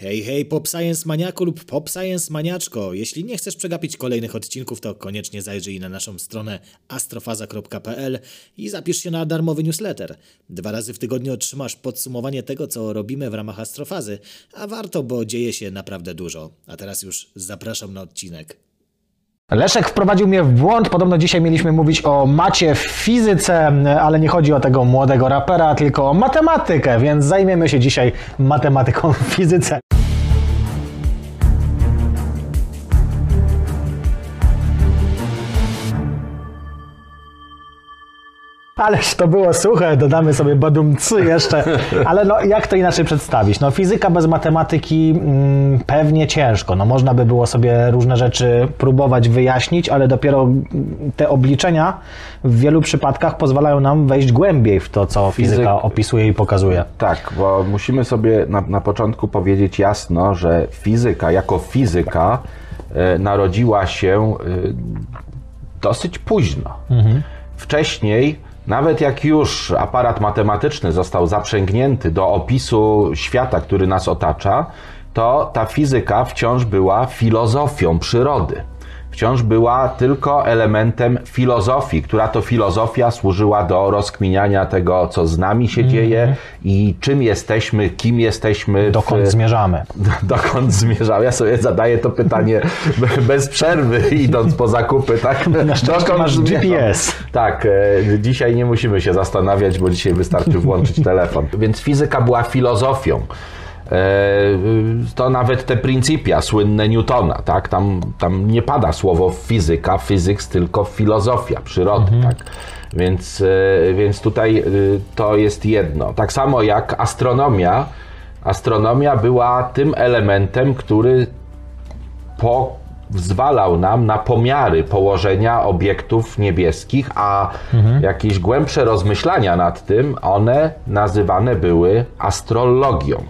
Hej, hej, Pop Science Maniaku lub Pop Science Maniaczko. Jeśli nie chcesz przegapić kolejnych odcinków, to koniecznie zajrzyj na naszą stronę astrofaza.pl i zapisz się na darmowy newsletter. Dwa razy w tygodniu otrzymasz podsumowanie tego, co robimy w ramach astrofazy, a warto, bo dzieje się naprawdę dużo. A teraz już zapraszam na odcinek. Leszek wprowadził mnie w błąd. Podobno dzisiaj mieliśmy mówić o macie w fizyce, ale nie chodzi o tego młodego rapera, tylko o matematykę, więc zajmiemy się dzisiaj matematyką w fizyce. Ależ to było suche, dodamy sobie badumcy jeszcze. Ale no, jak to inaczej przedstawić? No, fizyka bez matematyki mm, pewnie ciężko. No, można by było sobie różne rzeczy próbować wyjaśnić, ale dopiero te obliczenia w wielu przypadkach pozwalają nam wejść głębiej w to, co fizyka Fizyk- opisuje i pokazuje. Tak, bo musimy sobie na, na początku powiedzieć jasno, że fizyka jako fizyka e, narodziła się e, dosyć późno. Wcześniej, nawet jak już aparat matematyczny został zaprzęgnięty do opisu świata, który nas otacza, to ta fizyka wciąż była filozofią przyrody. Wciąż była tylko elementem filozofii, która to filozofia służyła do rozkminiania tego, co z nami się dzieje i czym jesteśmy, kim jesteśmy. w- Dokąd zmierzamy? dokąd zmierzał. Ja sobie zadaję to pytanie bez przerwy, idąc po zakupy, tak? Na Dokąd masz zmierzam? GPS. Tak, e, dzisiaj nie musimy się zastanawiać, bo dzisiaj wystarczy włączyć telefon. Więc fizyka była filozofią. E, To nawet te pryncypia słynne Newtona, tak? Tam, tam nie pada słowo fizyka, physics, tylko filozofia przyrody, tak? Więc, e, więc tutaj e, to jest jedno. Tak samo jak astronomia. Astronomia była tym elementem, który pozwalał nam na pomiary położenia obiektów niebieskich, a jakieś głębsze rozmyślania nad tym, one nazywane były astrologią.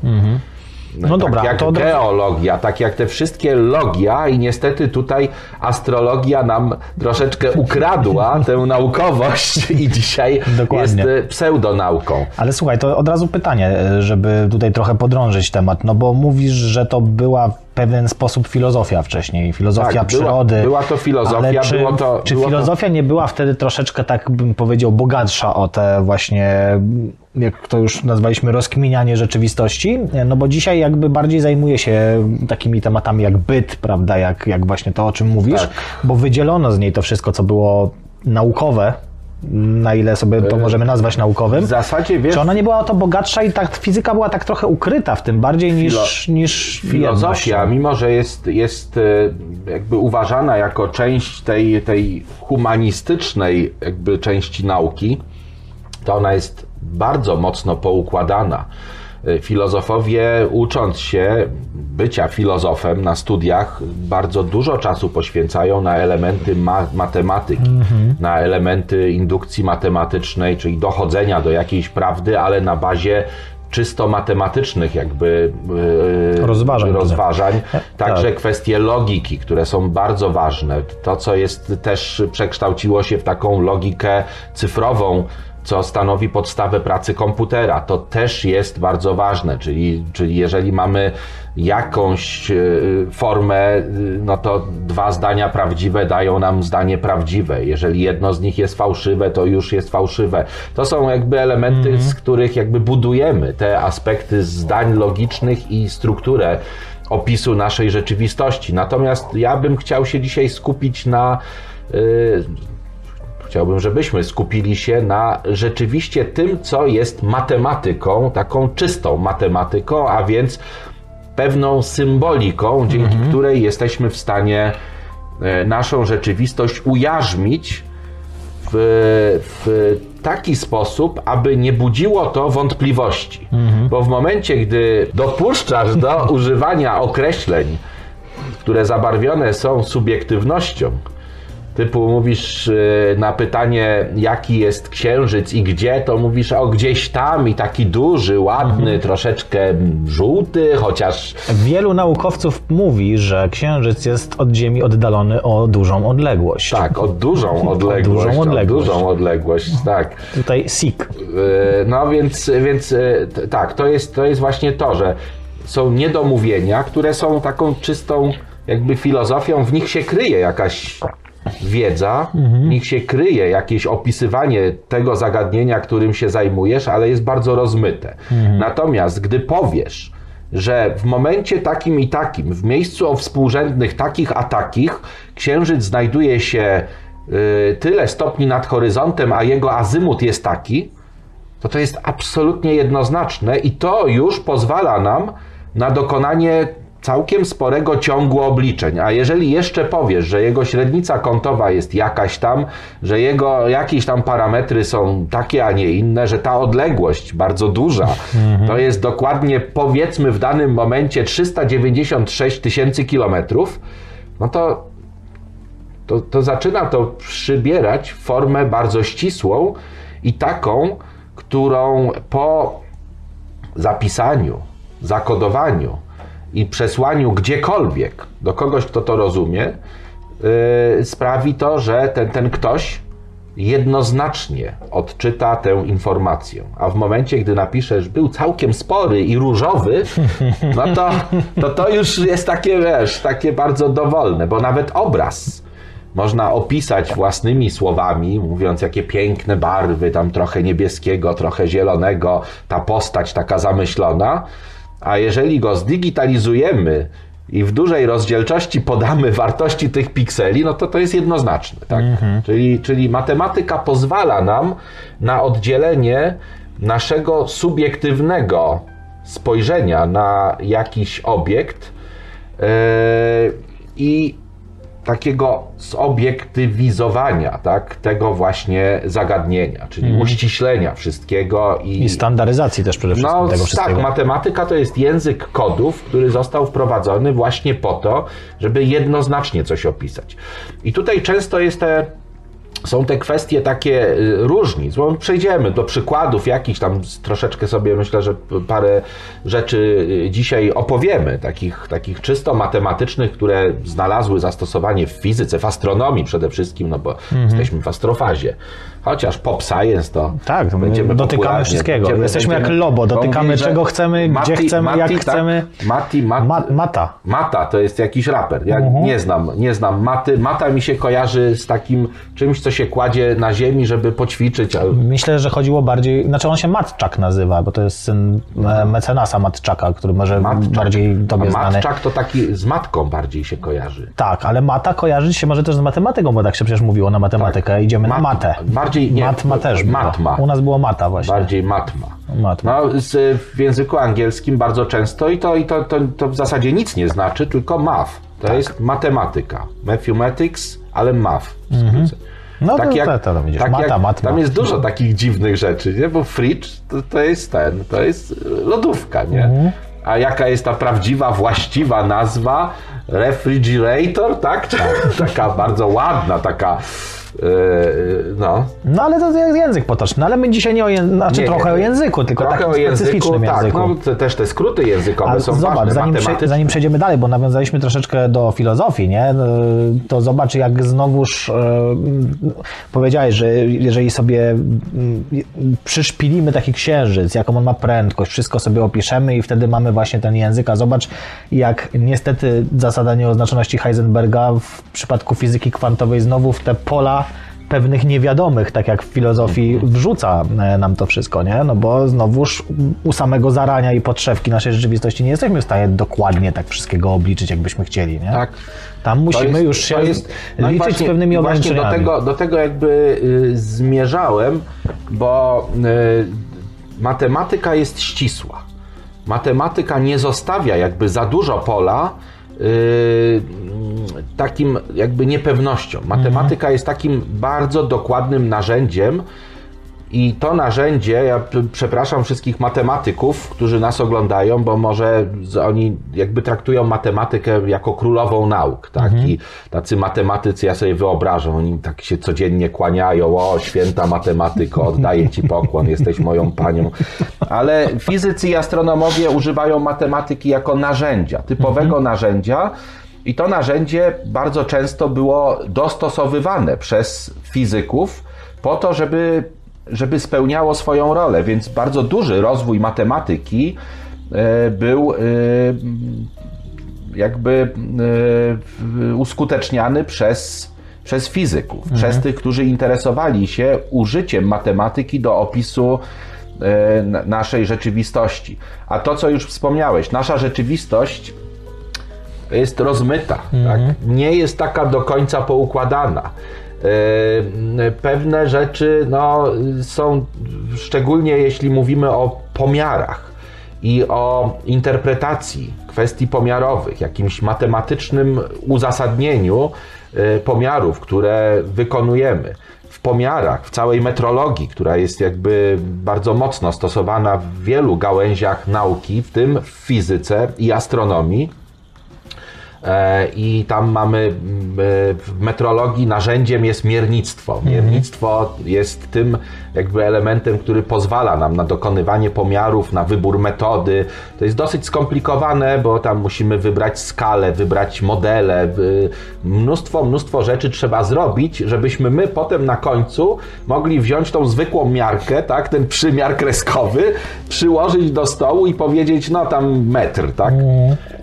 No tak dobra, jak to geologia, tak jak te wszystkie logia i niestety tutaj astrologia nam troszeczkę ukradła tę naukowość i dzisiaj Dokładnie. jest e, pseudonauką. Ale słuchaj, to od razu pytanie, e, żeby tutaj trochę podrążyć temat, no bo mówisz, że to była pewien sposób filozofia wcześniej, filozofia Tak, była- przyrody. była to filozofia, ale czy, było to- czy było to- filozofia nie była wtedy troszeczkę, tak bym powiedział, bogatsza o te właśnie, jak to już nazwaliśmy, rozkminianie rzeczywistości? No bo dzisiaj jakby bardziej zajmuje się takimi tematami jak byt, prawda, jak, jak właśnie to, o czym mówisz, Tak. bo wydzielono z niej to wszystko, co było naukowe, na ile sobie to możemy nazwać naukowym. W zasadzie wiesz, Czy ona nie była o to bogatsza i tak fizyka była tak trochę ukryta w tym bardziej niż, Filo- niż filozofia, jedność? mimo że jest, jest e, jakby uważana jako część tej, tej humanistycznej jakby części nauki, to ona jest bardzo mocno poukładana. E, Filozofowie, ucząc się bycia filozofem na studiach, bardzo dużo czasu poświęcają na elementy ma- matematyki, na elementy indukcji matematycznej, czyli dochodzenia do jakiejś prawdy, ale na bazie czysto matematycznych jakby e, Rozważań. rozważań. Także tak. kwestie logiki, które są bardzo ważne. To, co jest też przekształciło się w taką logikę cyfrową, co stanowi podstawę pracy komputera. To też jest bardzo ważne, czyli, czyli jeżeli mamy jakąś e, formę, e, no to dwa zdania prawdziwe dają nam zdanie prawdziwe. Jeżeli jedno z nich jest fałszywe, to już jest fałszywe. To są jakby elementy, z których jakby budujemy te aspekty zdań logicznych i strukturę opisu naszej rzeczywistości. Natomiast ja bym chciał się dzisiaj skupić na y, Chciałbym, żebyśmy skupili się na rzeczywiście tym, co jest matematyką, taką czystą matematyką, a więc pewną symboliką, dzięki której jesteśmy w stanie e, naszą rzeczywistość ujarzmić w, w taki sposób, aby nie budziło to wątpliwości. Bo w momencie, gdy dopuszczasz do używania określeń, które zabarwione są subiektywnością, typu mówisz y, na pytanie, jaki jest księżyc i gdzie, to mówisz o gdzieś tam i taki duży, ładny, troszeczkę mm, żółty, chociaż Wielu naukowców mówi, że Księżyc jest od Ziemi oddalony o dużą odległość. tak, o dużą odległość. dużą odległość. O dużą odległość, tak. Tutaj SIK. Yy, No więc, więc t- tak, to jest, to jest właśnie to, że są niedomówienia, które są taką czystą jakby filozofią, w nich się kryje jakaś wiedza, w nich się kryje jakieś opisywanie tego zagadnienia, którym się zajmujesz, ale jest bardzo rozmyte. Natomiast gdy powiesz, że w momencie takim i takim, w miejscu o współrzędnych takich a takich, księżyc znajduje się y, tyle stopni nad horyzontem, a jego azymut jest taki, to to jest absolutnie jednoznaczne i to już pozwala nam na dokonanie całkiem sporego ciągu obliczeń. A jeżeli jeszcze powiesz, że jego średnica kątowa jest jakaś tam, że jego jakieś tam parametry są takie, a nie inne, że ta odległość bardzo duża, to jest dokładnie powiedzmy w danym momencie 396 tysięcy kilometrów, no to to, to zaczyna to przybierać formę bardzo ścisłą i taką, którą po zapisaniu, zakodowaniu i przesłaniu gdziekolwiek do kogoś, kto to rozumie, yy, sprawi to, że ten, ten ktoś jednoznacznie odczyta tę informację. A w momencie, gdy napiszesz, był całkiem spory i różowy, no to to, to już jest takie, wiesz, takie bardzo dowolne, bo nawet obraz można opisać własnymi słowami, mówiąc jakie piękne barwy, tam trochę niebieskiego, trochę zielonego, ta postać taka zamyślona, a jeżeli go zdigitalizujemy i w dużej rozdzielczości podamy wartości tych pikseli, no to to jest jednoznaczne. Tak? Czyli, czyli matematyka pozwala nam na oddzielenie naszego subiektywnego spojrzenia na jakiś obiekt yy, i takiego zobiektywizowania tak, tego właśnie zagadnienia, czyli uściślenia wszystkiego i, I standaryzacji też przede wszystkim no tego tak, wszystkiego. matematyka to jest język kodów, który został wprowadzony właśnie po to, żeby jednoznacznie coś opisać. I tutaj często jest te są te kwestie takie y, różnic. Bo przejdziemy do przykładów jakichś tam troszeczkę sobie myślę, że parę rzeczy y, dzisiaj opowiemy, takich, takich czysto matematycznych, które znalazły zastosowanie w fizyce, w astronomii przede wszystkim, no bo jesteśmy w astrofazie. Chociaż pop science to Tak, będziemy dotykamy wszystkiego. będziemy- Jesteśmy jak będziemy- lobo, bo dotykamy mówili, że czego chcemy, gdzie chcemy, jak tak, chcemy. Mati, Mati, Ma, mata. Mata to jest jakiś raper. Ja Mhm. nie znam, nie znam Maty. Mata mi się kojarzy z takim czymś, co się kładzie na ziemi, żeby poćwiczyć. Myślę, że chodziło bardziej, znaczy on się Matczak nazywa, bo to jest syn e, mecenasa Matczaka, który może Matczak. bardziej A tobie znany. Matczak to taki z matką bardziej się kojarzy. Tak, ale mata kojarzy się może też z matematyką, bo tak się przecież mówiło na matematykę. Idziemy Mat- na matę. Bardziej- nie, Matma też było. matma. U nas było mata właśnie. Bardziej matma. Matma. No, z, w języku angielskim bardzo często i to, i to, to, to w zasadzie nic nie znaczy, tylko math. To Tak. jest matematyka. Mathematics, ale math. skrócie. No to- to- to to widzisz. Mata, matma. Tam jest dużo takich dziwnych rzeczy, nie? Bo fridge to, to jest ten, to jest lodówka, nie? Mhm. A jaka jest ta prawdziwa, właściwa nazwa? Refrigerator, tak? taka bardzo ładna, taka no. No ale to jest język potoczny, ale my dzisiaj nie o języku, znaczy Nie, trochę o języku, tylko Trochę takim o języku, tak, języku. no, te, też te skróty językowe Ale są zobacz, ważne, zanim, prze, zanim przejdziemy dalej, bo nawiązaliśmy troszeczkę do filozofii, nie? No, to zobacz, jak znowuż e, powiedziałeś, że jeżeli sobie m, przyszpilimy taki księżyc, jaką on ma prędkość, wszystko sobie opiszemy i wtedy mamy właśnie ten język, a zobacz, jak niestety zasada nieoznaczoności Heisenberga w przypadku fizyki kwantowej znowu w te pola pewnych niewiadomych, tak jak w filozofii Mhm. wrzuca e, nam to wszystko, nie? No bo znowuż u samego zarania i podszewki naszej rzeczywistości nie jesteśmy w stanie dokładnie tak wszystkiego obliczyć, jakbyśmy chcieli, nie? Tak. Tam musimy jest- już się jest- no liczyć właśnie- z pewnymi i właśnie do ograniczeniami. tego, do tego jakby y, zmierzałem, bo y, matematyka jest ścisła. Matematyka nie zostawia jakby za dużo pola takim jakby niepewnością. Matematyka jest takim bardzo dokładnym narzędziem, i to narzędzie, ja przepraszam wszystkich matematyków, którzy nas oglądają, bo może oni jakby traktują matematykę jako królową nauk, tak? I tacy matematycy, ja sobie wyobrażam, oni tak się codziennie kłaniają, o święta matematyko, oddaję ci pokłon, jesteś moją panią. Ale fizycy i astronomowie używają matematyki jako narzędzia, typowego narzędzia, i to narzędzie bardzo często było dostosowywane przez fizyków po to, żeby żeby spełniało swoją rolę, więc bardzo duży rozwój matematyki e, był e, jakby e, uskuteczniany przez, przez fizyków, mhm. przez tych, którzy interesowali się użyciem matematyki do opisu naszej rzeczywistości. A to, co już wspomniałeś, nasza rzeczywistość jest rozmyta, mhm. tak? nie jest taka do końca poukładana. Pewne rzeczy no, są, szczególnie jeśli mówimy o pomiarach i o interpretacji kwestii pomiarowych, jakimś matematycznym uzasadnieniu y, pomiarów, które wykonujemy. W pomiarach, w całej metrologii, która jest jakby bardzo mocno stosowana w wielu gałęziach nauki, w tym w fizyce i astronomii, i tam mamy e, w metrologii narzędziem jest miernictwo. Mhm. Miernictwo jest tym jakby elementem, który pozwala nam na dokonywanie pomiarów, na wybór metody. To jest dosyć skomplikowane, bo tam musimy wybrać skalę, wybrać modele. Mnóstwo, mnóstwo rzeczy trzeba zrobić, żebyśmy my potem na końcu mogli wziąć tą zwykłą miarkę, tak, ten przymiar kreskowy, przyłożyć do stołu i powiedzieć, no tam metr, tak.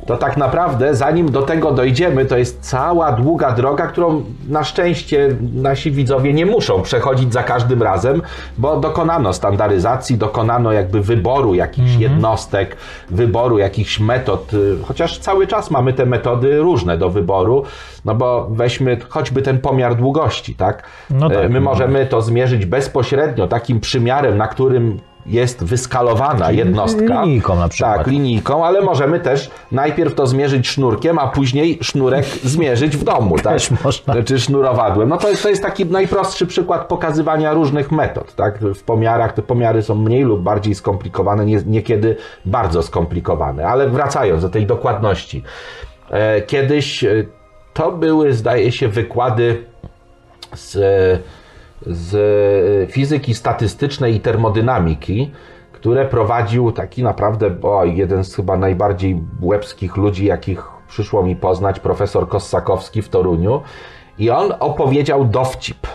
To tak naprawdę, zanim do tego dojdziemy, to jest cała długa droga, którą na szczęście nasi widzowie nie muszą przechodzić za każdym razem, bo dokonano standaryzacji, dokonano jakby wyboru jakichś mhm. jednostek, wyboru jakichś metod, chociaż cały czas mamy te metody różne do wyboru, no bo weźmy choćby ten pomiar długości, tak? No tak. My możemy to zmierzyć bezpośrednio takim przymiarem, na którym jest wyskalowana jednostka. Linijką na przykład. Tak, linijką, ale możemy też najpierw to zmierzyć sznurkiem, a później sznurek zmierzyć w domu, tak? Też można. Czy sznurowadłem. No to jest, to jest taki najprostszy przykład pokazywania różnych metod, tak? W pomiarach te pomiary są mniej lub bardziej skomplikowane, nie, niekiedy bardzo skomplikowane, ale wracając do tej dokładności. E, kiedyś e, to były, zdaje się, wykłady z z e, fizyki statystycznej i termodynamiki, które prowadził taki naprawdę o, jeden z chyba najbardziej łebskich ludzi, jakich przyszło mi poznać, profesor Kossakowski w Toruniu. I on opowiedział dowcip.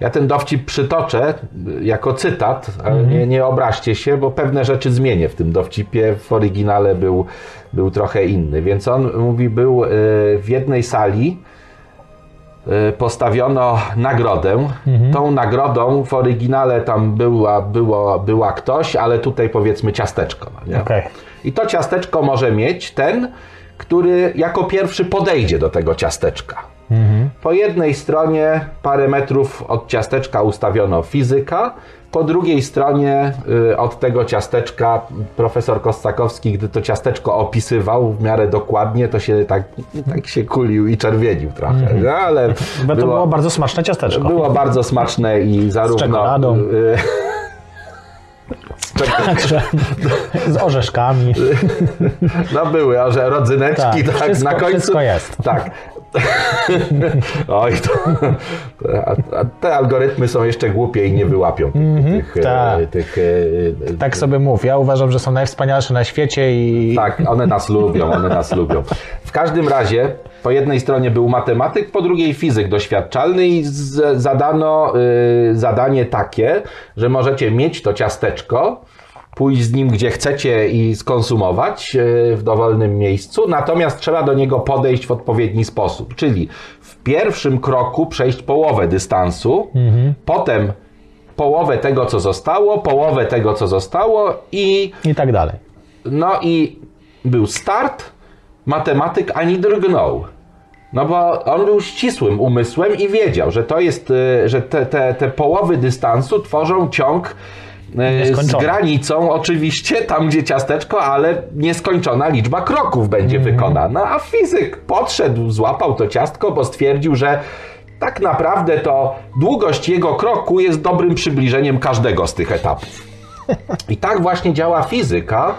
Ja ten dowcip przytoczę jako cytat, ale mhm. nie, nie obraźcie się, bo pewne rzeczy zmienię w tym dowcipie. W oryginale był, był trochę inny. Więc on mówi, był e, w jednej sali, postawiono nagrodę. Mhm. Tą nagrodą w oryginale tam była, było, była ktoś, ale tutaj powiedzmy ciasteczko. No okay. I to ciasteczko może mieć ten, który jako pierwszy podejdzie do tego ciasteczka. Mhm. Po jednej stronie parę metrów od ciasteczka ustawiono fizyka, po drugiej stronie y, od tego ciasteczka profesor Kostakowski, gdy to ciasteczko opisywał w miarę dokładnie, to się tak, tak się kulił i czerwienił trochę. Mm. No, ale Bo to było, było, bardzo smaczne ciasteczko. Było bardzo smaczne i zarówno... Z czekoladą. Y, Także z orzeszkami. No były, orze, rodzyneczki, tak, tak wszystko, na końcu. Wszystko jest. Tak. Oj, to, a, te algorytmy są jeszcze głupie i nie wyłapią tych, mm -hmm, tych, tak. tych, e, Tak sobie mów. Ja uważam, że są najwspanialsze na świecie i... Tak, one nas lubią, one nas lubią. W każdym razie po jednej stronie był matematyk, po drugiej fizyk doświadczalny i z, zadano y, zadanie takie, że możecie mieć to ciasteczko, pójść z nim gdzie chcecie i skonsumować e, w dowolnym miejscu, natomiast trzeba do niego podejść w odpowiedni sposób, czyli w pierwszym kroku przejść połowę dystansu, mhm. potem połowę tego, co zostało, połowę tego, co zostało i... I tak dalej. No i był start, matematyk ani drgnął. No bo on był ścisłym umysłem i wiedział, że to jest, e, że te, te, te połowy dystansu tworzą ciąg z granicą oczywiście, tam gdzie ciasteczko, ale nieskończona liczba kroków będzie mm. wykonana. A fizyk podszedł, złapał to ciastko, bo stwierdził, że tak naprawdę to długość jego kroku jest dobrym przybliżeniem każdego z tych etapów. I tak właśnie działa fizyka.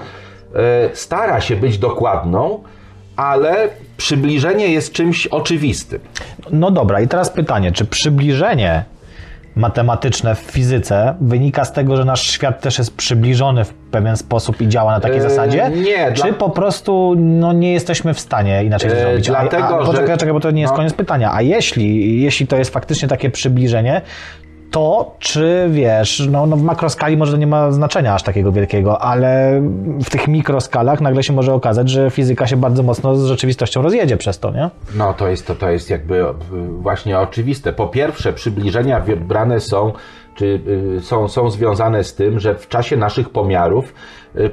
E, stara się być dokładną, ale przybliżenie jest czymś oczywistym. No dobra, i teraz pytanie, czy przybliżenie matematyczne w fizyce wynika z tego, że nasz świat też jest przybliżony w pewien sposób i działa na takiej yy, zasadzie? Nie. Czy dla... po prostu no, nie jesteśmy w stanie inaczej yy, zrobić? Dlatego, a, a, poczekaj, że... czekaj, bo to nie jest no. koniec pytania. A jeśli, jeśli to jest faktycznie takie przybliżenie, to, czy wiesz, no, no w makroskali może nie ma znaczenia aż takiego wielkiego, ale w tych mikroskalach nagle się może okazać, że fizyka się bardzo mocno z rzeczywistością rozjedzie przez to, nie? No to jest, to, to jest jakby y, właśnie oczywiste. Po pierwsze, przybliżenia wybrane są czy y, są, są związane z tym, że w czasie naszych pomiarów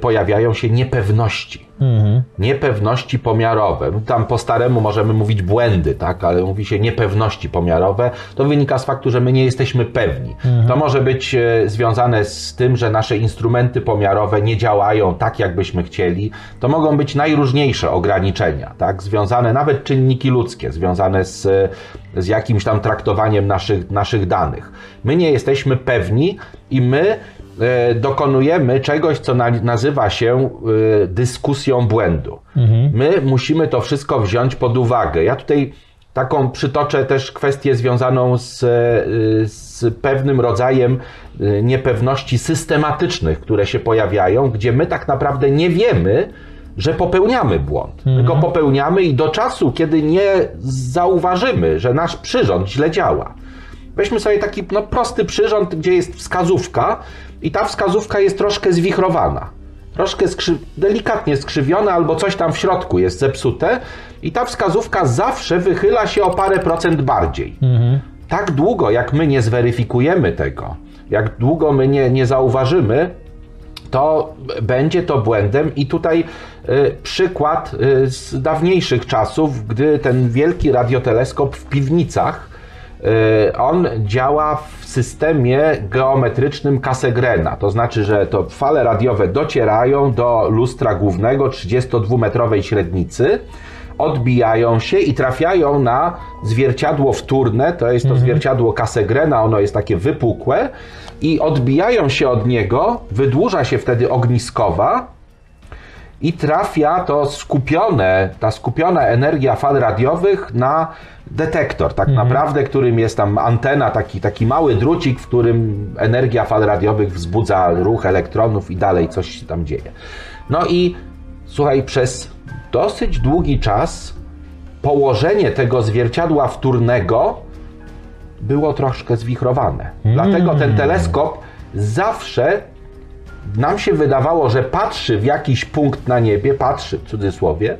pojawiają się niepewności. Mhm. Niepewności pomiarowe. Tam po staremu możemy mówić błędy, tak, ale mówi się niepewności pomiarowe. To wynika z faktu, że my nie jesteśmy pewni. Mhm. To może być y, związane z tym, że nasze instrumenty pomiarowe nie działają tak, jakbyśmy chcieli. To mogą być najróżniejsze ograniczenia, tak, związane nawet czynniki ludzkie, związane z, z jakimś tam traktowaniem naszych, naszych danych. My nie jesteśmy pewni i my e, dokonujemy czegoś, co nazywa się e, dyskusją błędu. Mhm. My musimy to wszystko wziąć pod uwagę. Ja tutaj taką przytoczę też kwestię związaną z, e, z pewnym rodzajem niepewności systematycznych, które się pojawiają, gdzie my tak naprawdę nie wiemy, że popełniamy błąd. Mhm. Tylko popełniamy i do czasu, kiedy nie zauważymy, że nasz przyrząd źle działa, Weźmy sobie taki no, prosty przyrząd, gdzie jest wskazówka i ta wskazówka jest troszkę zwichrowana. Troszkę skrzy delikatnie skrzywiona albo coś tam w środku jest zepsute i ta wskazówka zawsze wychyla się o parę procent bardziej. Mhm. Tak długo, jak my nie zweryfikujemy tego, jak długo my nie, nie zauważymy, to będzie to błędem. I tutaj y, przykład y, z dawniejszych czasów, gdy ten wielki radioteleskop w piwnicach on działa w systemie geometrycznym Casegrena. To znaczy, że to fale radiowe docierają do lustra głównego 32-metrowej średnicy, odbijają się i trafiają na zwierciadło wtórne, to jest to mhm. zwierciadło Casegrena, ono jest takie wypukłe i odbijają się od niego, wydłuża się wtedy ogniskowa i trafia to skupione, ta skupiona energia fal radiowych na detektor, tak mhm. naprawdę, którym jest tam antena, taki, taki mały drucik, w którym energia fal radiowych wzbudza ruch elektronów i dalej coś się tam dzieje. No i słuchaj, przez dosyć długi czas położenie tego zwierciadła wtórnego było troszkę zwichrowane. Mm. Dlatego ten teleskop zawsze nam się wydawało, że patrzy w jakiś punkt na niebie, patrzy w cudzysłowie,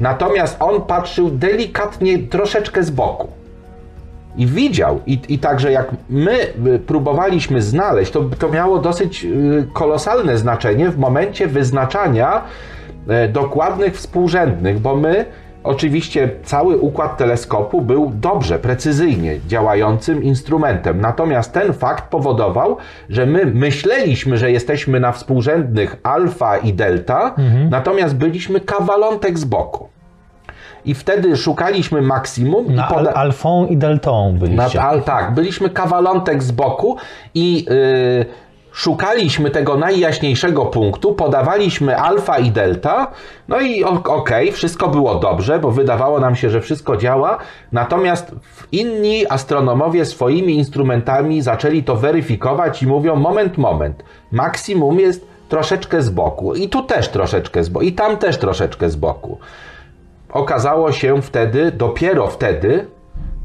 natomiast on patrzył delikatnie, troszeczkę z boku. I widział, i, i także jak my y, próbowaliśmy znaleźć, to, to miało dosyć y, kolosalne znaczenie w momencie wyznaczania y, dokładnych współrzędnych, bo my Oczywiście cały układ teleskopu był dobrze, precyzyjnie działającym instrumentem. Natomiast ten fakt powodował, że my myśleliśmy, że jesteśmy na współrzędnych alfa i delta, mhm. natomiast byliśmy kawalątek z boku. I wtedy szukaliśmy maksimum. Na i poda... alfą i deltą byliście. Na, al, tak, byliśmy kawalątek z boku i... Yy, szukaliśmy tego najjaśniejszego punktu, podawaliśmy alfa i delta, no i okej, okay, wszystko było dobrze, bo wydawało nam się, że wszystko działa, natomiast inni astronomowie swoimi instrumentami zaczęli to weryfikować i mówią, moment, moment, maksimum jest troszeczkę z boku i tu też troszeczkę z boku i tam też troszeczkę z boku. Okazało się wtedy, dopiero wtedy,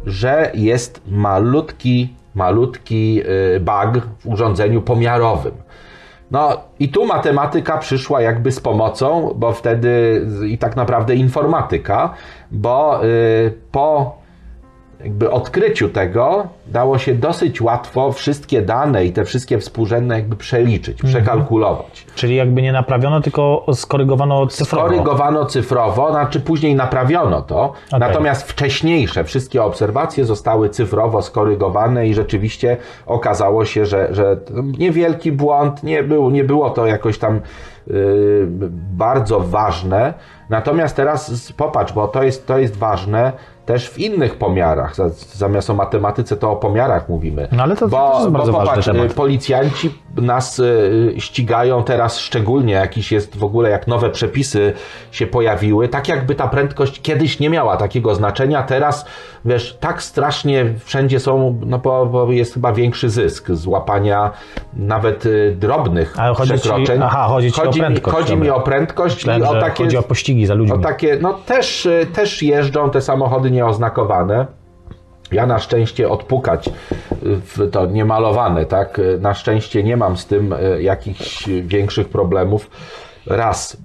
że jest malutki malutki y, bug w urządzeniu pomiarowym. No i tu matematyka przyszła jakby z pomocą, bo wtedy i tak naprawdę informatyka, bo y, po jakby odkryciu tego dało się dosyć łatwo wszystkie dane i te wszystkie współrzędne jakby przeliczyć, mhm. przekalkulować. Czyli jakby nie naprawiono, tylko skorygowano cyfrowo. Skorygowano cyfrowo, znaczy później naprawiono to, okay. natomiast wcześniejsze wszystkie obserwacje zostały cyfrowo skorygowane i rzeczywiście okazało się, że, że niewielki błąd, nie, był, nie było to jakoś tam yy, bardzo ważne. Natomiast teraz popatrz, bo to jest, to jest ważne, też w innych pomiarach. Zamiast o matematyce, to o pomiarach mówimy. No ale to, bo, to jest bardzo bo popatrz, temat. policjanci nas y, ścigają teraz szczególnie, jakiś jest w ogóle, jak nowe przepisy się pojawiły, tak jakby ta prędkość kiedyś nie miała takiego znaczenia, teraz wiesz, tak strasznie wszędzie są, no bo, bo jest chyba większy zysk z łapania nawet y, drobnych Ale chodzi przekroczeń. Ci, aha, chodzi, chodzi, o prędkość, chodzi mi o prędkość Myślałem, i o takie... Chodzi o pościgi za ludźmi. O takie, no też, y, też jeżdżą te samochody nieoznakowane. Ja na szczęście odpukać y, w to niemalowane, tak? Y, Na szczęście nie mam z tym jakichś większych problemów. Raz.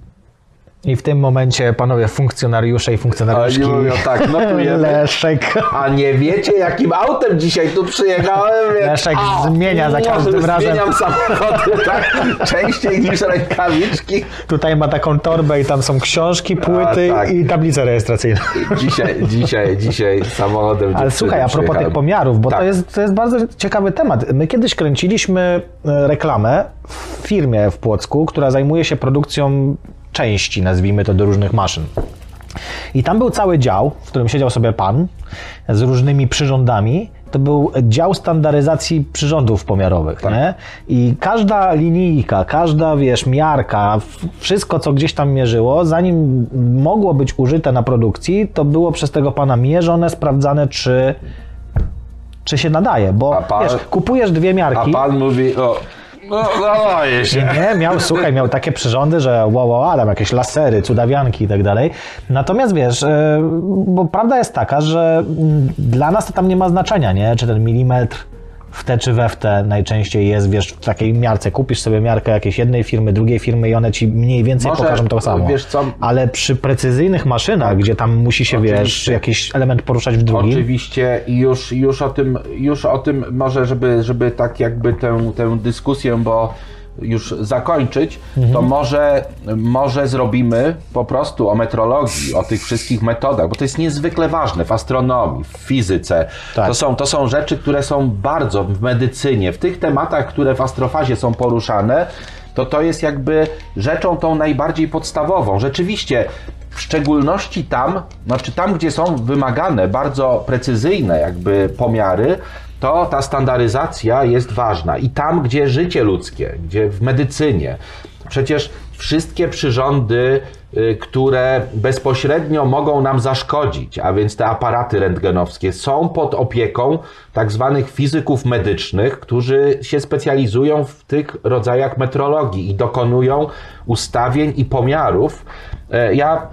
I w tym momencie panowie funkcjonariusze i funkcjonariuszki A, mówią tak, notujemy. Leszek A nie wiecie, jakim autem dzisiaj tu przyjechałem? Więc- Leszek A, zmienia za każdym razem. Zmieniam samochody, tak? Częściej niż rękawiczki. tutaj ma taką torbę i tam są książki, płyty tak. i tablice rejestracyjne. Dzisiaj, dzisiaj, dzisiaj samochodem Ale słuchaj, a propos tych pomiarów, bo Tak. to, jest, to jest bardzo ciekawy temat. My kiedyś kręciliśmy e, reklamę w firmie w Płocku, która zajmuje się produkcją części, nazwijmy to, do różnych maszyn. I tam był cały dział, w którym siedział sobie pan z różnymi przyrządami. To był dział standaryzacji przyrządów pomiarowych, nie? I każda linijka, każda, wiesz, miarka, wszystko, co gdzieś tam mierzyło, zanim mogło być użyte na produkcji, to było przez tego pana mierzone, sprawdzane, czy, czy się nadaje. Bo, A pan- wiesz, kupujesz dwie A miarki... pan mówi, o, no nadaje się. Nie, miał, słuchaj, miał takie przyrządy, że wow, wow, Adam, jakieś lasery, cudawianki i tak dalej. Natomiast wiesz, e, bo prawda jest taka, że dla nas to tam nie ma znaczenia, nie? Czy ten milimetr w te czy we w te najczęściej jest, wiesz, w takiej miarce. Kupisz sobie miarkę jakiejś jednej firmy, drugiej firmy i one ci mniej więcej Może, pokażą to samo. wiesz co- Ale przy precyzyjnych maszynach, gdzie tam musi się, wiesz, Oczywiście. jakiś element poruszać w drugim, Oczywiście i już, już, o tym, już o tym może, żeby, żeby tak jakby tę, tę dyskusję, bo już zakończyć, Mhm. to może, może zrobimy po prostu o metrologii, o tych wszystkich metodach, bo to jest niezwykle ważne w astronomii, w fizyce. Tak. To, są, to są rzeczy, które są bardzo w medycynie, w tych tematach, które w astrofazie są poruszane, to to jest jakby rzeczą tą najbardziej podstawową. Rzeczywiście, w szczególności tam, znaczy tam, gdzie są wymagane bardzo precyzyjne jakby pomiary, to ta standaryzacja jest ważna. I tam, gdzie życie ludzkie, gdzie w medycynie, przecież wszystkie przyrządy, y, które bezpośrednio mogą nam zaszkodzić, a więc te aparaty rentgenowskie, są pod opieką tak zwanych fizyków medycznych, którzy się specjalizują w tych rodzajach metrologii i dokonują ustawień i pomiarów. E, Ja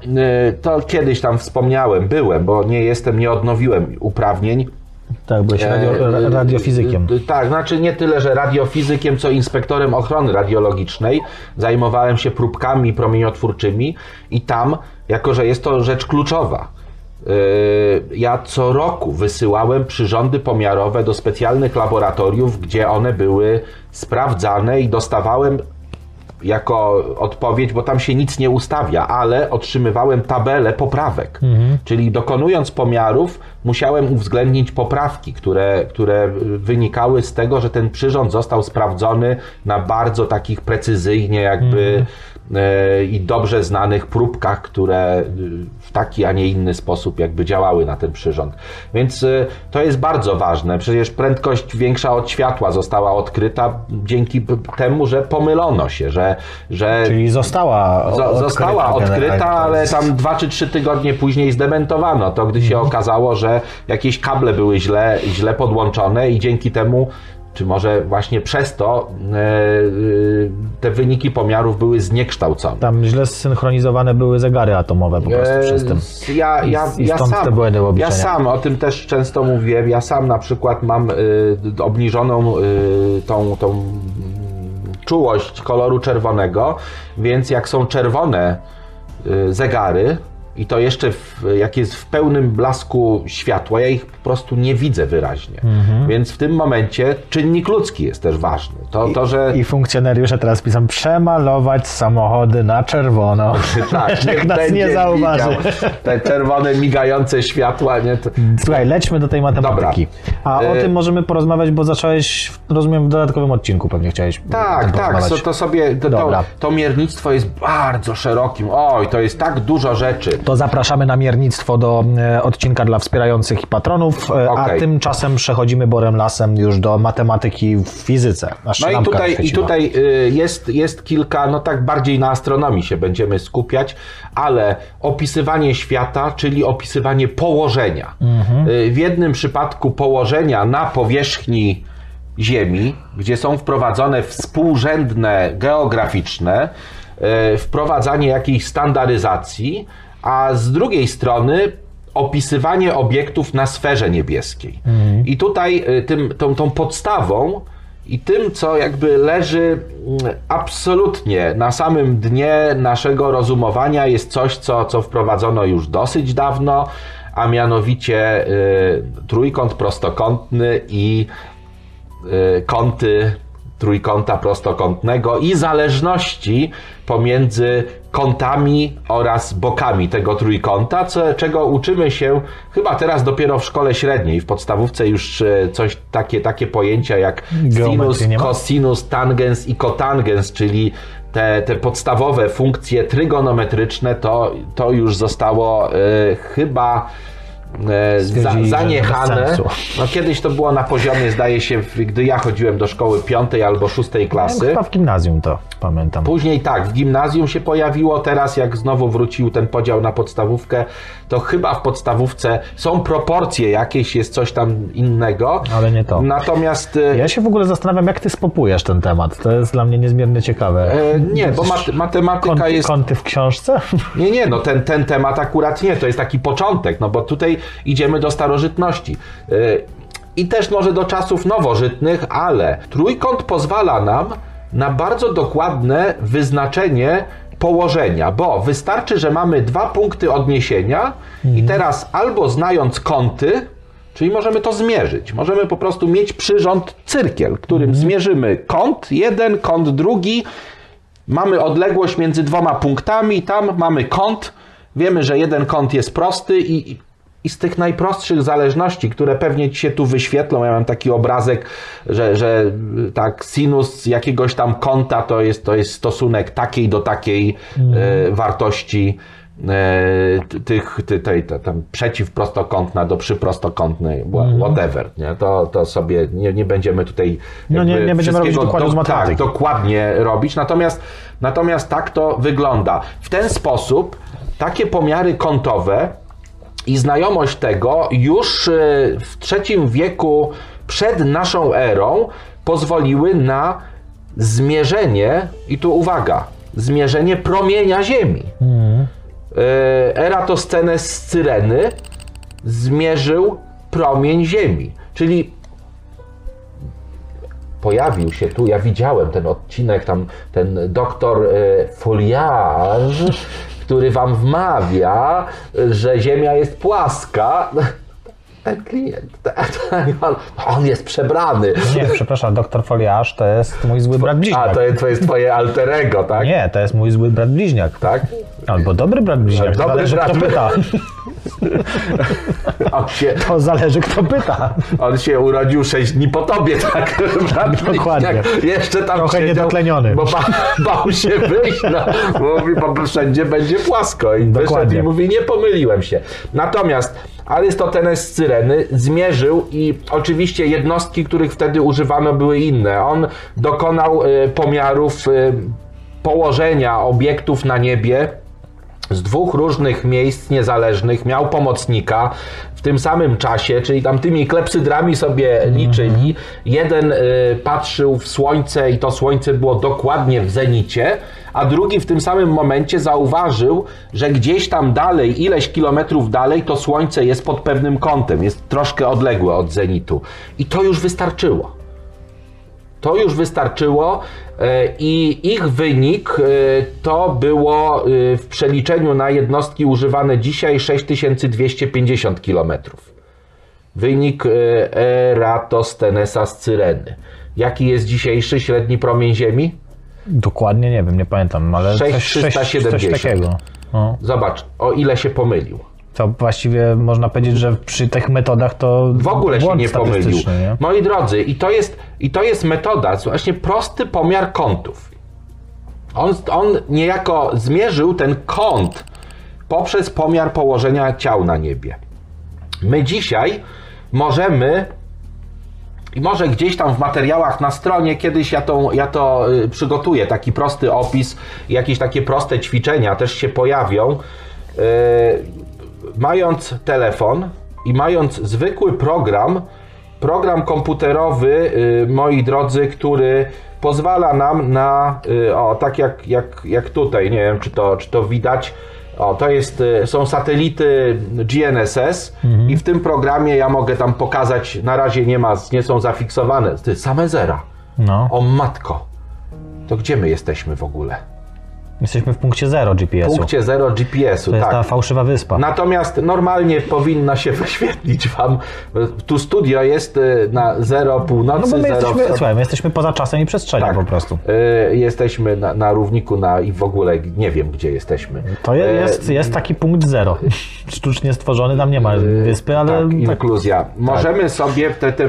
y, to kiedyś tam wspomniałem, byłem, bo nie jestem, nie odnowiłem uprawnień. Tak, byłeś radio, E, radiofizykiem. e, Tak, znaczy nie tyle, że radiofizykiem, co inspektorem ochrony radiologicznej. Zajmowałem się próbkami promieniotwórczymi i tam, jako że jest to rzecz kluczowa, e, ja co roku wysyłałem przyrządy pomiarowe do specjalnych laboratoriów, gdzie one były sprawdzane i dostawałem jako odpowiedź, bo tam się nic nie ustawia, ale otrzymywałem tabelę poprawek. Czyli dokonując pomiarów, musiałem uwzględnić poprawki, które, które wynikały z tego, że ten przyrząd został sprawdzony na bardzo takich precyzyjnie jakby e, i dobrze znanych próbkach, które y, w taki, a nie inny sposób jakby działały na ten przyrząd. Więc y, to jest bardzo ważne. Przecież prędkość większa od światła została odkryta dzięki temu, że pomylono się, że, że Czyli została zo- odkryta została odkryta, To ale tam dwa czy trzy tygodnie później zdementowano to, gdy się okazało, że jakieś kable były źle, źle podłączone i dzięki temu czy może właśnie przez to e, e, te wyniki pomiarów były zniekształcone. Tam źle zsynchronizowane były zegary atomowe po prostu przez tym. E, Ja, ja, I ja, stąd sam, te błędy ja sam o tym też często mówiłem. Ja sam na przykład mam obniżoną tą, tą czułość koloru czerwonego, więc jak są czerwone zegary i to jeszcze w, jak jest w pełnym blasku światła, ja ich po prostu nie widzę wyraźnie. Mhm. Więc w tym momencie czynnik ludzki jest też ważny. To, to że I funkcjonariusze teraz piszą przemalować samochody na czerwono. tak, Jak nas nie zauważy. Te czerwone, migające światła, nie? To, Słuchaj, lećmy do tej matematyki. A o E, tym możemy porozmawiać, bo zacząłeś, rozumiem, w dodatkowym odcinku pewnie chciałeś Tak, tak, to, to sobie, to, to, Dobra. to miernictwo jest bardzo szerokim, oj, to jest tak dużo rzeczy. To zapraszamy na miernictwo do e, odcinka dla wspierających i patronów, e, a tymczasem przechodzimy borem lasem już do matematyki w fizyce. Aż No i tutaj, i tutaj y, jest, jest kilka, no tak bardziej na astronomii się będziemy skupiać, ale opisywanie świata, czyli opisywanie położenia. Y, W jednym przypadku położenia na powierzchni Ziemi, gdzie są wprowadzone współrzędne geograficzne, y, wprowadzanie jakiejś standaryzacji, a z drugiej strony opisywanie obiektów na sferze niebieskiej. I tutaj y, tym, tą, tą podstawą i tym, co jakby leży mm, absolutnie na samym dnie naszego rozumowania, jest coś, co, co wprowadzono już dosyć dawno, a mianowicie y, trójkąt prostokątny i y, kąty trójkąta prostokątnego i zależności pomiędzy kątami oraz bokami tego trójkąta, co, czego uczymy się chyba teraz dopiero w szkole średniej. W podstawówce już e, coś takie, takie pojęcia jak sinus, cosinus, tangens i kotangens, czyli te, te podstawowe funkcje trygonometryczne, to, to już zostało e, chyba za, Stwierdzili, że zaniechane. No kiedyś to było na poziomie, zdaje się, gdy ja chodziłem do szkoły piątej albo szóstej klasy. Chyba w gimnazjum to pamiętam. Później tak, w gimnazjum się pojawiło, teraz jak znowu wrócił ten podział na podstawówkę, to chyba w podstawówce są proporcje jakieś, jest coś tam innego. Ale nie to. Natomiast e, Ja się w ogóle zastanawiam, jak ty spopujesz ten temat. To jest dla mnie niezmiernie ciekawe. e, nie, bo mat, matematyka Kąty, jest... kąty w książce? Nie, nie, no ten, ten temat akurat nie, to jest taki początek, no bo tutaj idziemy do starożytności. Yy, I też może do czasów nowożytnych, ale trójkąt pozwala nam na bardzo dokładne wyznaczenie położenia, bo wystarczy, że mamy dwa punkty odniesienia i teraz albo znając kąty, czyli możemy to zmierzyć, możemy po prostu mieć przyrząd cyrkiel, którym zmierzymy kąt jeden, kąt drugi, Mamy odległość między dwoma punktami, tam mamy kąt. Wiemy, że jeden kąt jest prosty i, i z tych najprostszych zależności, które pewnie ci się tu wyświetlą, ja mam taki obrazek, że, że y, tak sinus jakiegoś tam kąta to jest, to jest stosunek takiej do takiej e, wartości t- tych, ty, tej, te, tam przeciwprostokątna do przyprostokątnej, wha- whatever, nie? To, to sobie nie, nie będziemy tutaj No nie- nie będziemy robić z do-. Tak, dokładnie robić. Natomiast, natomiast tak to wygląda. W ten sposób takie pomiary kątowe i znajomość tego już y, w trzecim wieku przed naszą erą pozwoliły na zmierzenie, i tu uwaga, zmierzenie promienia Ziemi. Y, Eratosthenes z Cyreny zmierzył promień Ziemi. Czyli pojawił się tu, ja widziałem ten odcinek, tam ten doktor e, Foliarz, który wam wmawia, że Ziemia jest płaska. Ten klient, ten, on, on jest przebrany. Nie, przepraszam, doktor Foliarz to jest mój zły brat A, bliźniak. to jest, to jest twoje alter ego, tak? Nie, to jest mój zły brat bliźniak. Tak? Albo dobry brat bliźniak. Dobry zależy brat. kto pyta. Się, To zależy kto pyta. on się urodził 6 dni po tobie, tak? Brat Dokładnie. bliźniak. Jeszcze tam Trochę siedział, niedotleniony. Bo ba, bał się wyjść, no. Mówi, bo wszędzie będzie płasko. I Dokładnie. i mówi, nie pomyliłem się. Natomiast Arystoteles z Cyreny zmierzył i oczywiście jednostki, których wtedy używano były inne. On dokonał y, pomiarów y, położenia obiektów na niebie z dwóch różnych miejsc niezależnych, miał pomocnika w tym samym czasie, czyli tam tymi klepsydrami sobie liczyli. Jeden y, patrzył w słońce i to słońce było dokładnie w zenicie, a drugi w tym samym momencie zauważył, że gdzieś tam dalej, ileś kilometrów dalej, to słońce jest pod pewnym kątem, jest troszkę odległe od zenitu. I to już wystarczyło. To już wystarczyło e, i ich wynik e, to było e, w przeliczeniu na jednostki używane dzisiaj 6250 km. Wynik e, Eratosthenesa z Cyreny. Jaki jest dzisiejszy średni promień Ziemi? Dokładnie nie wiem, nie pamiętam, ale coś, coś, coś 6370. takiego. No. Zobacz, o ile się pomylił. To właściwie można powiedzieć, że przy tych metodach to W ogóle się nie pomylił. Nie? Moi drodzy, i to jest, i to jest metoda, właśnie prosty pomiar kątów. On, on niejako zmierzył ten kąt poprzez pomiar położenia ciał na niebie. My dzisiaj możemy i może gdzieś tam w materiałach na stronie kiedyś ja to, ja to y, przygotuję, taki prosty opis, jakieś takie proste ćwiczenia też się pojawią. Y, mając telefon i mając zwykły program, program komputerowy, y, moi drodzy, który pozwala nam na, o tak jak, jak, jak tutaj, nie wiem czy to, czy to widać, O, to jest, y, są satelity GNSS i w tym programie ja mogę tam pokazać, na razie nie ma, nie są zafiksowane, to jest same zera. No. O matko, to gdzie my jesteśmy w ogóle? Jesteśmy w punkcie zero GPS-u. Punkcie zero GPS-u, to jest tak. ta fałszywa wyspa. Natomiast normalnie powinna się wyświetlić Wam, tu studio jest y, na zero północy, no bo my zero jesteśmy, wschod- słuchaj, my jesteśmy poza czasem i przestrzenią Tak. po prostu. Y, Jesteśmy na, na równiku na, i w ogóle nie wiem, gdzie jesteśmy. To E, jest, jest taki punkt zero. Sztucznie stworzony, tam nie ma wyspy, ale tak, tak, inkluzja. Możemy sobie te, te,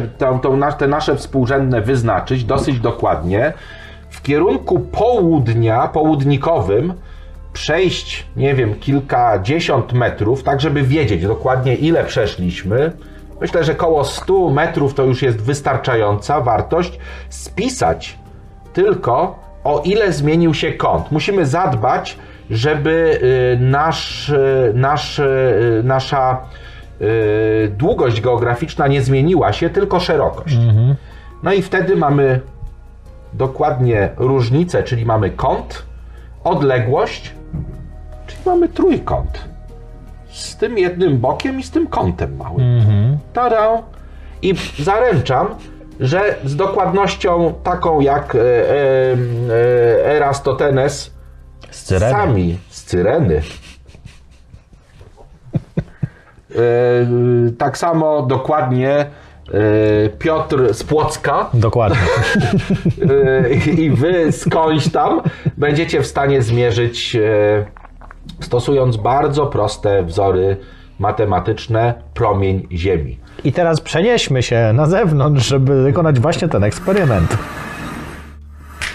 nasz- te nasze współrzędne wyznaczyć dosyć dokładnie. W kierunku południa, południkowym, przejść, nie wiem, kilkadziesiąt metrów, tak żeby wiedzieć dokładnie ile przeszliśmy. Myślę, że koło 100 metrów to już jest wystarczająca wartość. Spisać tylko o ile zmienił się kąt. Musimy zadbać, żeby y, nasz, y, nasz, y, nasza długość geograficzna nie zmieniła się, tylko szerokość. No i wtedy mamy dokładnie różnicę, czyli mamy kąt, odległość, czyli mamy trójkąt. Z tym jednym bokiem i z tym kątem małym. Tada! I zaręczam, że z dokładnością taką jak e, e, e, Erastotenes z Cyreny. sami z Cyreny. E, tak samo dokładnie Piotr z Płocka Dokładnie. e, i wy skądś tam będziecie w stanie zmierzyć e, stosując bardzo proste wzory matematyczne promień Ziemi. I teraz przenieśmy się na zewnątrz, żeby wykonać właśnie ten eksperyment.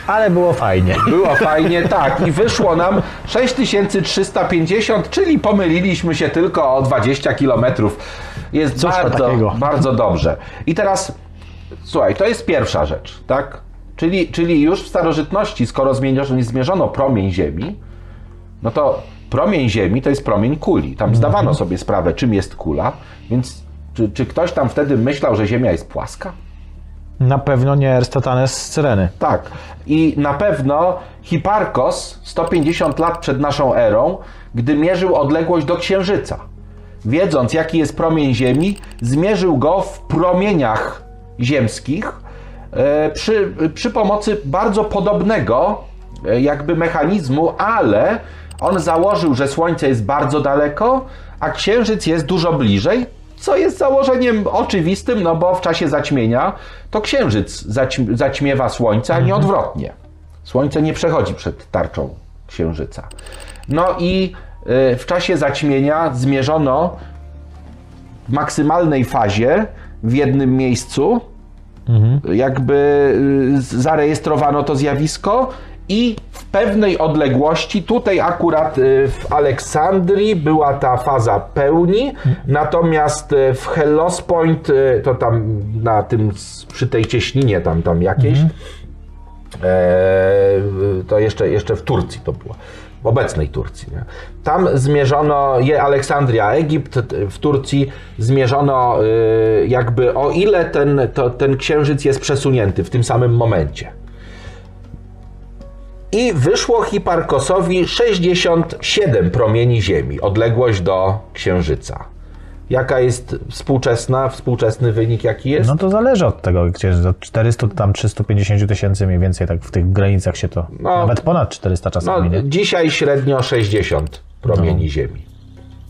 Ale było fajnie. Było fajnie, tak. I wyszło nam 6350, czyli pomyliliśmy się tylko o 20 km. Jest to bardzo, takiego. bardzo dobrze. I teraz, słuchaj, to jest pierwsza rzecz, tak? Czyli, czyli już w starożytności, skoro zmierzono, zmierzono promień Ziemi, no to promień Ziemi to jest promień kuli. Tam zdawano sobie sprawę, czym jest kula, więc czy, czy ktoś tam wtedy myślał, że Ziemia jest płaska? Na pewno nie Aristoteles z Cyreny. Tak. I na pewno Hiparkos 150 lat przed naszą erą, gdy mierzył odległość do Księżyca, wiedząc jaki jest promień Ziemi, zmierzył go w promieniach ziemskich e, przy, przy pomocy bardzo podobnego e, jakby mechanizmu, ale on założył, że Słońce jest bardzo daleko, a Księżyc jest dużo bliżej, co jest założeniem oczywistym, no bo w czasie zaćmienia to Księżyc zaćm- zaćmiewa Słońce, a nie odwrotnie. Słońce nie przechodzi przed tarczą Księżyca. No i w czasie zaćmienia zmierzono w maksymalnej fazie w jednym miejscu, jakby y, zarejestrowano to zjawisko i w pewnej odległości, tutaj akurat y, w Aleksandrii była ta faza pełni, natomiast y, w Hellespont, y, to tam na tym, przy tej cieśninie tam, tam jakieś, e, to jeszcze, jeszcze w Turcji to było. Obecnej Turcji. Nie? Tam zmierzono, je Aleksandria, Egipt, w Turcji zmierzono y, jakby o ile ten, to, ten księżyc jest przesunięty w tym samym momencie. I wyszło Hiparkosowi 67 promieni Ziemi, odległość do księżyca. Jaka jest współczesna, współczesny wynik jaki jest? No to zależy od tego, gdzie od 400 tam 350 tysięcy mniej więcej, tak w tych granicach się to, No. nawet ponad 400 No, czasami, nie? dzisiaj średnio 60 promieni Ziemi.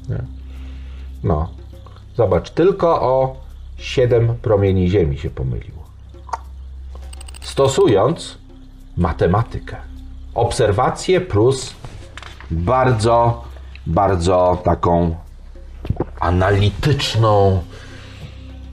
Nie? No. Zobacz, tylko o 7 promieni Ziemi się pomyliło. Stosując matematykę. Obserwacje plus bardzo, bardzo taką analityczną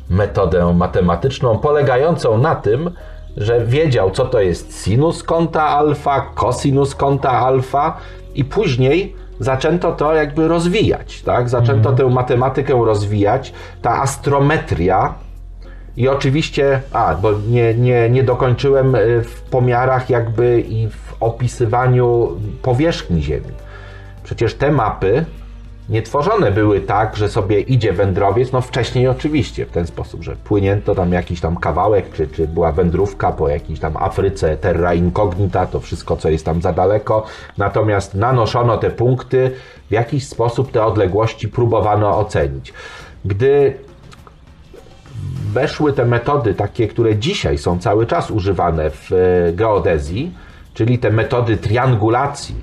metodę matematyczną polegającą na tym, że wiedział, co to jest sinus kąta alfa, kosinus kąta alfa i później zaczęto to jakby rozwijać, tak? Zaczęto tę matematykę rozwijać, ta astrometria i oczywiście, a, bo nie, nie, nie dokończyłem y, w pomiarach jakby i w opisywaniu powierzchni Ziemi. Przecież te mapy nie tworzone były tak, że sobie idzie wędrowiec, no wcześniej oczywiście w ten sposób, że płynięto tam jakiś tam kawałek, czy, czy była wędrówka po jakiejś tam Afryce, terra incognita, to wszystko, co jest tam za daleko, natomiast nanoszono te punkty, w jakiś sposób te odległości próbowano ocenić. Gdy weszły te metody takie, które dzisiaj są cały czas używane w e, geodezji, czyli te metody triangulacji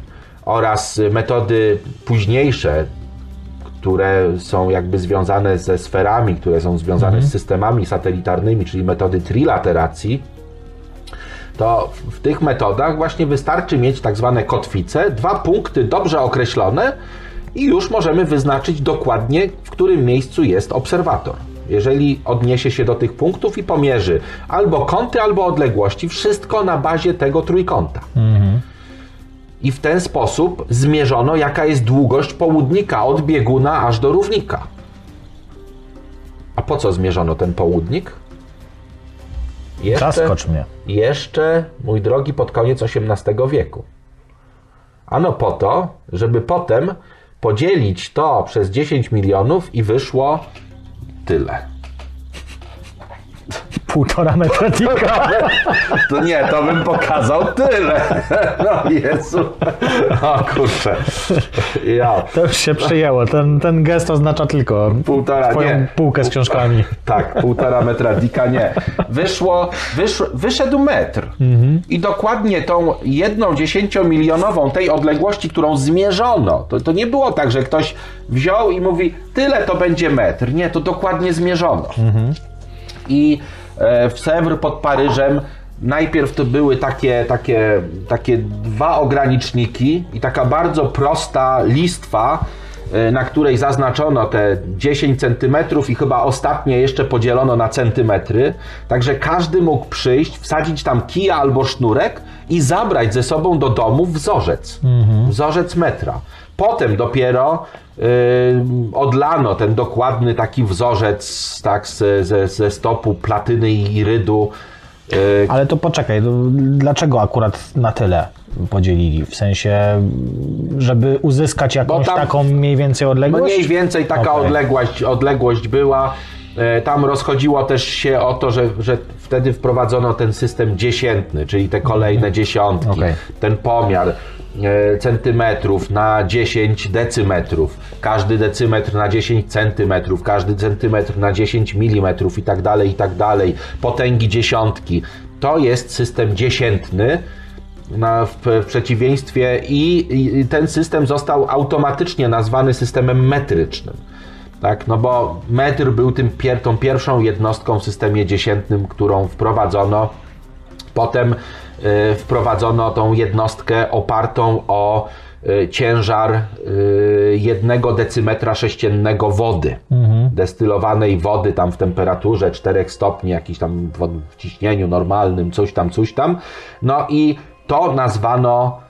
oraz metody późniejsze, które są jakby związane ze sferami, które są związane z systemami satelitarnymi, czyli metody trilateracji, to w tych metodach właśnie wystarczy mieć tak zwane kotwice, dwa punkty dobrze określone i już możemy wyznaczyć dokładnie, w którym miejscu jest obserwator. Jeżeli odniesie się do tych punktów i pomierzy albo kąty, albo odległości, wszystko na bazie tego trójkąta. I w ten sposób zmierzono, jaka jest długość południka od bieguna aż do równika. A po co zmierzono ten południk? Zaskocz mnie. jeszcze, mój drogi, pod koniec XVIII wieku. Ano po to, żeby potem podzielić to przez 10 milionów i wyszło tyle. Półtora metra dika. To nie, to bym pokazał tyle. No Jezu. O kurczę. Ja. To już się przyjęło. Ten, ten gest oznacza tylko Półtora, twoją nie. półkę z książkami. Tak, półtora metra dika, nie. Wyszło, wysz, wyszedł metr. I dokładnie tą jedną dziesięciomilionową tej odległości, którą zmierzono, to, to nie było tak, że ktoś wziął i mówi, tyle to będzie metr. Nie, to dokładnie zmierzono. I e, w Sewr pod Paryżem najpierw to były takie, takie, takie dwa ograniczniki i taka bardzo prosta listwa, e, na której zaznaczono te 10 cm i chyba ostatnie jeszcze podzielono na centymetry. Także każdy mógł przyjść, wsadzić tam kija albo sznurek i zabrać ze sobą do domu wzorzec. Wzorzec metra. Potem dopiero yy, odlano ten dokładny taki wzorzec tak, ze, ze, ze stopu platyny i irydu. Yy, Ale to poczekaj, to dlaczego akurat na tyle podzielili? W sensie, żeby uzyskać jakąś tam- taką mniej więcej odległość? mniej więcej taka Okej. odległość, odległość była. E, Tam rozchodziło też się o to, że, że wtedy wprowadzono ten system dziesiętny, czyli te kolejne dziesiątki, Okej. ten pomiar centymetrów na 10 decymetrów, każdy decymetr na 10 centymetrów, każdy centymetr na 10 milimetrów i tak dalej, i tak dalej, potęgi dziesiątki. To jest system dziesiętny, na, w, w przeciwieństwie i, i ten system został automatycznie nazwany systemem metrycznym. Tak, no bo metr był tym pier, tą pierwszą jednostką w systemie dziesiętnym, którą wprowadzono. Potem wprowadzono tą jednostkę opartą o y, ciężar y, jednego decymetra sześciennego wody. Destylowanej wody tam w temperaturze 4 stopni, jakiś tam w ciśnieniu normalnym, coś tam, coś tam. No i to nazwano,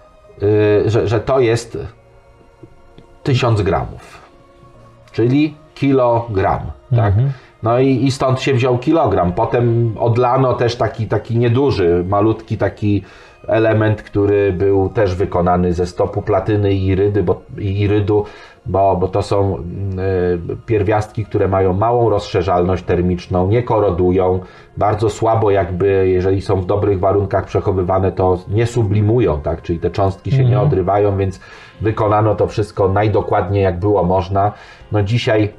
y, że, że to jest 1000 gramów czyli kilogram. Tak? No i, i stąd się wziął kilogram. Potem odlano też taki, taki nieduży, malutki taki element, który był też wykonany ze stopu platyny i irydy, bo, i irydu, bo, bo to są mm, y, pierwiastki, które mają małą rozszerzalność termiczną, nie korodują, bardzo słabo jakby, jeżeli są w dobrych warunkach przechowywane, to nie sublimują, tak? czyli te cząstki się nie odrywają, więc wykonano to wszystko najdokładniej jak było można. No dzisiaj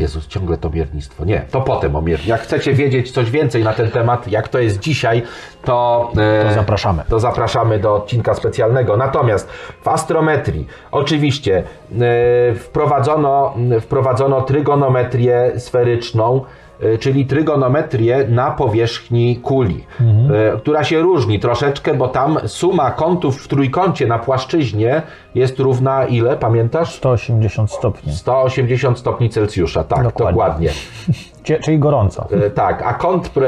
Jezus, ciągle to miernictwo. Nie, to potem o mier. Jak chcecie wiedzieć coś więcej na ten temat, jak to jest dzisiaj, to, e, To zapraszamy. to zapraszamy do odcinka specjalnego. Natomiast w astrometrii oczywiście e, wprowadzono, wprowadzono trygonometrię sferyczną, czyli trygonometrię na powierzchni kuli, e, która się różni troszeczkę, bo tam suma kątów w trójkącie na płaszczyźnie jest równa ile, pamiętasz? 180 stopni. 180 stopni Celsjusza, tak, Dokładnie. dokładnie. Czyli gorąco. E, Tak, a kąt, e,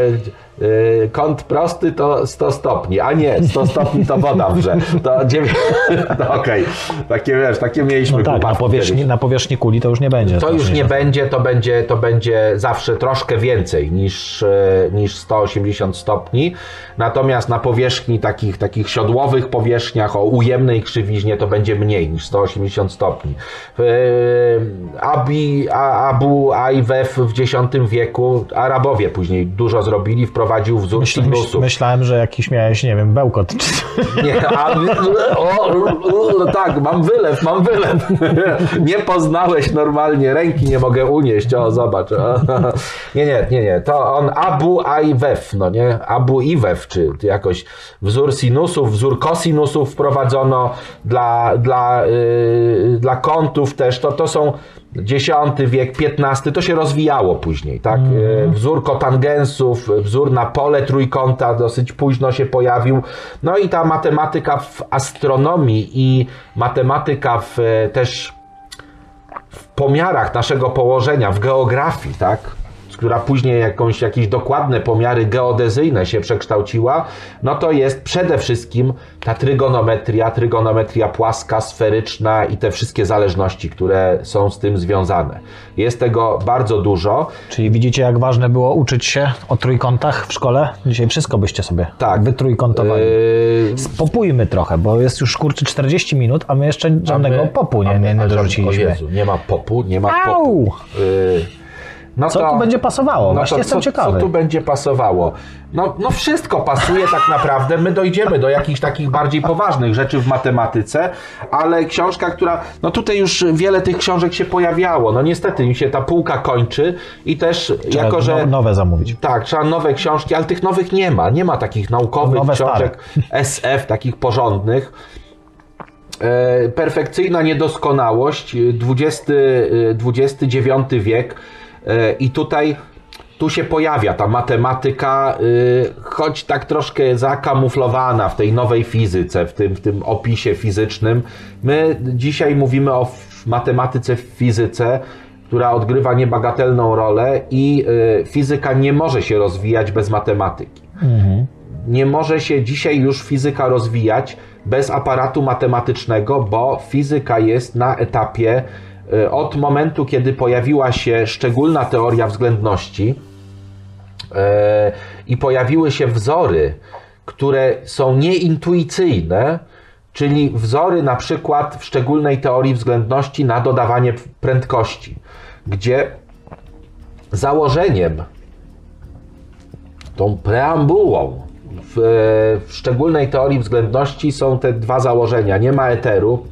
kąt prosty to 100 stopni, a nie, 100 stopni to woda wrze. To, dziewię... to okej, takie wiesz, takie mieliśmy No tak, na powierzchni, kiedyś. na powierzchni kuli to już nie będzie. To już nie 180. będzie, to będzie, to będzie zawsze troszkę więcej niż, e, niż 180 stopni. Natomiast na powierzchni takich, takich siodłowych powierzchniach o ujemnej krzywiźnie to będzie mniej niż 180 stopni. E, Abi, Abu Ajwef w X wieku, Arabowie później dużo zrobili, wprowadził wzór Myśl, myśl, myślałem, że jakiś miałeś, nie wiem, bełkot. czy- Nie, a, o, o, tak, mam wylew, mam wylew. Nie poznałeś normalnie, ręki nie mogę unieść, o zobacz. Nie, nie, nie, nie, to on Abu Ajwef, no nie, Abu Iwef, czy jakoś wzór sinusów, wzór kosinusów wprowadzono dla, dla, yy, dla kątów też, to, to są X wiek, XV, to się rozwijało później, tak? Yy, Wzór kotangensów, wzór na pole trójkąta dosyć późno się pojawił. No i ta matematyka w astronomii i matematyka w e, też w pomiarach naszego położenia, w geografii, tak? Która później jakąś, jakieś dokładne pomiary geodezyjne się przekształciła, no to jest przede wszystkim ta trygonometria, trygonometria płaska, sferyczna i te wszystkie zależności, które są z tym związane. Jest tego bardzo dużo. Czyli widzicie, jak ważne było uczyć się o trójkątach w szkole? Dzisiaj wszystko byście sobie Tak. wytrójkątowali. Yy, Popójmy trochę, bo jest już kurczę 40 minut, a my jeszcze żadnego my- popu nie, my- nie, nie a żadnego- dorzuciliśmy. Jezu, nie ma popu, nie ma Au! popu. Yy, no Co tu będzie pasowało? Właśnie jestem co, ciekawy. Co tu będzie pasowało? No, no wszystko pasuje tak naprawdę. My dojdziemy do jakichś takich bardziej poważnych rzeczy w matematyce, ale książka, która... No tutaj już wiele tych książek się pojawiało. No niestety mi się ta półka kończy i też Trzeba jako, że... no- nowe zamówić. Tak, trzeba nowe książki, ale tych nowych nie ma. Nie ma takich naukowych Nowe, książek SF, takich porządnych. E, perfekcyjna niedoskonałość, e, 20, e, XXIX wiek e, i tutaj tu się pojawia ta matematyka, e, choć tak troszkę zakamuflowana w tej nowej fizyce, w tym, w tym opisie fizycznym. My dzisiaj mówimy o matematyce w fizyce, która odgrywa niebagatelną rolę i e, fizyka nie może się rozwijać bez matematyki nie może się dzisiaj już fizyka rozwijać bez aparatu matematycznego, bo fizyka jest na etapie y, od momentu, kiedy pojawiła się szczególna teoria względności y, i pojawiły się wzory, które są nieintuicyjne, czyli wzory na przykład w szczególnej teorii względności na dodawanie prędkości, gdzie założeniem tą preambułą w, w szczególnej teorii względności są te dwa założenia. Nie ma eteru,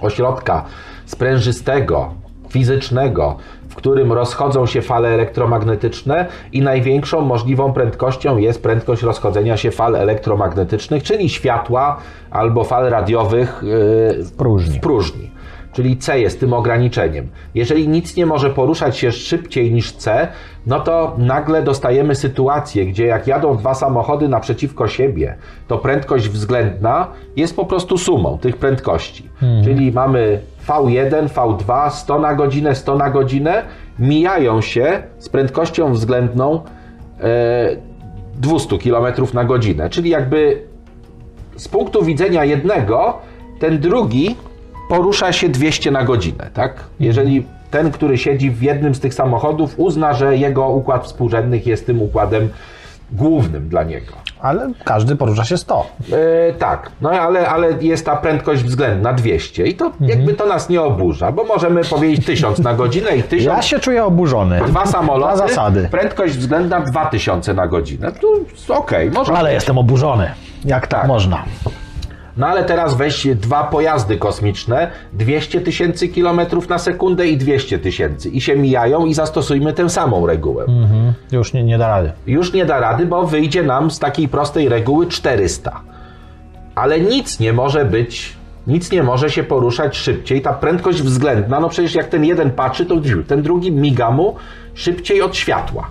ośrodka sprężystego, fizycznego, w którym rozchodzą się fale elektromagnetyczne i największą możliwą prędkością jest prędkość rozchodzenia się fal elektromagnetycznych, czyli światła albo fal radiowych yy, w próżni. W próżni. Czyli C jest tym ograniczeniem. Jeżeli nic nie może poruszać się szybciej niż C, no to nagle dostajemy sytuację, gdzie jak jadą dwa samochody naprzeciwko siebie, to prędkość względna jest po prostu sumą tych prędkości. Czyli mamy V1, V2, 100 na godzinę, 100 na godzinę, mijają się z prędkością względną e, 200 km na godzinę. Czyli jakby z punktu widzenia jednego, ten drugi porusza się 200 na godzinę, tak? Jeżeli ten, który siedzi w jednym z tych samochodów, uzna, że jego układ współrzędnych jest tym układem głównym dla niego. Ale każdy porusza się 100. E, tak, no ale, ale jest ta prędkość względna 200 i to jakby to nas nie oburza, bo możemy powiedzieć 1000 na godzinę i 1000 Ja się czuję oburzony. Dwa samoloty, Dla zasady. prędkość względna 2000 na godzinę. Tu okej, może Ale jestem oburzony. Jak tak, Tak. można? No ale teraz weź dwa pojazdy kosmiczne, 200 tysięcy kilometrów na sekundę i 200 tysięcy i się mijają i zastosujmy tę samą regułę. Mhm. Już nie, nie da rady. Już nie da rady, bo wyjdzie nam z takiej prostej reguły 400. Ale nic nie może być, nic nie może się poruszać szybciej. Ta prędkość względna, no przecież jak ten jeden patrzy, to ten drugi miga mu szybciej od światła.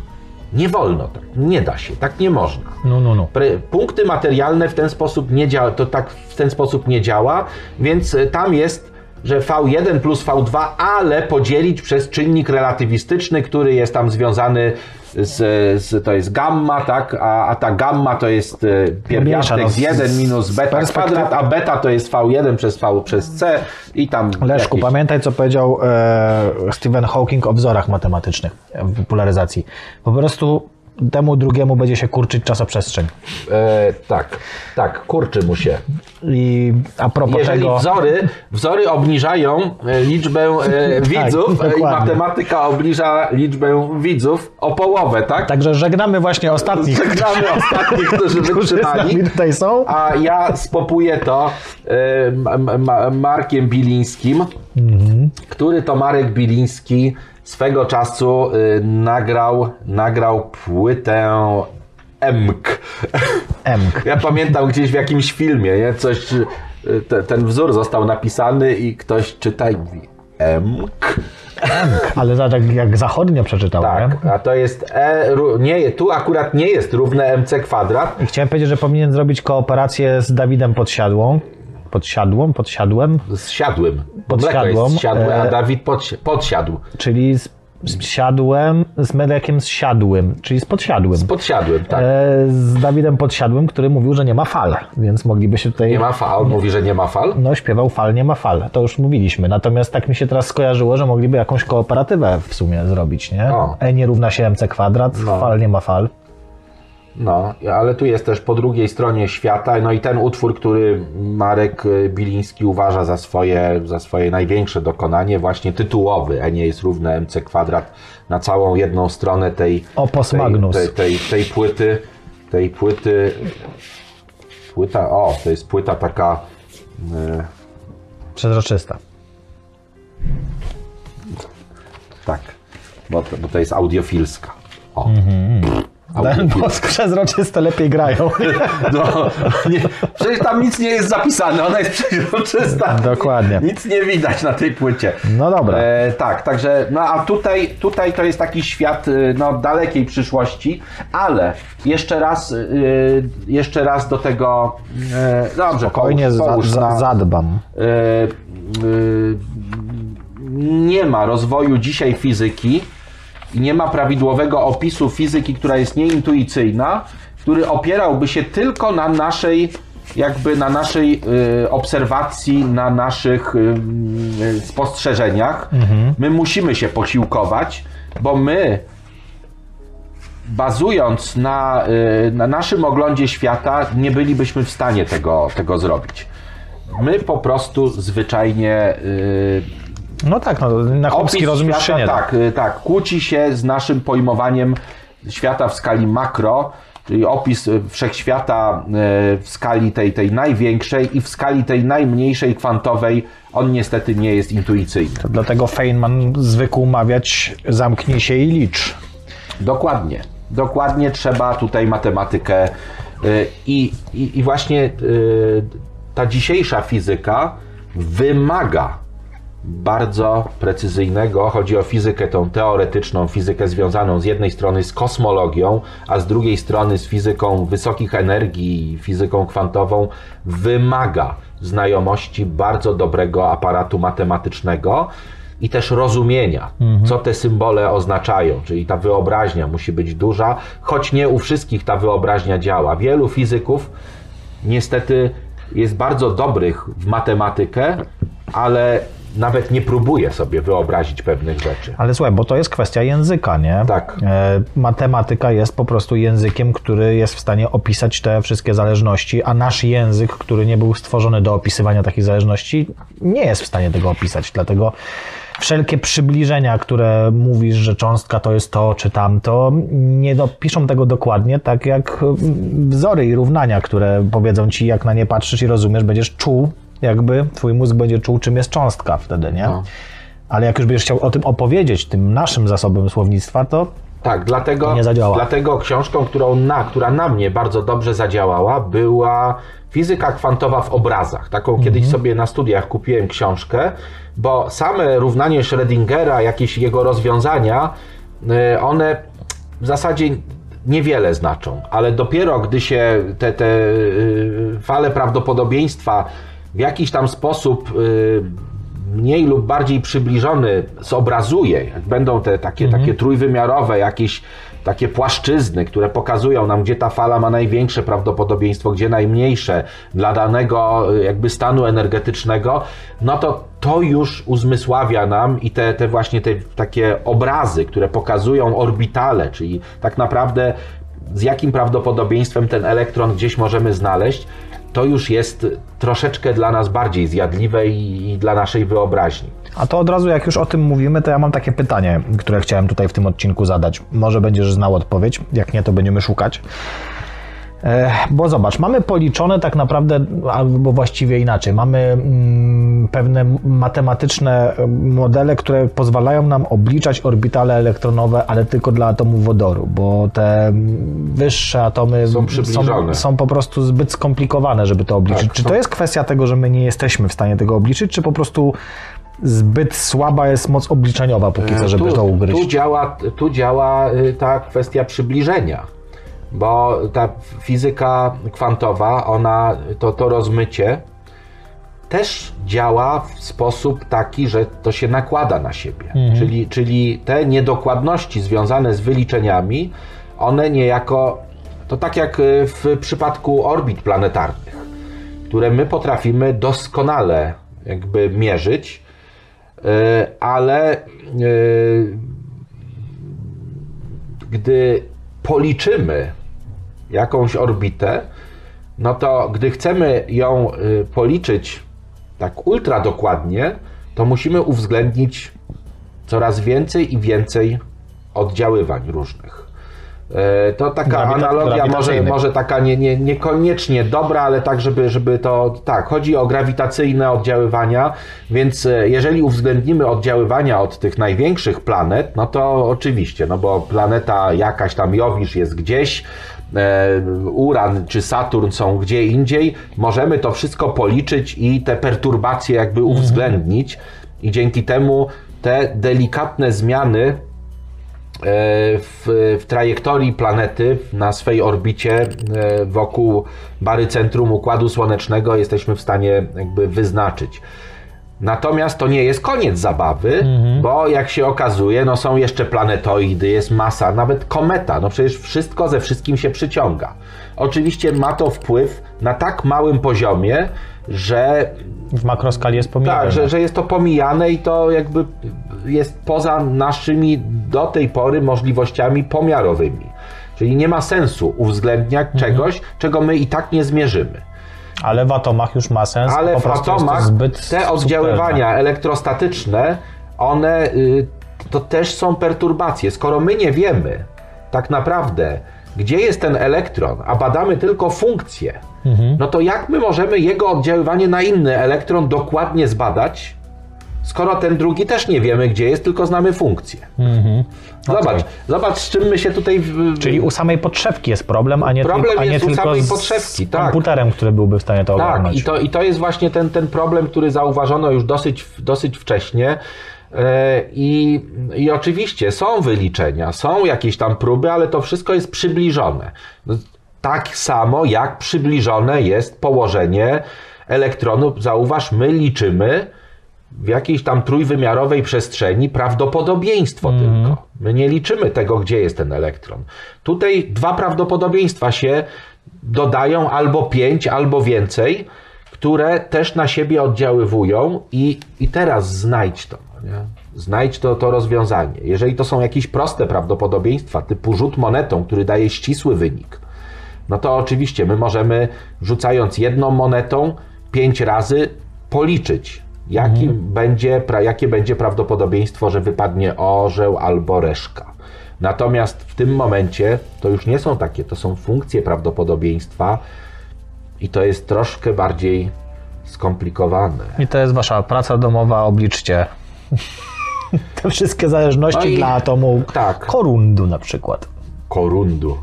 Nie wolno tak, nie da się, tak nie można. No, no, no. Punkty materialne w ten sposób nie działa, to tak w ten sposób nie działa, więc y, tam jest, że V1 plus V2, ale podzielić przez czynnik relatywistyczny, który jest tam związany z, z to jest gamma, tak, a, a ta gamma to jest y, pierwiastek no, z 1 minus beta kwadrat, a beta to jest V1 przez V przez C i tam Leszku, jakieś- pamiętaj, co powiedział e, Stephen Hawking o wzorach matematycznych w popularyzacji. Po prostu temu drugiemu będzie się kurczyć czasoprzestrzeń. E, tak, tak, kurczy mu się. I a propos Jeżeli tego... wzory, wzory obniżają e, liczbę e, widzów e, i matematyka obniża liczbę widzów o połowę, tak? Także żegnamy właśnie ostatnich, Żegnamy ostatnich, którzy którzy wytrzymali. tutaj są. A ja spopuję to e, ma, ma, Markiem Bilińskim, który to Marek Biliński swego czasu e, nagrał, nagrał płytę EMK. Emk. Ja pamiętam gdzieś w jakimś filmie, nie? Coś, y, te, ten wzór został napisany i ktoś czyta i mówi EMK. Ale zobacz, jak, jak zachodnio przeczytał, Tak, nie? a to jest E, nie, tu akurat nie jest równe MC kwadrat, I chciałem powiedzieć, że powinien zrobić kooperację z Dawidem Podsiadłą. Podsiadłą? Podsiadłem? z siadłym. Bo Podsiadłą, Mleko jest siadłe, a e, Dawid podsi- podsiadł. Czyli z, z siadłem, z mlekiem zsiadłym, czyli z podsiadłym. Z podsiadłym, tak. E, z Dawidem Podsiadłym, który mówił, że nie ma fal, więc mogliby się tutaj... Nie ma fal, mówi, że nie ma fal. No, śpiewał fal, nie ma fal. To już mówiliśmy. Natomiast tak mi się teraz skojarzyło, że mogliby jakąś kooperatywę w sumie zrobić, nie? O. E nie równa się MC kwadrat, No. fal nie ma fal. No, ale tu jest też po drugiej stronie świata, no i ten utwór, który Marek y, Biliński uważa za swoje, za swoje największe dokonanie, właśnie tytułowy, E nie jest równe MC kwadrat, na całą jedną stronę tej, tej, Magnus. tej, tej, tej płyty, tej płyty, płyta, o, to jest płyta taka, y, Przezroczysta. tak, bo to, bo to jest audiofilska. O. Bo Audiofilska. przezroczyste lepiej grają. No, nie, przecież tam nic nie jest zapisane, ona jest przeźroczysta. Dokładnie. Nic nie widać na tej płycie. No dobra. E, tak, także, no a tutaj, tutaj to jest taki świat y, no, dalekiej przyszłości, ale jeszcze raz, y, jeszcze raz do tego, e, dobrze, Spokojnie połóż- za, połóż za, na- zadbam. e, y, nie ma rozwoju dzisiaj fizyki nie ma prawidłowego opisu fizyki, która jest nieintuicyjna, który opierałby się tylko na naszej jakby na naszej y, obserwacji, na naszych y, y, spostrzeżeniach. My musimy się posiłkować, bo my bazując na, y, na naszym oglądzie świata, nie bylibyśmy w stanie tego, tego zrobić. My po prostu zwyczajnie y, No tak, no, na chłopski rozum już się świata, nie da. tak, y, tak, kłóci się z naszym pojmowaniem świata w skali makro, czyli opis y, wszechświata y, w skali tej, tej największej i w skali tej najmniejszej kwantowej, on niestety nie jest intuicyjny. Dlatego Feynman zwykł mawiać zamknij się i licz. Dokładnie. Dokładnie trzeba tutaj matematykę i, i, i właśnie ta dzisiejsza fizyka wymaga bardzo precyzyjnego, chodzi o fizykę tą teoretyczną, fizykę związaną z jednej strony z kosmologią, a z drugiej strony z fizyką wysokich energii, fizyką kwantową, wymaga znajomości bardzo dobrego aparatu matematycznego i też rozumienia, co te symbole oznaczają, czyli ta wyobraźnia musi być duża, choć nie u wszystkich ta wyobraźnia działa. Wielu fizyków niestety jest bardzo dobrych w matematykę, ale nawet nie próbuje sobie wyobrazić pewnych rzeczy. Ale słuchaj, bo to jest kwestia języka, nie? Tak. E, matematyka jest po prostu językiem, który jest w stanie opisać te wszystkie zależności, a nasz język, który nie był stworzony do opisywania takich zależności, nie jest w stanie tego opisać. Dlatego wszelkie przybliżenia, które mówisz, że cząstka to jest to czy tamto, nie dopiszą tego dokładnie, tak jak wzory i równania, które powiedzą ci, jak na nie patrzysz i rozumiesz, będziesz czuł, jakby twój mózg będzie czuł, czym jest cząstka wtedy, nie? No. Ale jak już będziesz chciał o tym opowiedzieć, tym naszym zasobem słownictwa, to Tak, dlatego, Nie zadziała. dlatego książką, którą na, która na mnie bardzo dobrze zadziałała, była Fizyka kwantowa w obrazach. Taką kiedyś sobie na studiach kupiłem książkę, bo same równanie Schrödingera, jakieś jego rozwiązania, y, one w zasadzie niewiele znaczą, ale dopiero gdy się te, te y, fale prawdopodobieństwa w jakiś tam sposób y, mniej lub bardziej przybliżony zobrazuje, jak będą te takie, takie trójwymiarowe, jakieś takie płaszczyzny, które pokazują nam, gdzie ta fala ma największe prawdopodobieństwo, gdzie najmniejsze dla danego y, jakby stanu energetycznego, no to to już uzmysławia nam i te, te właśnie te takie obrazy, które pokazują orbitale, czyli tak naprawdę z jakim prawdopodobieństwem ten elektron gdzieś możemy znaleźć, to już jest troszeczkę dla nas bardziej zjadliwe i, i dla naszej wyobraźni. A to od razu, jak już o tym mówimy, to ja mam takie pytanie, które chciałem tutaj w tym odcinku zadać. Może będziesz znał odpowiedź, jak nie, to będziemy szukać. E, Bo zobacz, mamy policzone tak naprawdę, albo właściwie inaczej, mamy mm, pewne matematyczne e, modele, które pozwalają nam obliczać orbitale elektronowe, ale tylko dla atomów wodoru, bo te mm, wyższe atomy Są przybliżone. są po prostu zbyt skomplikowane, żeby to obliczyć. Tak, czy są- to jest kwestia tego, że my nie jesteśmy w stanie tego obliczyć, czy po prostu zbyt słaba jest moc obliczeniowa póki co, żeby tu, to ugryźć? Tu działa, tu działa y, ta kwestia przybliżenia, bo ta fizyka kwantowa, ona, to, to rozmycie też działa w sposób taki, że to się nakłada na siebie. Czyli, czyli te niedokładności związane z wyliczeniami, one niejako, to tak jak y, w przypadku orbit planetarnych, które my potrafimy doskonale jakby mierzyć, y, ale y, gdy policzymy jakąś orbitę, no to gdy chcemy ją y, policzyć tak ultra dokładnie, to musimy uwzględnić coraz więcej i więcej oddziaływań różnych. E, To taka Grawita- analogia może, może taka nie, nie, niekoniecznie dobra, ale tak, żeby, żeby to. Tak, chodzi o grawitacyjne oddziaływania, więc e, jeżeli uwzględnimy oddziaływania od tych największych planet, no to oczywiście, no bo planeta jakaś tam Jowisz jest gdzieś, Uran czy Saturn są gdzie indziej, możemy to wszystko policzyć i te perturbacje jakby uwzględnić, i dzięki temu te delikatne zmiany w, w trajektorii planety na swej orbicie e, wokół barycentrum Układu Słonecznego jesteśmy w stanie jakby wyznaczyć. Natomiast to nie jest koniec zabawy, bo jak się okazuje, no są jeszcze planetoidy, jest masa, nawet kometa, no przecież wszystko ze wszystkim się przyciąga. Oczywiście ma to wpływ na tak małym poziomie, że W makroskali jest pomijane. tak, że, że jest to pomijane i to jakby jest poza naszymi do tej pory możliwościami pomiarowymi. Czyli nie ma sensu uwzględniać Mhm. czegoś, czego my i tak nie zmierzymy. Ale w atomach już ma sens. Ale w atomach zbyt te oddziaływania elektrostatyczne, one y, to też są perturbacje. Skoro my nie wiemy tak naprawdę, gdzie jest ten elektron, a badamy tylko funkcję, Mhm. no to jak my możemy jego oddziaływanie na inny elektron dokładnie zbadać, skoro ten drugi też nie wiemy, gdzie jest, tylko znamy funkcję. Zobacz, zobacz, z czym my się tutaj... w- Mhm. Czyli u samej podszewki jest problem, a nie, Problem tylko, a nie jest u tylko samej z podszewki, tak. komputerem, który byłby w stanie to Tak, ogarnąć. i to, i to jest właśnie ten, ten problem, który zauważono już dosyć, dosyć wcześnie. E, I, I oczywiście są wyliczenia, są jakieś tam próby, ale to wszystko jest przybliżone. No, Tak samo jak przybliżone jest położenie elektronu. Zauważ, my liczymy w jakiejś tam trójwymiarowej przestrzeni prawdopodobieństwo tylko. My nie liczymy tego, gdzie jest ten elektron. Tutaj dwa prawdopodobieństwa się dodają, albo pięć, albo więcej, które też na siebie oddziaływują i, i teraz znajdź to. no Nie? Znajdź to, to rozwiązanie. Jeżeli to są jakieś proste prawdopodobieństwa, typu rzut monetą, który daje ścisły wynik, no to oczywiście my możemy, rzucając jedną monetą, pięć razy policzyć, jakim będzie, pra- jakie będzie prawdopodobieństwo, że wypadnie orzeł albo reszka. Natomiast w tym momencie to już nie są takie, to są funkcje prawdopodobieństwa i to jest troszkę bardziej skomplikowane. I to jest wasza praca domowa, obliczcie te wszystkie zależności No i- dla atomu tak. korundu na przykład. Korundu.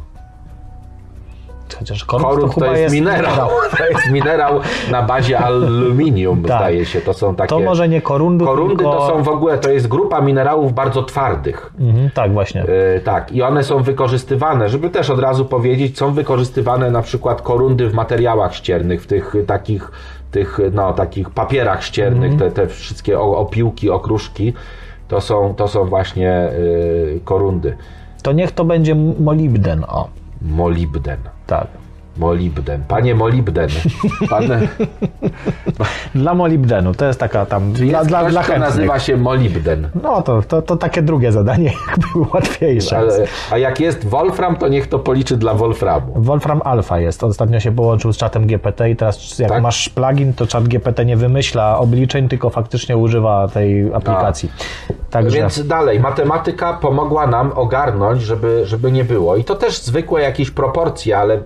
Chociaż korund, Korund to to jest minerał. To jest minerał na bazie aluminium, Tak. zdaje się. To są takie. To może nie korundu, Korundy tylko... to są w ogóle, to jest grupa minerałów bardzo twardych. Mhm, tak, właśnie. Yy, tak, i one są wykorzystywane, żeby też od razu powiedzieć, są wykorzystywane na przykład korundy w materiałach ściernych, w tych y, takich, tych, no, takich papierach ściernych, Mhm. te, te wszystkie opiłki, okruszki, to są, to są właśnie yy, korundy. To To niech to będzie molibden, o. Molibden. Tak. Molibden. Panie Molibden. Pan, Dla molibdenu, to jest taka tam, dla, jest dla, dla kto chętnych. nazywa się Molibden. No to, to, to takie drugie zadanie jakby łatwiejsze. Ale, a jak jest Wolfram, to niech to policzy dla Wolframu. Wolfram Alpha jest. Ostatnio się połączył z czatem GPT i teraz jak Tak? masz plugin, to czat GPT nie wymyśla obliczeń, tylko faktycznie używa tej aplikacji. Także Więc dalej, matematyka pomogła nam ogarnąć, żeby, żeby nie było. I to też zwykłe jakieś proporcje, ale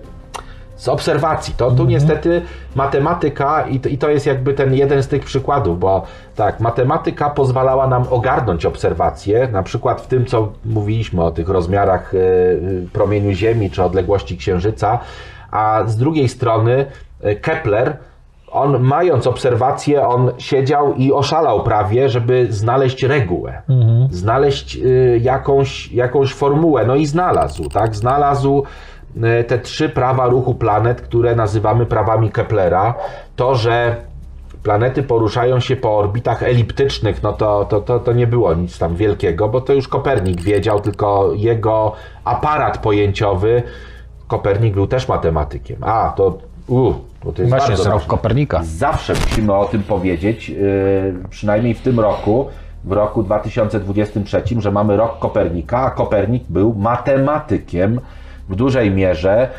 z obserwacji. To tu niestety matematyka, i to, i to jest jakby ten jeden z tych przykładów, bo tak, matematyka pozwalała nam ogarnąć obserwacje, na przykład w tym, co mówiliśmy o tych rozmiarach e, promieniu Ziemi czy odległości Księżyca, a z drugiej strony e, Kepler on mając obserwacje, on siedział i oszalał prawie, żeby znaleźć regułę, znaleźć y, jakąś, jakąś formułę. No i znalazł, tak? Znalazł te trzy prawa ruchu planet, które nazywamy prawami Keplera. To, że planety poruszają się po orbitach eliptycznych, no to, to, to, to nie było nic tam wielkiego, bo to już Kopernik wiedział, tylko jego aparat pojęciowy, Kopernik był też matematykiem. A, to, bo to jest właśnie rok. Kopernika. Zawsze musimy o tym powiedzieć, yy, przynajmniej w tym roku, w roku 2023, że mamy rok Kopernika, a Kopernik był matematykiem w dużej mierze.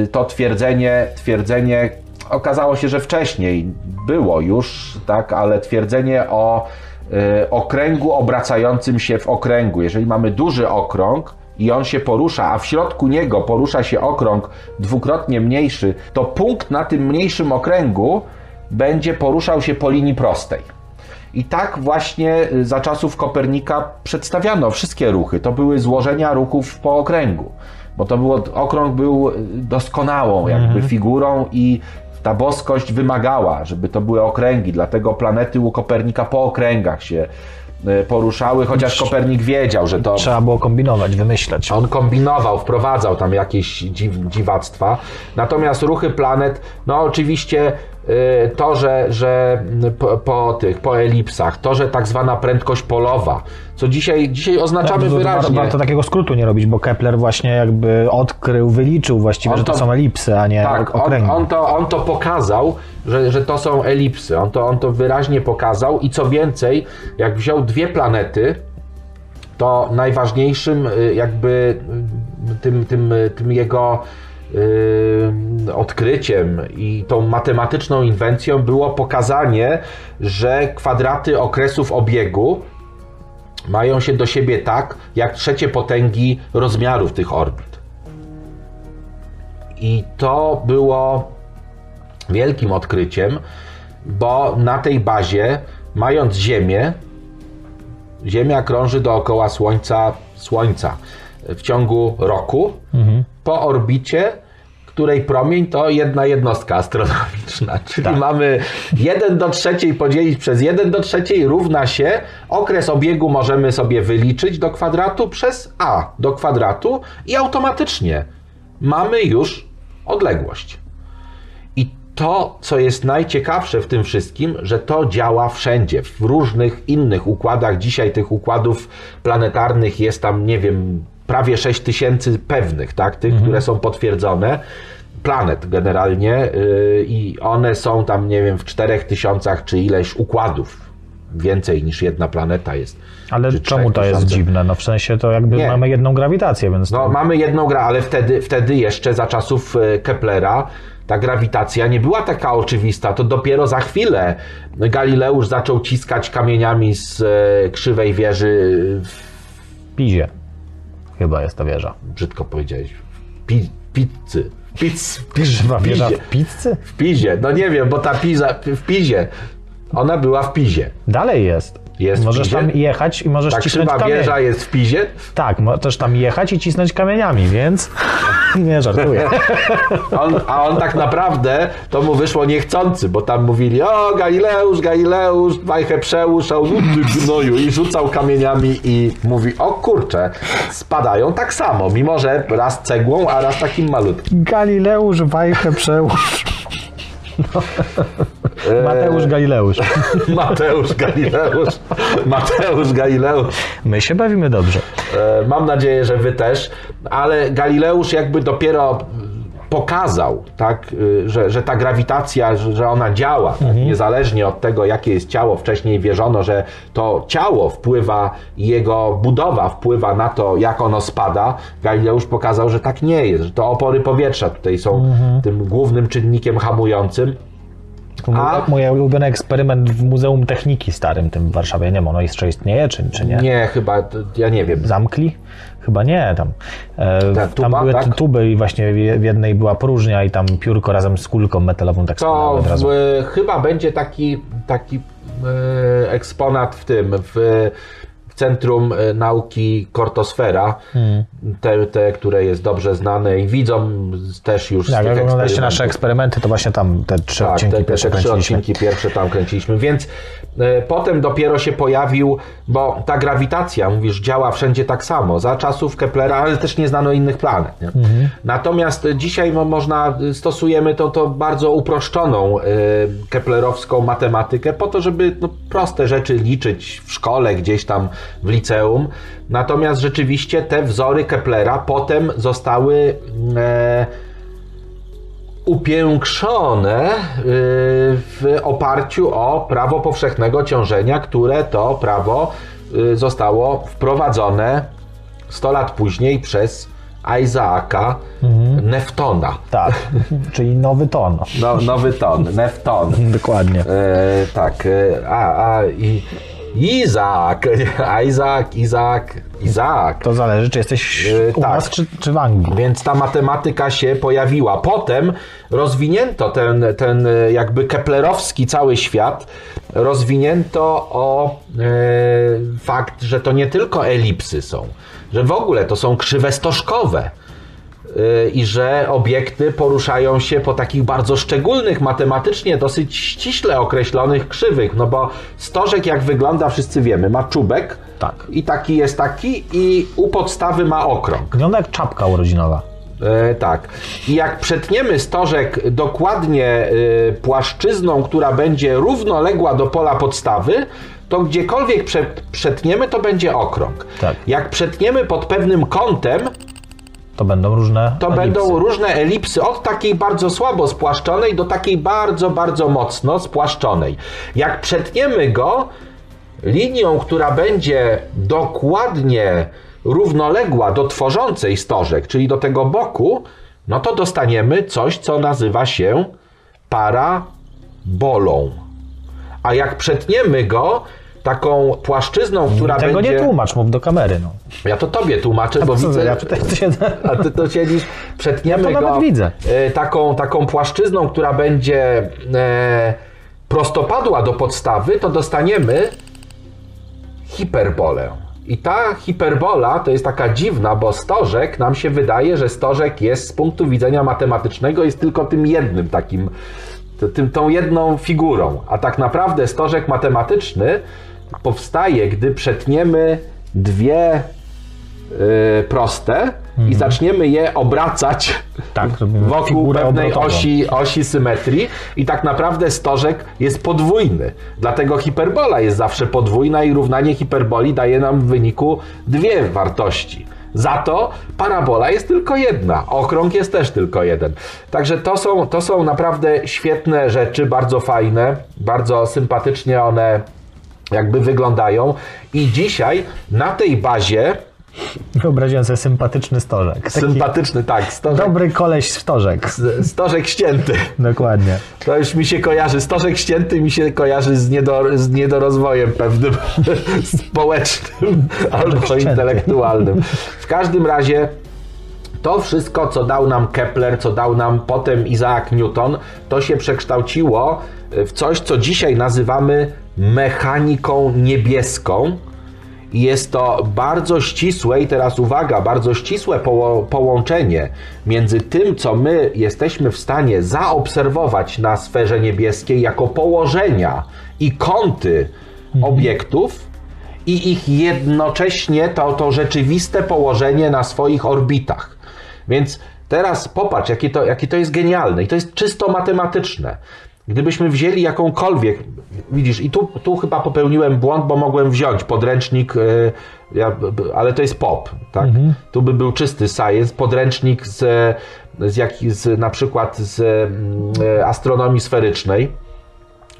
Yy, To twierdzenie, twierdzenie okazało się, że wcześniej było już, tak, ale twierdzenie o yy, okręgu obracającym się w okręgu. Jeżeli mamy duży okrąg, i on się porusza, a w środku niego porusza się okrąg dwukrotnie mniejszy, to punkt na tym mniejszym okręgu będzie poruszał się po linii prostej. I tak właśnie y, za czasów Kopernika przedstawiano wszystkie ruchy. To były złożenia ruchów po okręgu, bo to było, okrąg był y, doskonałą jakby figurą i ta boskość wymagała, żeby to były okręgi, dlatego planety u Kopernika po okręgach się y, poruszały, chociaż Kopernik wiedział, że to Trzeba było kombinować, wymyślać. on kombinował, wprowadzał tam jakieś dziw, dziwactwa. Natomiast ruchy planet, no oczywiście to, że, że po, po tych, po elipsach, to, że tak zwana prędkość polowa, co dzisiaj, dzisiaj oznaczamy Tak, wyraźnie. Warto takiego skrótu nie robić, bo Kepler właśnie jakby odkrył, wyliczył właściwie, On że to to- są elipsy, a nie Tak, on, okręgi. on, to, on to pokazał, że, że to są elipsy. On to, on to wyraźnie pokazał i co więcej, jak wziął dwie planety, to najważniejszym y, jakby y, tym, tym, y, tym jego y, odkryciem i tą matematyczną inwencją było pokazanie, że kwadraty okresów obiegu mają się do siebie tak, jak trzecie potęgi rozmiarów tych orbit. I to było wielkim odkryciem, bo na tej bazie, mając Ziemię, Ziemia krąży dookoła Słońca, Słońca w ciągu roku po orbicie, której promień to jedna jednostka astronomiczna. Czyli mamy 1 do trzeciej podzielić przez 1 do trzeciej równa się okres obiegu możemy sobie wyliczyć do kwadratu przez a do kwadratu i automatycznie mamy już odległość. I to, co jest najciekawsze w tym wszystkim, że to działa wszędzie, w różnych innych układach. Dzisiaj tych układów planetarnych jest tam, nie wiem, prawie 6 tysięcy pewnych, tak? Tych, które są potwierdzone. Planet generalnie yy, i one są tam, nie wiem, w 4 tysiącach czy ileś układów. Więcej niż jedna planeta jest. Ale czemu to jest dziwne? No w sensie to jakby Nie. mamy jedną grawitację, więc No, mamy jedną grę, ale wtedy, wtedy jeszcze za czasów e, Keplera ta grawitacja nie była taka oczywista. To dopiero za chwilę Galileusz zaczął ciskać kamieniami z e, krzywej wieży, w, Pizie chyba jest ta wieża. brzydko powiedziałeś, w pi, pizzy. Pizz, Krzywa w wieża w pizzy? W Pizie. No nie wiem, bo ta Piza w Pizie. Ona była w Pizie. Dalej jest. Jest możesz tam jechać i możesz Ta cisnąć kamień. wieża jest w Pizie. Tak, możesz tam jechać i cisnąć kamieniami, więc nie żartuję. On, a on tak naprawdę to mu wyszło niechcący, bo tam mówili, o Galileusz, Galileusz, wajchę przełóż, a on "U, ty gnoju i rzucał kamieniami i mówi, o kurczę, spadają tak samo, mimo że raz cegłą, a raz takim malutkim. Galileusz Wajchę przełóż. Mateusz Galileusz. Mateusz Galileusz. Mateusz Galileusz. My się bawimy dobrze. E, Mam nadzieję, że wy też, ale Galileusz jakby dopiero pokazał, tak, y, że, że ta grawitacja, że, ona działa, tak, niezależnie od tego, jakie jest ciało. Wcześniej wierzono, że to ciało wpływa, jego budowa wpływa na to, jak ono spada. Galileusz pokazał, że tak nie jest, że to opory powietrza tutaj są tym głównym czynnikiem hamującym. A- mój ulubiony eksperyment w Muzeum Techniki Starym, tym w Warszawie. Nie wiem, ono jeszcze istnieje, czy, czy nie? Nie, chyba, ja nie wiem. Zamkli? Chyba nie, tam. E, Ta tam tuba, były tak? tuby i właśnie w jednej była próżnia i tam piórko razem z kulką metalową tak To od razu. w, chyba będzie taki, taki e, eksponat w tym, w Centrum e, Nauki Kortosfera, Hmm. te, te, które jest dobrze znane i widzą też już z Jak tych oglądaliście nasze eksperymenty, to właśnie tam te trzy Tak, odcinki te, te, pierwsze te trzy odcinki pierwsze tam kręciliśmy, więc e, potem dopiero się pojawił, bo ta grawitacja, mówisz, działa wszędzie tak samo, za czasów Keplera, ale też nie znano innych planet. Mhm. Natomiast dzisiaj mo, można, stosujemy to, to bardzo uproszczoną e, keplerowską matematykę po to, żeby no, proste rzeczy liczyć w szkole, gdzieś tam w liceum. Natomiast rzeczywiście te wzory Keplera potem zostały e, upiększone y, w oparciu o prawo powszechnego ciążenia, które to prawo y, zostało wprowadzone 100 lat później przez Isaaca Neftona. Tak, czyli nowy ton. No, nowy ton, Nefton. Dokładnie. E, tak, e, a, a i Izaak, Isaac, Izaak, Izaak. To zależy, czy jesteś Yy, u tak. nas, czy, czy w Anglii. Więc ta matematyka się pojawiła. Potem rozwinięto ten, ten e, jakby keplerowski cały świat, rozwinięto o e, fakt, że to nie tylko elipsy są, że w ogóle to są krzywe stożkowe i że obiekty poruszają się po takich bardzo szczególnych, matematycznie dosyć ściśle określonych krzywych, no bo stożek jak wygląda wszyscy wiemy, ma czubek Tak. i taki jest taki i u podstawy ma okrąg. Wygląda jak czapka urodzinowa. E, tak. I jak przetniemy stożek dokładnie e, płaszczyzną, która będzie równoległa do pola podstawy, to gdziekolwiek prze, przetniemy, to będzie okrąg. Tak. Jak przetniemy pod pewnym kątem, To będą różne to elipsy. będą różne elipsy, od takiej bardzo słabo spłaszczonej do takiej bardzo, bardzo mocno spłaszczonej. Jak przetniemy go linią, która będzie dokładnie równoległa do tworzącej stożek, czyli do tego boku, no to dostaniemy coś, co nazywa się parabolą. A jak przetniemy go taką płaszczyzną, która Tego będzie... nie tłumacz, mów do kamery. No. Ja to tobie tłumaczę, bo Co, widzę... ja tutaj to się... A ty to siedzisz, przetniemy Ja to go nawet widzę. e, taką, taką płaszczyzną, która będzie e, prostopadła do podstawy, to dostaniemy hiperbolę. I ta hiperbola to jest taka dziwna, bo stożek nam się wydaje, że stożek jest z punktu widzenia matematycznego jest tylko tym jednym takim, tym, tą jedną figurą. A tak naprawdę stożek matematyczny powstaje, gdy przetniemy dwie y, proste i zaczniemy je obracać Tak, wokół pewnej osi, osi symetrii i tak naprawdę stożek jest podwójny. Dlatego hiperbola jest zawsze podwójna i równanie hiperboli daje nam w wyniku dwie wartości. Za to parabola jest tylko jedna, okrąg jest też tylko jeden. Także to są, to są naprawdę świetne rzeczy, bardzo fajne, bardzo sympatycznie one jakby wyglądają. I dzisiaj na tej bazie Wyobraziłem sobie sympatyczny stożek. Taki sympatyczny, tak, stożek, dobry koleś stożek. stożek ścięty. Dokładnie. To już mi się kojarzy, stożek ścięty mi się kojarzy z, niedor, z niedorozwojem pewnym społecznym albo ścięty. intelektualnym. W każdym razie to wszystko, co dał nam Kepler, co dał nam potem Isaac Newton, to się przekształciło w coś, co dzisiaj nazywamy mechaniką niebieską. I jest to bardzo ścisłe, i teraz uwaga, bardzo ścisłe poło- połączenie między tym, co my jesteśmy w stanie zaobserwować na sferze niebieskiej jako położenia i kąty obiektów, i ich jednocześnie to, to rzeczywiste położenie na swoich orbitach. Więc Teraz popatrz, jakie to, jakie to jest genialne i to jest czysto matematyczne. Gdybyśmy wzięli jakąkolwiek, widzisz, i tu, tu chyba popełniłem błąd, bo mogłem wziąć podręcznik, y, ja, ale to jest pop, tak? Tu by był czysty science, podręcznik z, z, jak, z na przykład z y, astronomii sferycznej,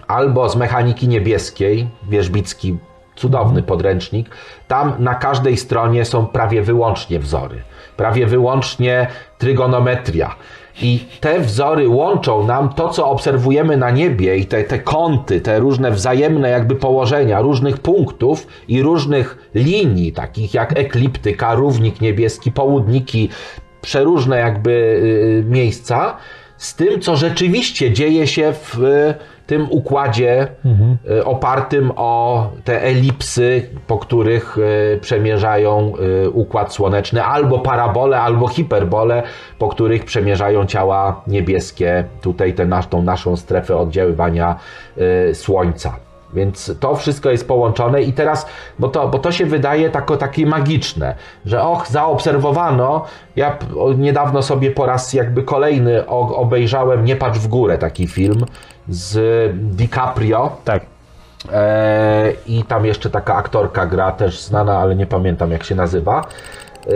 albo z mechaniki niebieskiej, Wierzbicki, cudowny podręcznik. Tam na każdej stronie są prawie wyłącznie wzory, prawie wyłącznie trygonometria. I te wzory łączą nam to, co obserwujemy na niebie i te, te kąty, te różne wzajemne jakby położenia różnych punktów i różnych linii, takich jak ekliptyka, równik niebieski, południki, przeróżne jakby y, miejsca, z tym, co rzeczywiście dzieje się w y, tym układzie y, opartym o te elipsy, po których y, przemierzają y, układ słoneczny, albo parabole, albo hiperbole, po których przemierzają ciała niebieskie, tutaj tę naszą strefę oddziaływania Słońca. Więc to wszystko jest połączone i teraz, bo to, bo to się wydaje tako, takie magiczne, że och, zaobserwowano, ja niedawno sobie po raz jakby kolejny obejrzałem Nie patrz w górę taki film z DiCaprio Tak. e, i tam jeszcze taka aktorka gra, też znana, ale nie pamiętam jak się nazywa. E,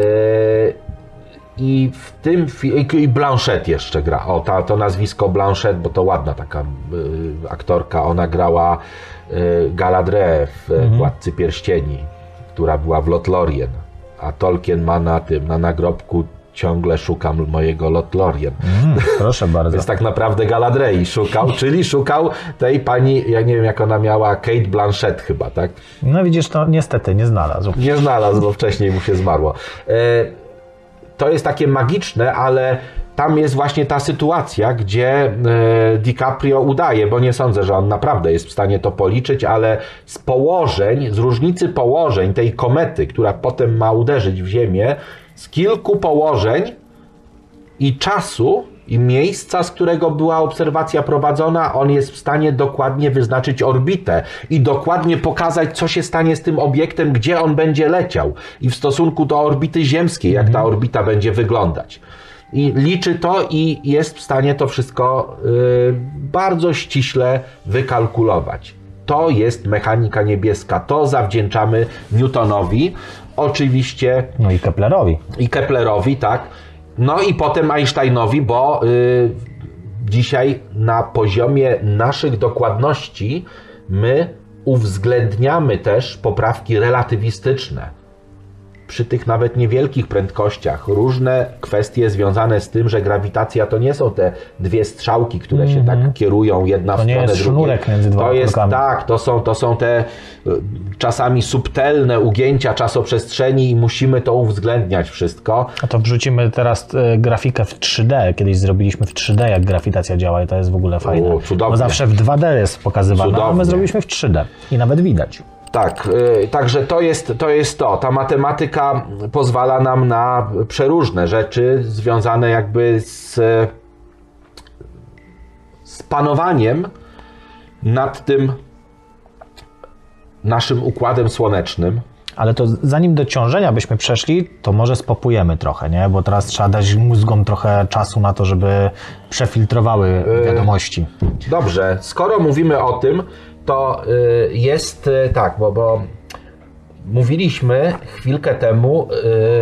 I w tym i Blanchett jeszcze gra. O, ta, to nazwisko Blanchett, bo to ładna taka y, aktorka. Ona grała y, Galadriel w Mhm. Władcy Pierścieni, która była w Lothlorien. A Tolkien ma na tym, na nagrobku ciągle szukam mojego Lothlorien. Mm, proszę bardzo. Więc tak naprawdę Galadriel szukał, czyli szukał tej pani, ja nie wiem jak ona miała, Kate Blanchett chyba, tak? No widzisz, to niestety nie znalazł. Nie znalazł, bo wcześniej mu się zmarło. E, To jest takie magiczne, ale tam jest właśnie ta sytuacja, gdzie e, DiCaprio udaje, bo nie sądzę, że on naprawdę jest w stanie to policzyć, ale z położeń, z różnicy położeń tej komety, która potem ma uderzyć w Ziemię, z kilku położeń i czasu i miejsca, z którego była obserwacja prowadzona, on jest w stanie dokładnie wyznaczyć orbitę i dokładnie pokazać, co się stanie z tym obiektem, gdzie on będzie leciał i w stosunku do orbity ziemskiej, jak ta orbita będzie wyglądać. I liczy to i jest w stanie to wszystko y, bardzo ściśle wykalkulować. To jest mechanika niebieska. To zawdzięczamy Newtonowi. Oczywiście No i Keplerowi. i Keplerowi, tak. No i potem Einsteinowi, bo y, dzisiaj na poziomie naszych dokładności my uwzględniamy też poprawki relatywistyczne. Przy tych nawet niewielkich prędkościach różne kwestie związane z tym, że grawitacja to nie są te dwie strzałki, które się tak kierują jedna Mhm. To w nie stronę drugiej. sznurek między dwoma To jest tak, to są, to są te y, czasami subtelne ugięcia czasoprzestrzeni i musimy to uwzględniać wszystko. A to wrzucimy teraz e, grafikę w 3D. Kiedyś zrobiliśmy w 3D, jak grawitacja działa i to jest w ogóle fajne. O, cudownie. Bo zawsze w 2D jest pokazywane, a my Cudownie. zrobiliśmy w 3D i nawet widać. Tak, y, także to jest, to jest to. Ta matematyka pozwala nam na przeróżne rzeczy związane jakby z, z panowaniem nad tym naszym układem słonecznym. Ale to zanim do ciążenia byśmy przeszli, to może spopujemy trochę, nie? Bo teraz trzeba dać mózgom trochę czasu na to, żeby przefiltrowały wiadomości. Dobrze, skoro mówimy o tym, to y, jest y, tak, bo, bo mówiliśmy chwilkę temu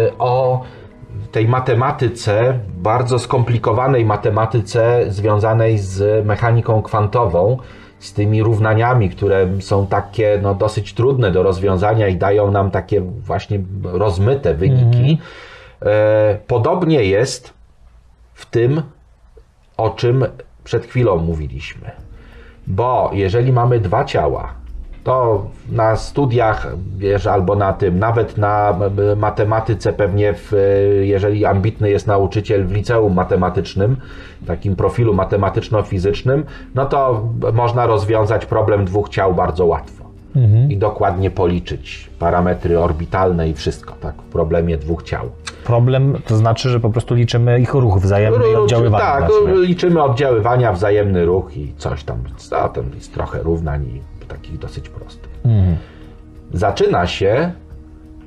y, o tej matematyce, bardzo skomplikowanej matematyce związanej z mechaniką kwantową, z tymi równaniami, które są takie no, dosyć trudne do rozwiązania i dają nam takie właśnie rozmyte wyniki. E, Podobnie jest w tym, o czym przed chwilą mówiliśmy. Bo jeżeli mamy dwa ciała, to na studiach, wiesz, albo na tym, nawet na matematyce pewnie, w, jeżeli ambitny jest nauczyciel w liceum matematycznym, takim profilu matematyczno-fizycznym, no to można rozwiązać problem dwóch ciał bardzo łatwo. I dokładnie policzyć parametry orbitalne i wszystko, tak, w problemie dwóch ciał. Problem to znaczy, że po prostu liczymy ich ruch wzajemny i oddziaływanie. Tak, właśnie. liczymy oddziaływania, wzajemny ruch i coś tam. A, tam jest trochę równań i takich dosyć prostych. Mhm. Zaczyna się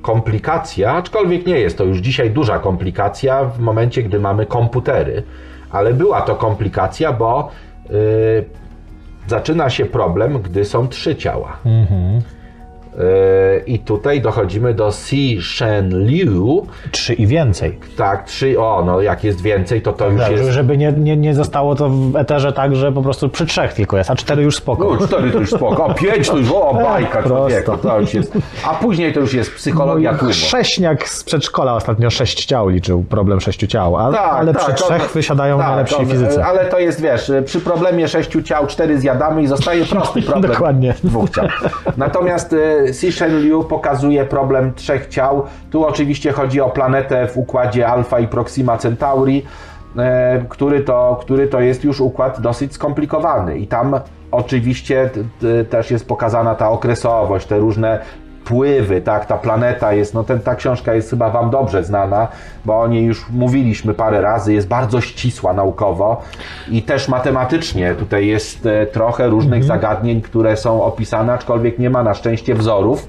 komplikacja, aczkolwiek nie jest to już dzisiaj duża komplikacja w momencie, gdy mamy komputery, ale była to komplikacja, bo y, zaczyna się problem, gdy są trzy ciała. Y, I tutaj dochodzimy do Si Shen Liu. Trzy i więcej. Tak, trzy, o, no jak jest więcej, to to już Tak, jest Żeby nie, nie, nie zostało to w eterze tak, że po prostu przy trzech tylko jest, a cztery już spoko. No, cztery to już spoko, a pięć to już, o, bajka Prosto. człowieku, to już jest. A później to już jest psychologia tłumu. Sześniak z przedszkola ostatnio sześć ciał liczył, problem sześciu ciał, a, Tak, ale tak, przy to- trzech wysiadają tak, najlepsi to- fizycy. Ale to jest, wiesz, przy problemie sześciu ciał cztery zjadamy i zostaje prosty problem Dokładnie. dwóch ciał. Natomiast Liu pokazuje problem trzech ciał. Tu oczywiście chodzi o planetę w układzie Alfa i Proxima Centauri, e, który to, który to jest już układ dosyć skomplikowany i tam oczywiście też jest pokazana ta okresowość, te różne pływy, tak, ta planeta jest, no ten, ta książka jest chyba Wam dobrze znana, bo o niej już mówiliśmy parę razy, jest bardzo ścisła naukowo i też matematycznie tutaj jest e, trochę różnych zagadnień, które są opisane, aczkolwiek nie ma na szczęście wzorów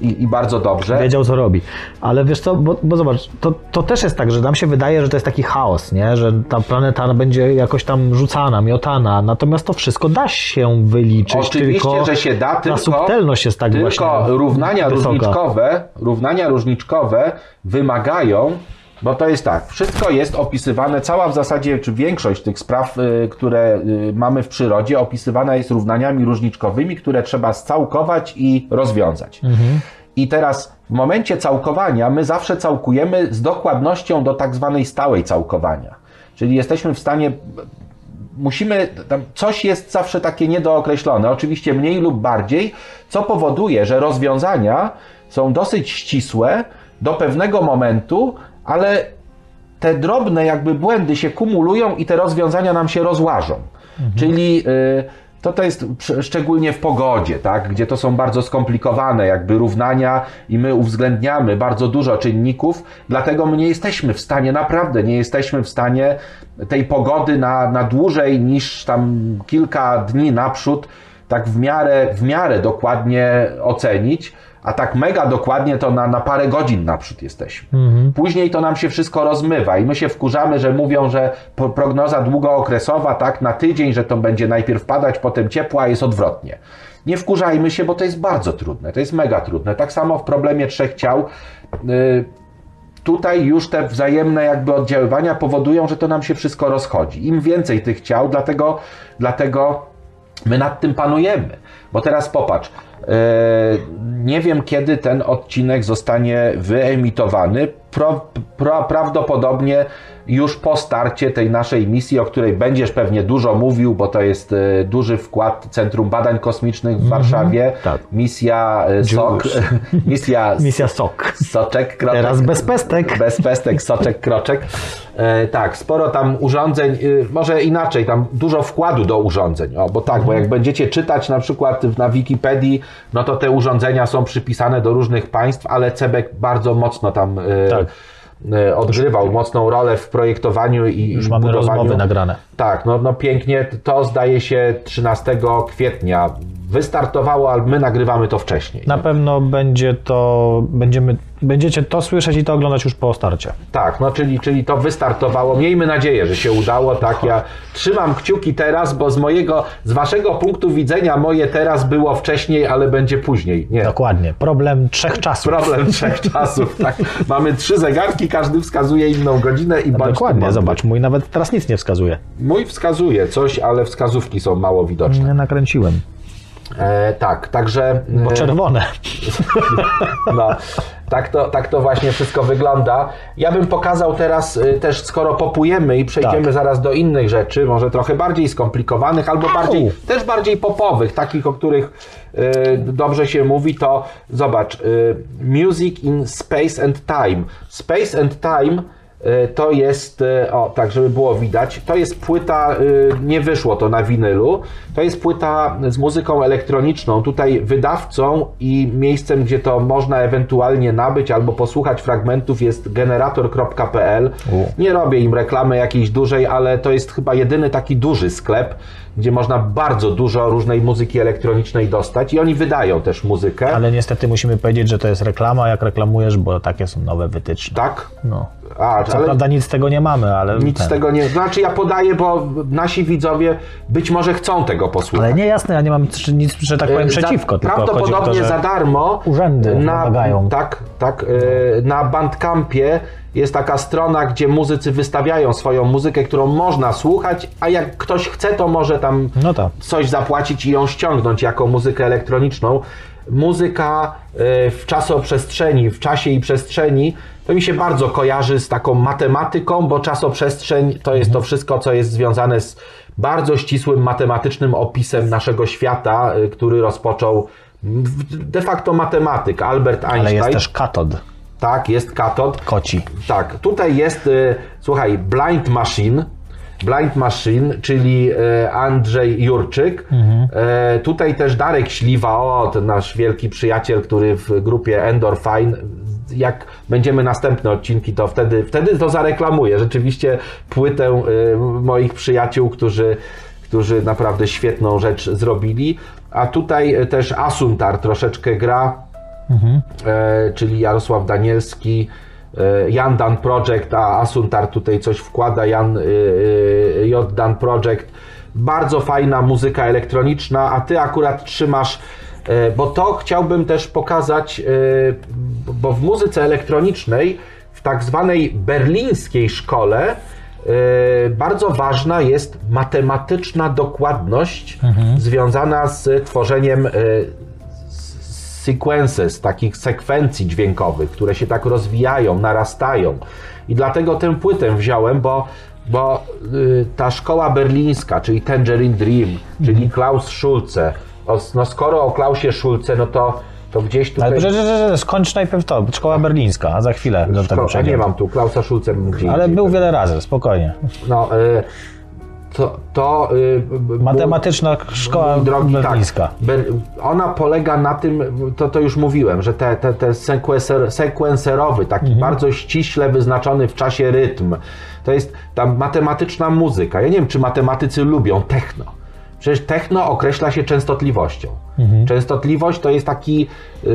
i, i bardzo dobrze. Wiedział, co robi. Ale wiesz co, bo, bo zobacz, to, to też jest tak, że nam się wydaje, że to jest taki chaos, nie? że ta planeta będzie jakoś tam rzucana, miotana, natomiast to wszystko da się wyliczyć, Oczywiście, tylko że się da, ta tylko, subtelność jest tak tylko właśnie równania wysoka. różniczkowe, równania różniczkowe wymagają, bo to jest tak, wszystko jest opisywane, cała w zasadzie, czy większość tych spraw, y, które y, mamy w przyrodzie, opisywana jest równaniami różniczkowymi, które trzeba scałkować i rozwiązać. I teraz w momencie całkowania my zawsze całkujemy z dokładnością do tak zwanej stałej całkowania. Czyli jesteśmy w stanie musimy, coś jest zawsze takie niedookreślone, oczywiście mniej lub bardziej, co powoduje, że rozwiązania są dosyć ścisłe do pewnego momentu, ale te drobne jakby błędy się kumulują i te rozwiązania nam się rozłażą. Czyli y, to, to jest szczególnie w pogodzie, tak, gdzie to są bardzo skomplikowane jakby równania i my uwzględniamy bardzo dużo czynników, dlatego my nie jesteśmy w stanie, naprawdę nie jesteśmy w stanie tej pogody na, na dłużej niż tam kilka dni naprzód tak w miarę, w miarę dokładnie ocenić, a tak mega dokładnie to na, na parę godzin naprzód jesteśmy. Później to nam się wszystko rozmywa i my się wkurzamy, że mówią, że prognoza długookresowa, tak, na tydzień, że to będzie najpierw padać, potem ciepło, a jest odwrotnie. Nie wkurzajmy się, bo to jest bardzo trudne, to jest mega trudne. Tak samo w problemie trzech ciał. Yy, tutaj już te wzajemne jakby oddziaływania powodują, że to nam się wszystko rozchodzi. Im więcej tych ciał, dlatego, dlatego my nad tym panujemy. Bo teraz popatrz, nie wiem kiedy ten odcinek zostanie wyemitowany. Pro, pro, prawdopodobnie już po starcie tej naszej misji, o której będziesz pewnie dużo mówił, bo to jest e, duży wkład Centrum Badań Kosmicznych w Warszawie. tak. Misja e, SOK, misja Misja SOK. Soczek, kroczek. Teraz bez pestek. Bez pestek, soczek, kroczek. E, tak, sporo tam urządzeń, y, może inaczej, tam dużo wkładu do urządzeń. O, bo tak, bo jak będziecie czytać na przykład na Wikipedii, no to te urządzenia są przypisane do różnych państw, ale Cebek bardzo mocno tam e, Tak. E, odgrywał mocną rolę w projektowaniu i Już mamy budowaniu. rozmowy nagrane. Tak, no, no pięknie. To zdaje się 13 kwietnia wystartowało, ale my nagrywamy to wcześniej. Na pewno będzie to, będziemy, będziecie to słyszeć i to oglądać już po starcie. Tak, no czyli, czyli to wystartowało. Miejmy nadzieję, że się udało. Tak, ja trzymam kciuki teraz, bo z mojego, z waszego punktu widzenia moje teraz było wcześniej, ale będzie później. Nie. Dokładnie. Problem trzech czasów. Problem trzech czasów. Tak. Mamy trzy zegarki, każdy wskazuje inną godzinę i tu Dokładnie, zobacz, mój nawet teraz nic nie wskazuje. Mój wskazuje coś, ale wskazówki są mało widoczne. Nie nakręciłem, E, tak, także. bo e, czerwone. No, tak to, tak to właśnie wszystko wygląda. Ja bym pokazał teraz y, też, skoro popujemy i przejdziemy Tak. zaraz do innych rzeczy, może trochę bardziej skomplikowanych, albo bardziej, też bardziej popowych, takich, o których y, dobrze się mówi, to zobacz, y, Music in Space and Time. Space and Time E, To jest, e, o tak, żeby było widać, to jest płyta, e, nie wyszło to na winylu, to jest płyta z muzyką elektroniczną. Tutaj wydawcą i miejscem, gdzie to można ewentualnie nabyć albo posłuchać fragmentów jest generator.pl. Nie robię im reklamy jakiejś dużej, ale to jest chyba jedyny taki duży sklep, gdzie można bardzo dużo różnej muzyki elektronicznej dostać i oni wydają też muzykę. Ale niestety musimy powiedzieć, że to jest reklama, jak reklamujesz, bo takie są nowe wytyczne. Tak? No. A, Co ale prawda nic z tego nie mamy, ale... nic ten. z tego nie. Znaczy ja podaję, bo nasi widzowie być może chcą tego posłuchać. Ale nie jasne, ja nie mam nic, że tak powiem, E, za- przeciwko, o Prawdopodobnie to, za darmo. urzędy wymagają. Tak, tak. e, Na Bandcampie jest taka strona, gdzie muzycy wystawiają swoją muzykę, którą można słuchać, a jak ktoś chce, to może tam No tak. coś zapłacić i ją ściągnąć jako muzykę elektroniczną. Muzyka e, w czasoprzestrzeni, w czasie i przestrzeni, to mi się bardzo kojarzy z taką matematyką, bo czasoprzestrzeń to jest to wszystko, co jest związane z bardzo ścisłym matematycznym opisem naszego świata, e, który rozpoczął de facto matematyk Albert Einstein. Ale jest też katod, Tak, jest katod. koci. Tak, tutaj jest, y, słuchaj, Blind Machine. Blind Machine, czyli e, Andrzej Jurczyk. E, tutaj też Darek Śliwa, o, ten nasz wielki przyjaciel, który w grupie Endorfine. Jak będziemy następne odcinki, to wtedy, wtedy to zareklamuję. Rzeczywiście płytę e, moich przyjaciół, którzy, którzy naprawdę świetną rzecz zrobili. A tutaj e, też Asuntar troszeczkę gra e, czyli Jarosław Danielski, e, Jan Dan Project, a Asuntar tutaj coś wkłada, Jan e, J Dan Project. Bardzo fajna muzyka elektroniczna, a ty akurat trzymasz, bo to chciałbym też pokazać, bo w muzyce elektronicznej, w tak zwanej berlińskiej szkole, bardzo ważna jest matematyczna dokładność związana z tworzeniem sequences, takich sekwencji dźwiękowych, które się tak rozwijają, narastają. I dlatego tę płytę wziąłem, bo, bo y, ta szkoła berlińska, czyli Tangerine Dream, czyli Klaus Schulze, o, no skoro o Klausie Schulze, no to, to gdzieś tutaj... Ale że, że, że, skończ najpierw to, szkoła berlińska, a za chwilę do tego Szko- nie mam tu, Klausa Schulze Ale był wiele razy, spokojnie. No, y, to... to y, b- Matematyczna szkoła drogi, berlińska. tak. Ona polega na tym, to, to już mówiłem, że te, te, te sekwenser, sekwenserowy, taki Mhm. bardzo ściśle wyznaczony w czasie rytm, to jest ta matematyczna muzyka. Ja nie wiem, czy matematycy lubią techno. Przecież techno określa się częstotliwością. Mhm. Częstotliwość to jest taki,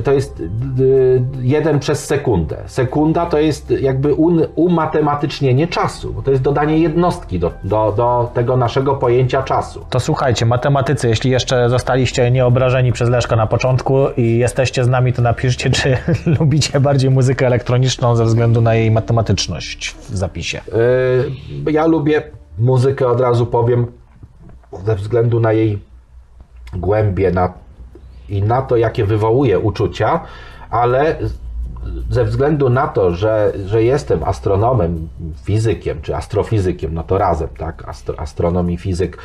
to jest y, jeden przez sekundę. Sekunda to jest jakby un, umatematycznienie czasu, bo to jest dodanie jednostki do, do, do tego naszego pojęcia czasu. To słuchajcie, matematycy, jeśli jeszcze zostaliście nieobrażeni przez Leszka na początku i jesteście z nami, to napiszcie, czy lubicie bardziej muzykę elektroniczną ze względu na jej matematyczność w zapisie. Yy, Ja lubię muzykę, od razu powiem, ze względu na jej głębię na, i na to, jakie wywołuje uczucia, ale ze względu na to, że, że jestem astronomem, fizykiem czy astrofizykiem, no to razem, tak? Astro, astronom i fizyk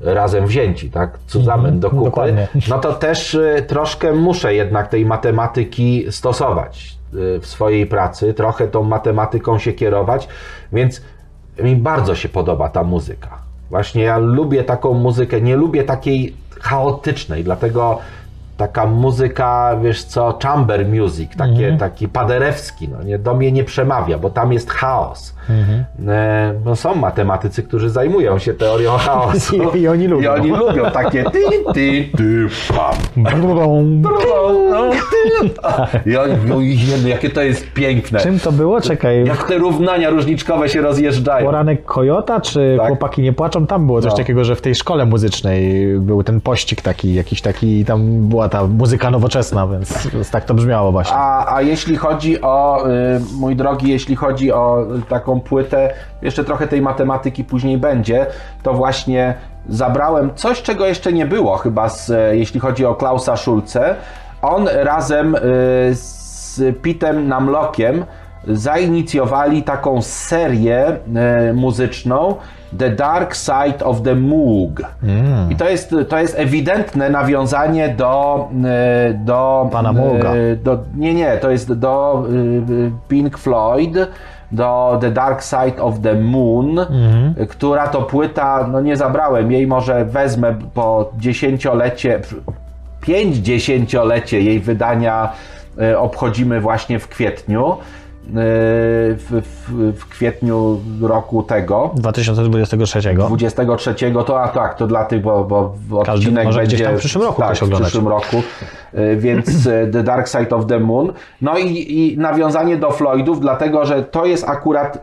razem wzięci, tak? Cuzamen do kupy. dokładnie. No to też y, troszkę muszę jednak tej matematyki stosować y, w swojej pracy, trochę tą matematyką się kierować, więc mi bardzo się podoba ta muzyka. Właśnie ja lubię taką muzykę, nie lubię takiej chaotycznej, dlatego taka muzyka, wiesz co, chamber music, takie, taki paderewski, no, nie, do mnie nie przemawia, bo tam jest chaos. E, no, są matematycy, którzy zajmują się teorią chaosu. I- i oni lubią. I oni lubią takie ty, ty, ty, pam. I oni mówią, "Jeny, jakie to jest piękne. Czym to było? Czekaj, Jak te równania różniczkowe się rozjeżdżają. poranek Kojota, czy Tak. chłopaki nie płaczą? Tam było coś No. takiego, że w tej szkole muzycznej był ten pościg taki, jakiś taki, tam była ta muzyka nowoczesna, więc, tak to brzmiało właśnie. A, a jeśli chodzi o, y, mój drogi, jeśli chodzi o taką płytę, jeszcze trochę tej matematyki później będzie, to właśnie zabrałem coś, czego jeszcze nie było chyba, z, e, jeśli chodzi o Klausa Schulze. On razem y, z Pitem Namlokiem zainicjowali taką serię muzyczną The Dark Side of the Moog. I to jest, to jest ewidentne nawiązanie do, e, do Pana Mooga. e, do, nie, nie, to jest do y, Pink Floyd, do The Dark Side of the Moon, y, która to płyta, no nie zabrałem jej, może wezmę po dziesięciolecie, pięć dziesięciolecie jej wydania obchodzimy właśnie w kwietniu. Y, W, w, w kwietniu roku tego. 2023. 23 to a tak, to dla tych, bo, bo Każdy odcinek może będzie tam w przyszłym roku tak, w przyszłym roku, y, więc y, The Dark Side of the Moon. No i, i nawiązanie do Floydów, dlatego że to jest akurat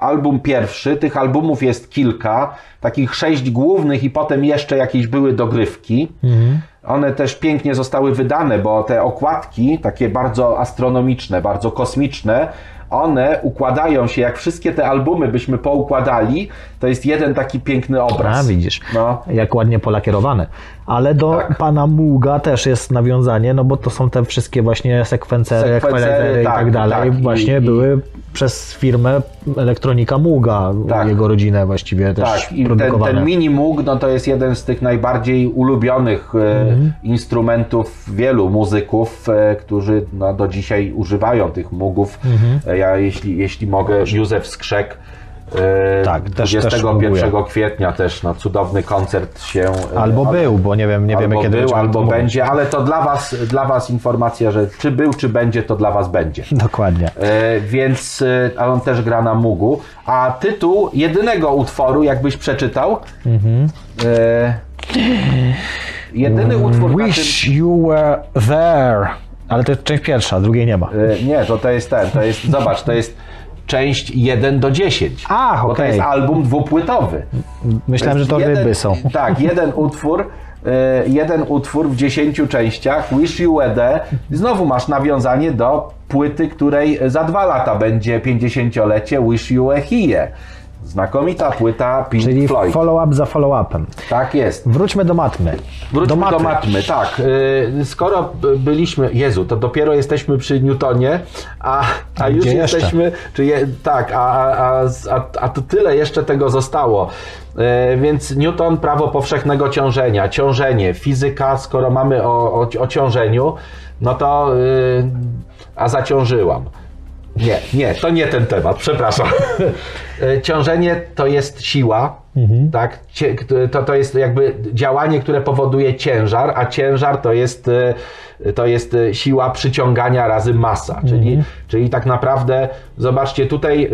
album pierwszy, tych albumów jest kilka, takich sześć głównych i potem jeszcze jakieś były dogrywki. Mhm. One też pięknie zostały wydane, bo te okładki, takie bardzo astronomiczne, bardzo kosmiczne, one układają się, jak wszystkie te albumy byśmy poukładali, to jest jeden taki piękny obraz. A widzisz, No. jak ładnie polakierowane. Ale do Tak. pana Muga też jest nawiązanie, no bo to są te wszystkie właśnie sekwencery, equalizery i tak, tak dalej. tak. I- właśnie i- były przez firmę Elektronika Muga, Tak. jego rodzinę właściwie też Tak, i ten, produkowane. ten mini Moog, no to jest jeden z tych najbardziej ulubionych e, Mhm. instrumentów wielu muzyków, e, którzy no, do dzisiaj używają tych Moogów. Mhm. E, Ja, jeśli, jeśli mogę, Józef Skrzek. E, Tak, też- też 21 próbuję. kwietnia też no, cudowny koncert się e, Albo od- był, bo nie wiem, nie wiemy kiedy był, albo mówić. będzie, ale to dla was, dla was informacja, że czy był, czy będzie, to dla was będzie. Dokładnie. E, więc e, a on też gra na Mugu. A tytuł jedynego utworu, jakbyś przeczytał. E, jedyny utwór na tym, Wish you were there. Ale to jest część pierwsza, drugiej nie ma. e, Nie, to, to jest ten, to jest, zobacz, to jest część 1 do 10. Ach, Bo to okej. jest album dwupłytowy. Myślałem, że to jeden, ryby są. Tak, jeden utwór, e, jeden utwór w 10 częściach, Wish You Were There. Znowu masz nawiązanie do płyty, której za dwa lata będzie 50-lecie Wish You Were Here. Znakomita płyta Pink Czyli Floyd. follow-up za follow-upem. Tak jest. Wróćmy do matmy. Wróćmy do do matmy. matmy, tak. Y, Skoro byliśmy, Jezu, to dopiero jesteśmy przy Newtonie, a, a już jeszcze? jesteśmy, czy je, tak, a, a, a, a tu tyle jeszcze tego zostało. Y, Więc Newton, prawo powszechnego ciążenia, ciążenie, fizyka, skoro mamy o, o, o ciążeniu, no to, y, a zaciążyłam. Nie, nie, to nie ten temat, przepraszam. E, Ciążenie to jest siła, tak? Cie- To, to jest jakby działanie, które powoduje ciężar, a ciężar to jest, e, to jest e, siła przyciągania razy masa. Czyli, czyli tak naprawdę, zobaczcie, tutaj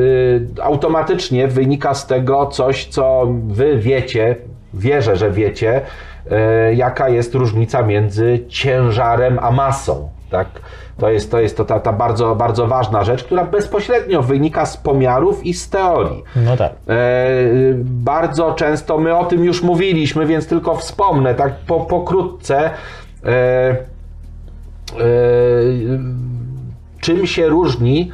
automatycznie wynika z tego coś, co wy wiecie, wierzę, że wiecie, jaka jest różnica między ciężarem a masą. Tak? To jest, to jest to ta, ta bardzo, bardzo ważna rzecz, która bezpośrednio wynika z pomiarów i z teorii. No tak. E, bardzo często my o tym już mówiliśmy, więc tylko wspomnę tak po, pokrótce. E, e, czym się różni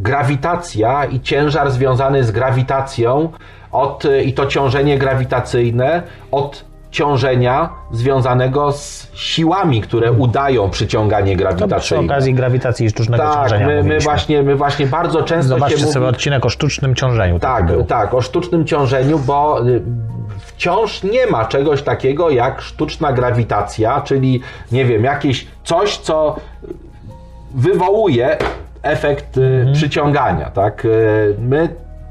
grawitacja i ciężar związany z grawitacją od, i to ciążenie grawitacyjne od ciążenia związanego z siłami, które udają przyciąganie To przy grawitacyjne. okazji grawitacji i sztucznego tak, ciążenia my, my, właśnie, my właśnie bardzo często Zobaczcie się mówi... sobie odcinek o sztucznym ciążeniu. Tak, był. tak, o sztucznym ciążeniu, bo y, wciąż nie ma czegoś takiego jak sztuczna grawitacja, czyli nie wiem, jakieś coś, co wywołuje efekt y, przyciągania, tak? Y, My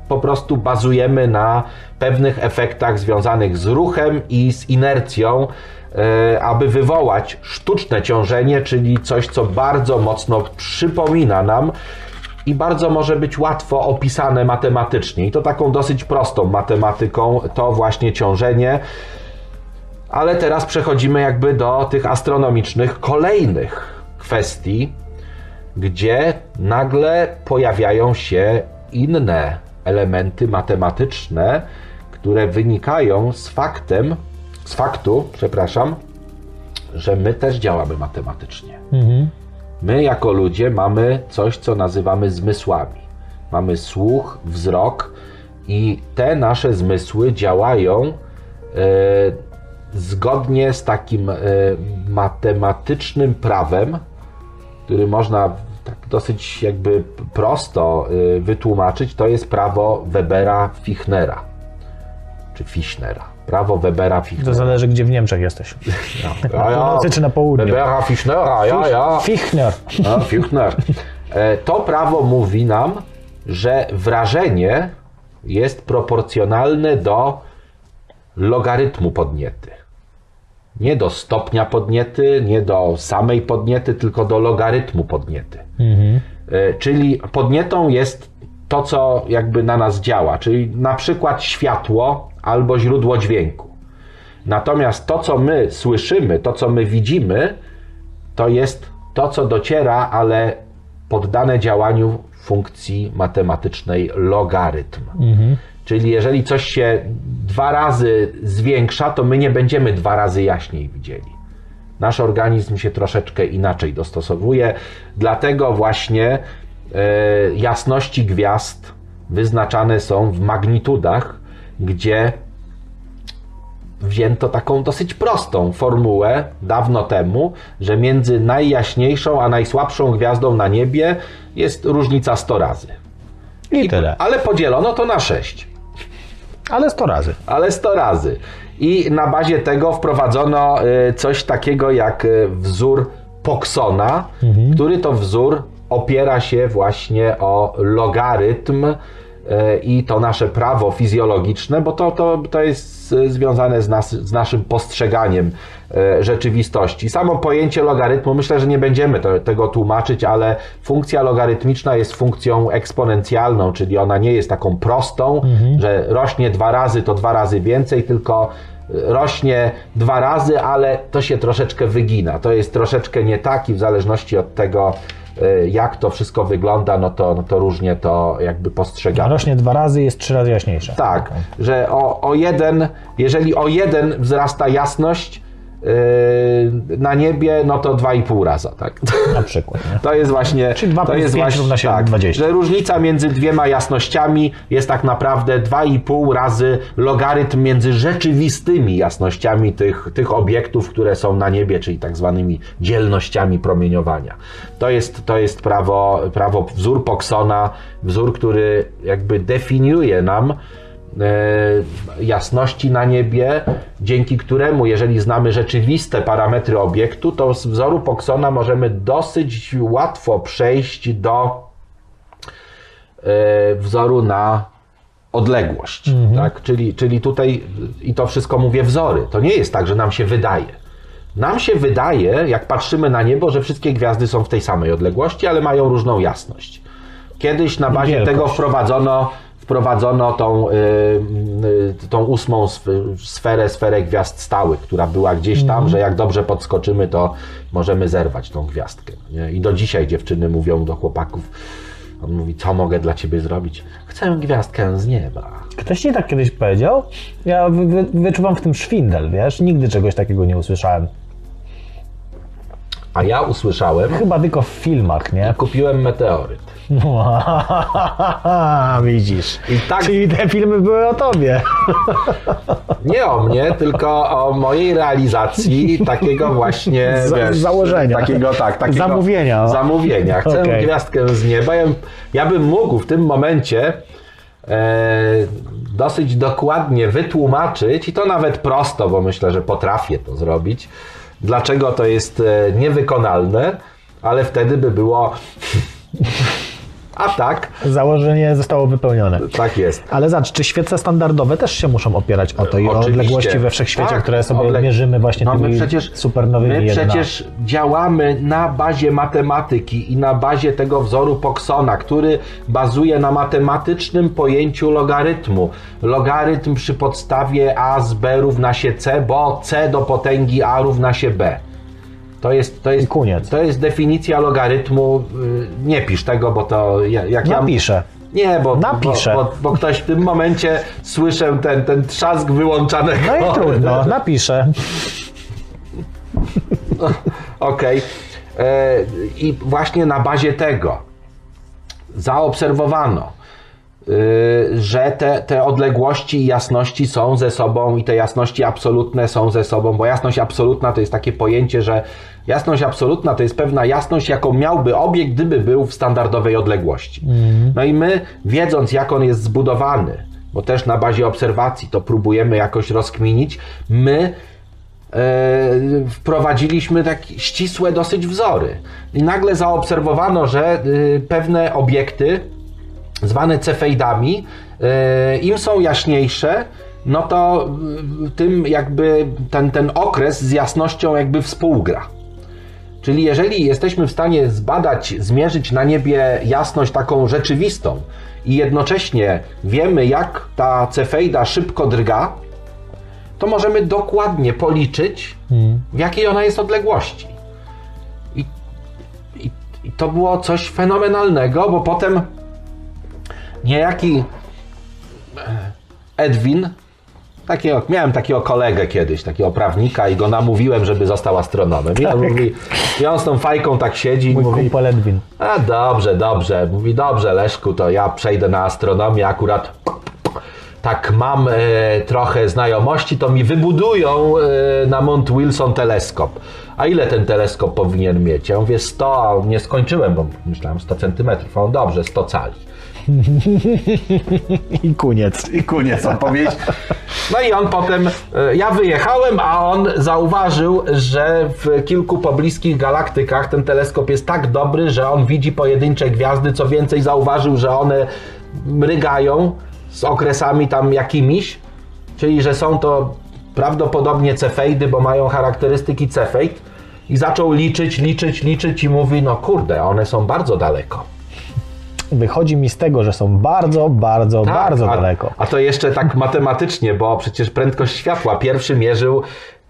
po prostu bazujemy na pewnych efektach związanych z ruchem i z inercją, y, aby wywołać sztuczne ciążenie, czyli coś, co bardzo mocno przypomina nam i bardzo może być łatwo opisane matematycznie. I to taką dosyć prostą matematyką, to właśnie ciążenie. Ale teraz przechodzimy jakby do tych astronomicznych kolejnych kwestii, gdzie nagle pojawiają się inne elementy matematyczne, które wynikają z faktem, z faktu, przepraszam, że my też działamy matematycznie. My jako ludzie mamy coś, co nazywamy zmysłami. Mamy słuch, wzrok i te nasze zmysły działają e, zgodnie z takim e, matematycznym prawem, który można tak dosyć jakby prosto y, wytłumaczyć, to jest prawo Webera Fichnera. Czy Fichnera. Prawo Webera To Fichnera. zależy, gdzie w Niemczech jesteś. Ja, Na północy czy na południu? Webera Fichnera, ja, ja. Fichner. A, Fichtner. E, To prawo mówi nam, że wrażenie jest proporcjonalne do logarytmu podniety. Nie do stopnia podniety, nie do samej podniety, tylko do logarytmu podniety. E, Czyli podnietą jest to, co jakby na nas działa, czyli na przykład światło albo źródło dźwięku. Natomiast to, co my słyszymy, to, co my widzimy, to jest to, co dociera, ale poddane działaniu funkcji matematycznej logarytm. Czyli jeżeli coś się dwa razy zwiększa, to my nie będziemy dwa razy jaśniej widzieli. Nasz organizm się troszeczkę inaczej dostosowuje, dlatego właśnie e, jasności gwiazd wyznaczane są w magnitudach, gdzie wzięto taką dosyć prostą formułę dawno temu, że między najjaśniejszą a najsłabszą gwiazdą na niebie jest różnica 100 razy. I tyle. Ale podzielono to na 6 Ale 100 razy. ale 100 razy. I na bazie tego wprowadzono y, coś takiego jak y, wzór Poxona, który to wzór opiera się właśnie o logarytm y, i to nasze prawo fizjologiczne, bo to, to, to jest związane z, nas, z naszym postrzeganiem rzeczywistości. Samo pojęcie logarytmu, myślę, że nie będziemy to, tego tłumaczyć, ale funkcja logarytmiczna jest funkcją eksponencjalną, czyli ona nie jest taką prostą, że rośnie dwa razy, to dwa razy więcej, tylko rośnie dwa razy, ale to się troszeczkę wygina. To jest troszeczkę nie tak i w zależności od tego, y, jak to wszystko wygląda, no to, no to różnie to jakby postrzegamy. Rośnie dwa razy, jest trzy razy jaśniejsze. Tak, że o, o jeden, jeżeli o jeden wzrasta jasność na niebie, no to dwa i pół raza, tak? Na przykład. Nie? To jest właśnie. Czyli dwa to plus jest właśnie, równa się tak, 20. Że różnica między dwiema jasnościami jest tak naprawdę 2,5 razy logarytm między rzeczywistymi jasnościami tych, tych obiektów, które są na niebie, czyli tak zwanymi dzielnościami promieniowania. To jest, to jest prawo, prawo wzór Poxona, wzór, który jakby definiuje nam jasności na niebie, dzięki któremu, jeżeli znamy rzeczywiste parametry obiektu, to z wzoru Poxona możemy dosyć łatwo przejść do e, wzoru na odległość. Tak? Czyli, czyli tutaj, i to wszystko mówię wzory, to nie jest tak, że nam się wydaje. Nam się wydaje, jak patrzymy na niebo, że wszystkie gwiazdy są w tej samej odległości, ale mają różną jasność. Kiedyś na bazie tego wprowadzono, wprowadzono tą, y, y, tą ósmą sf- sferę, sferę gwiazd stałych, która była gdzieś tam, że jak dobrze podskoczymy, to możemy zerwać tą gwiazdkę. Nie? I do dzisiaj dziewczyny mówią do chłopaków, on mówi, co mogę dla ciebie zrobić? Chcę gwiazdkę z nieba. Ktoś ci tak kiedyś powiedział? Ja wy, wy, wyczuwam w tym szwindel, wiesz? Nigdy czegoś takiego nie usłyszałem. A ja usłyszałem, Chyba tylko w filmach, nie? kupiłem meteoryt. Widzisz. I tak Czyli te filmy były o tobie. nie o mnie, tylko o mojej realizacji takiego właśnie Za- założenia. Takiego, tak, takiego Zamówienia. Zamówienia. Chcę Okej. gwiazdkę z nieba. Ja, bym- ja bym mógł w tym momencie e, dosyć dokładnie wytłumaczyć i to nawet prosto, bo myślę, że potrafię to zrobić. Dlaczego to jest e, niewykonalne, ale wtedy by było. A tak, Założenie zostało wypełnione. tak jest. Ale zobacz, czy świece standardowe też się muszą opierać o to i o Oczywiście. odległości we wszechświecie, Tak, które sobie odleg- mierzymy właśnie No, my tymi przecież, supernowymi My 11. przecież działamy na bazie matematyki i na bazie tego wzoru Poxona, który bazuje na matematycznym pojęciu logarytmu. Logarytm przy podstawie a z b równa się c, bo c do potęgi a równa się b. To jest, to jest, koniec. to jest definicja logarytmu. Y, Nie pisz tego, bo to ja- jak ja... Napiszę. Nie, bo, Napiszę. Bo, bo, bo ktoś w tym momencie słyszę ten, ten trzask wyłączanego. No i trudno, napiszę. Okej. E, I właśnie na bazie tego zaobserwowano, że te, te odległości i jasności są ze sobą i te jasności absolutne są ze sobą, bo jasność absolutna to jest takie pojęcie, że jasność absolutna to jest pewna jasność, jaką miałby obiekt, gdyby był w standardowej odległości. No i my, wiedząc jak on jest zbudowany, bo też na bazie obserwacji to próbujemy jakoś rozkminić, my e, wprowadziliśmy tak ścisłe dosyć wzory. I nagle zaobserwowano, że y, pewne obiekty, zwane cefeidami, y, im są jaśniejsze, no to y, tym jakby ten, ten okres z jasnością jakby współgra. Czyli jeżeli jesteśmy w stanie zbadać, zmierzyć na niebie jasność taką rzeczywistą i jednocześnie wiemy, jak ta cefeida szybko drga, to możemy dokładnie policzyć, w jakiej ona jest odległości. I, i, I to było coś fenomenalnego, bo potem niejaki Edwin, takiego, miałem takiego kolegę kiedyś, takiego prawnika i go namówiłem, żeby został astronomem. I on, mówi, i on z tą fajką tak siedzi i Mój mówi, kumpel Edwin. a dobrze, dobrze. Mówi, dobrze Leszku, to ja przejdę na astronomię, akurat tak mam e, trochę znajomości, to mi wybudują e, na Mount Wilson teleskop. A ile ten teleskop powinien mieć? Ja mówię 100, a nie skończyłem, bo myślałem 100 centymetrów. A on dobrze, 100 cali. I koniec. I koniec odpowiedź. No i on potem, e, ja wyjechałem, a on zauważył, że w kilku pobliskich galaktykach ten teleskop jest tak dobry, że on widzi pojedyncze gwiazdy, co więcej zauważył, że one mrygają z okresami tam jakimiś, czyli że są to prawdopodobnie cefeidy, bo mają charakterystyki cefeid i zaczął liczyć, liczyć, liczyć i mówi, no kurde, one są bardzo daleko. Wychodzi mi z tego, że są bardzo, bardzo, Tak, bardzo a, daleko. A to jeszcze tak matematycznie, bo przecież prędkość światła pierwszy mierzył,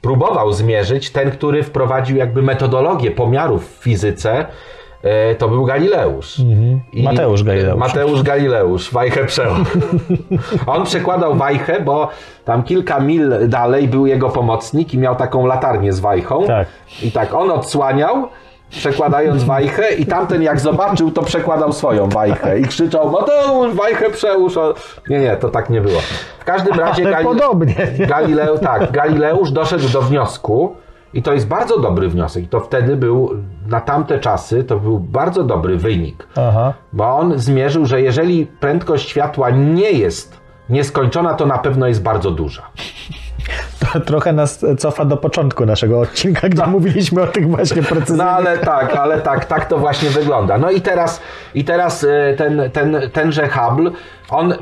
próbował zmierzyć ten, który wprowadził jakby metodologię pomiarów w fizyce. e, To był Galileusz. Mhm. Mateusz Galileusz. Mateusz Galileusz, wajchę przełom. On przekładał wajchę, bo tam kilka mil dalej był jego pomocnik i miał taką latarnię z wajchą. Tak. I tak on odsłaniał, przekładając wajchę i tamten jak zobaczył, to przekładał swoją wajchę i krzyczał Mateusz, wajchę przełóż. Nie, nie, to tak nie było. W każdym razie Ale podobnie. Galileu, tak, Galileusz doszedł do wniosku i to jest bardzo dobry wniosek. I to wtedy był, na tamte czasy, to był bardzo dobry wynik. Aha. Bo on zmierzył, że jeżeli prędkość światła nie jest nieskończona, to na pewno jest bardzo duża. To trochę nas cofa do początku naszego odcinka, gdzie mówiliśmy o tych właśnie No precyzyjnych... ale tak, ale tak, tak to właśnie wygląda. No i teraz, i teraz e, ten, ten, tenże Hubble, on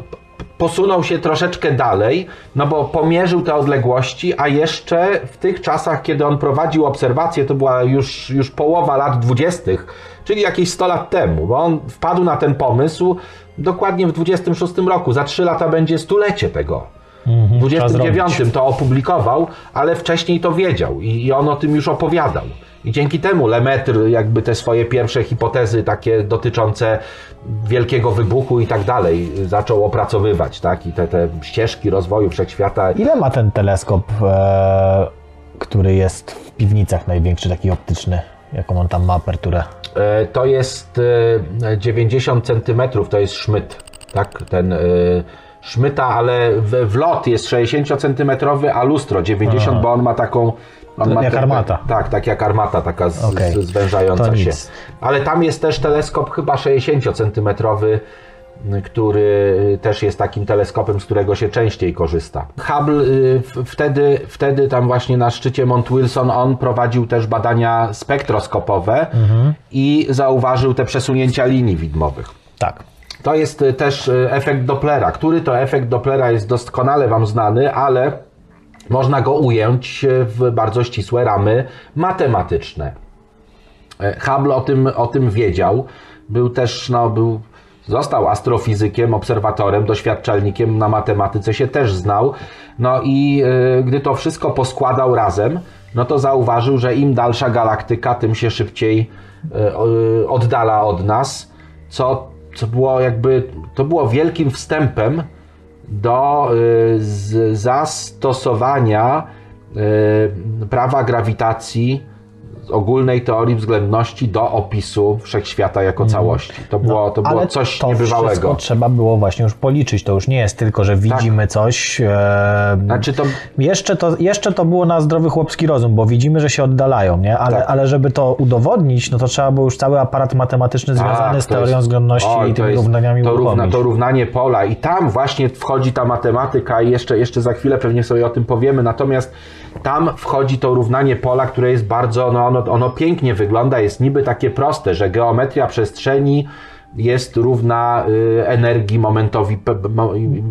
posunął się troszeczkę dalej, no bo pomierzył te odległości, a jeszcze w tych czasach, kiedy on prowadził obserwacje, to była już, już połowa lat dwudziestych, czyli jakieś 100 lat temu, bo on wpadł na ten pomysł dokładnie w 26 roku. Za 3 lata będzie stulecie tego. W 29 to opublikował, ale wcześniej to wiedział i, i on o tym już opowiadał. I dzięki temu Lemaitre jakby te swoje pierwsze hipotezy takie dotyczące wielkiego wybuchu i tak dalej zaczął opracowywać, tak? I te, te ścieżki rozwoju wszechświata. Ile ma ten teleskop, e, który jest w piwnicach największy, taki optyczny? Jaką on tam ma aperturę? E, To jest e, 90 centymetrów, to jest szmyt, tak? Ten e, szmyta, ale w, w lot jest 60 centymetrowy, a lustro 90, bo on ma taką... On ma Jak armata. Tak, tak jak armata, taka z, Okej. z, zwężająca się. Ale tam jest też teleskop chyba 60 centymetrowy, który też jest takim teleskopem, z którego się częściej korzysta. Hubble y, wtedy, wtedy tam właśnie na szczycie Mount Wilson on prowadził też badania spektroskopowe i zauważył te przesunięcia linii widmowych. Tak. To jest y, też y, efekt Dopplera. Który to efekt Dopplera jest doskonale Wam znany, ale można go ująć y, w bardzo ścisłe ramy matematyczne. E, Hubble o tym, o tym wiedział. Był też, no, był, został astrofizykiem, obserwatorem, doświadczalnikiem na matematyce się też znał. No i y, gdy to wszystko poskładał razem, no to zauważył, że im dalsza galaktyka, tym się szybciej y, y, oddala od nas, co, co było jakby, to było wielkim wstępem do y, zastosowania y, prawa grawitacji z ogólnej teorii względności do opisu wszechświata jako całości. To było, to było Mhm. No, Ale coś to niebywałego. wszystko trzeba było właśnie już policzyć. To już nie jest tylko, że widzimy coś. E, Znaczy to jeszcze, to, jeszcze to było na zdrowy chłopski rozum, bo widzimy, że się oddalają, nie? Ale, Tak. ale żeby to udowodnić, no to trzeba było już cały aparat matematyczny związany Tak, z teorią jest- względności i tymi jest- równaniami to, równa, to równanie pola i tam właśnie wchodzi ta matematyka i jeszcze, jeszcze za chwilę pewnie sobie o tym powiemy, natomiast tam wchodzi to równanie pola, które jest bardzo, no ono, ono pięknie wygląda, jest niby takie proste, że geometria przestrzeni jest równa y, energii momentowi,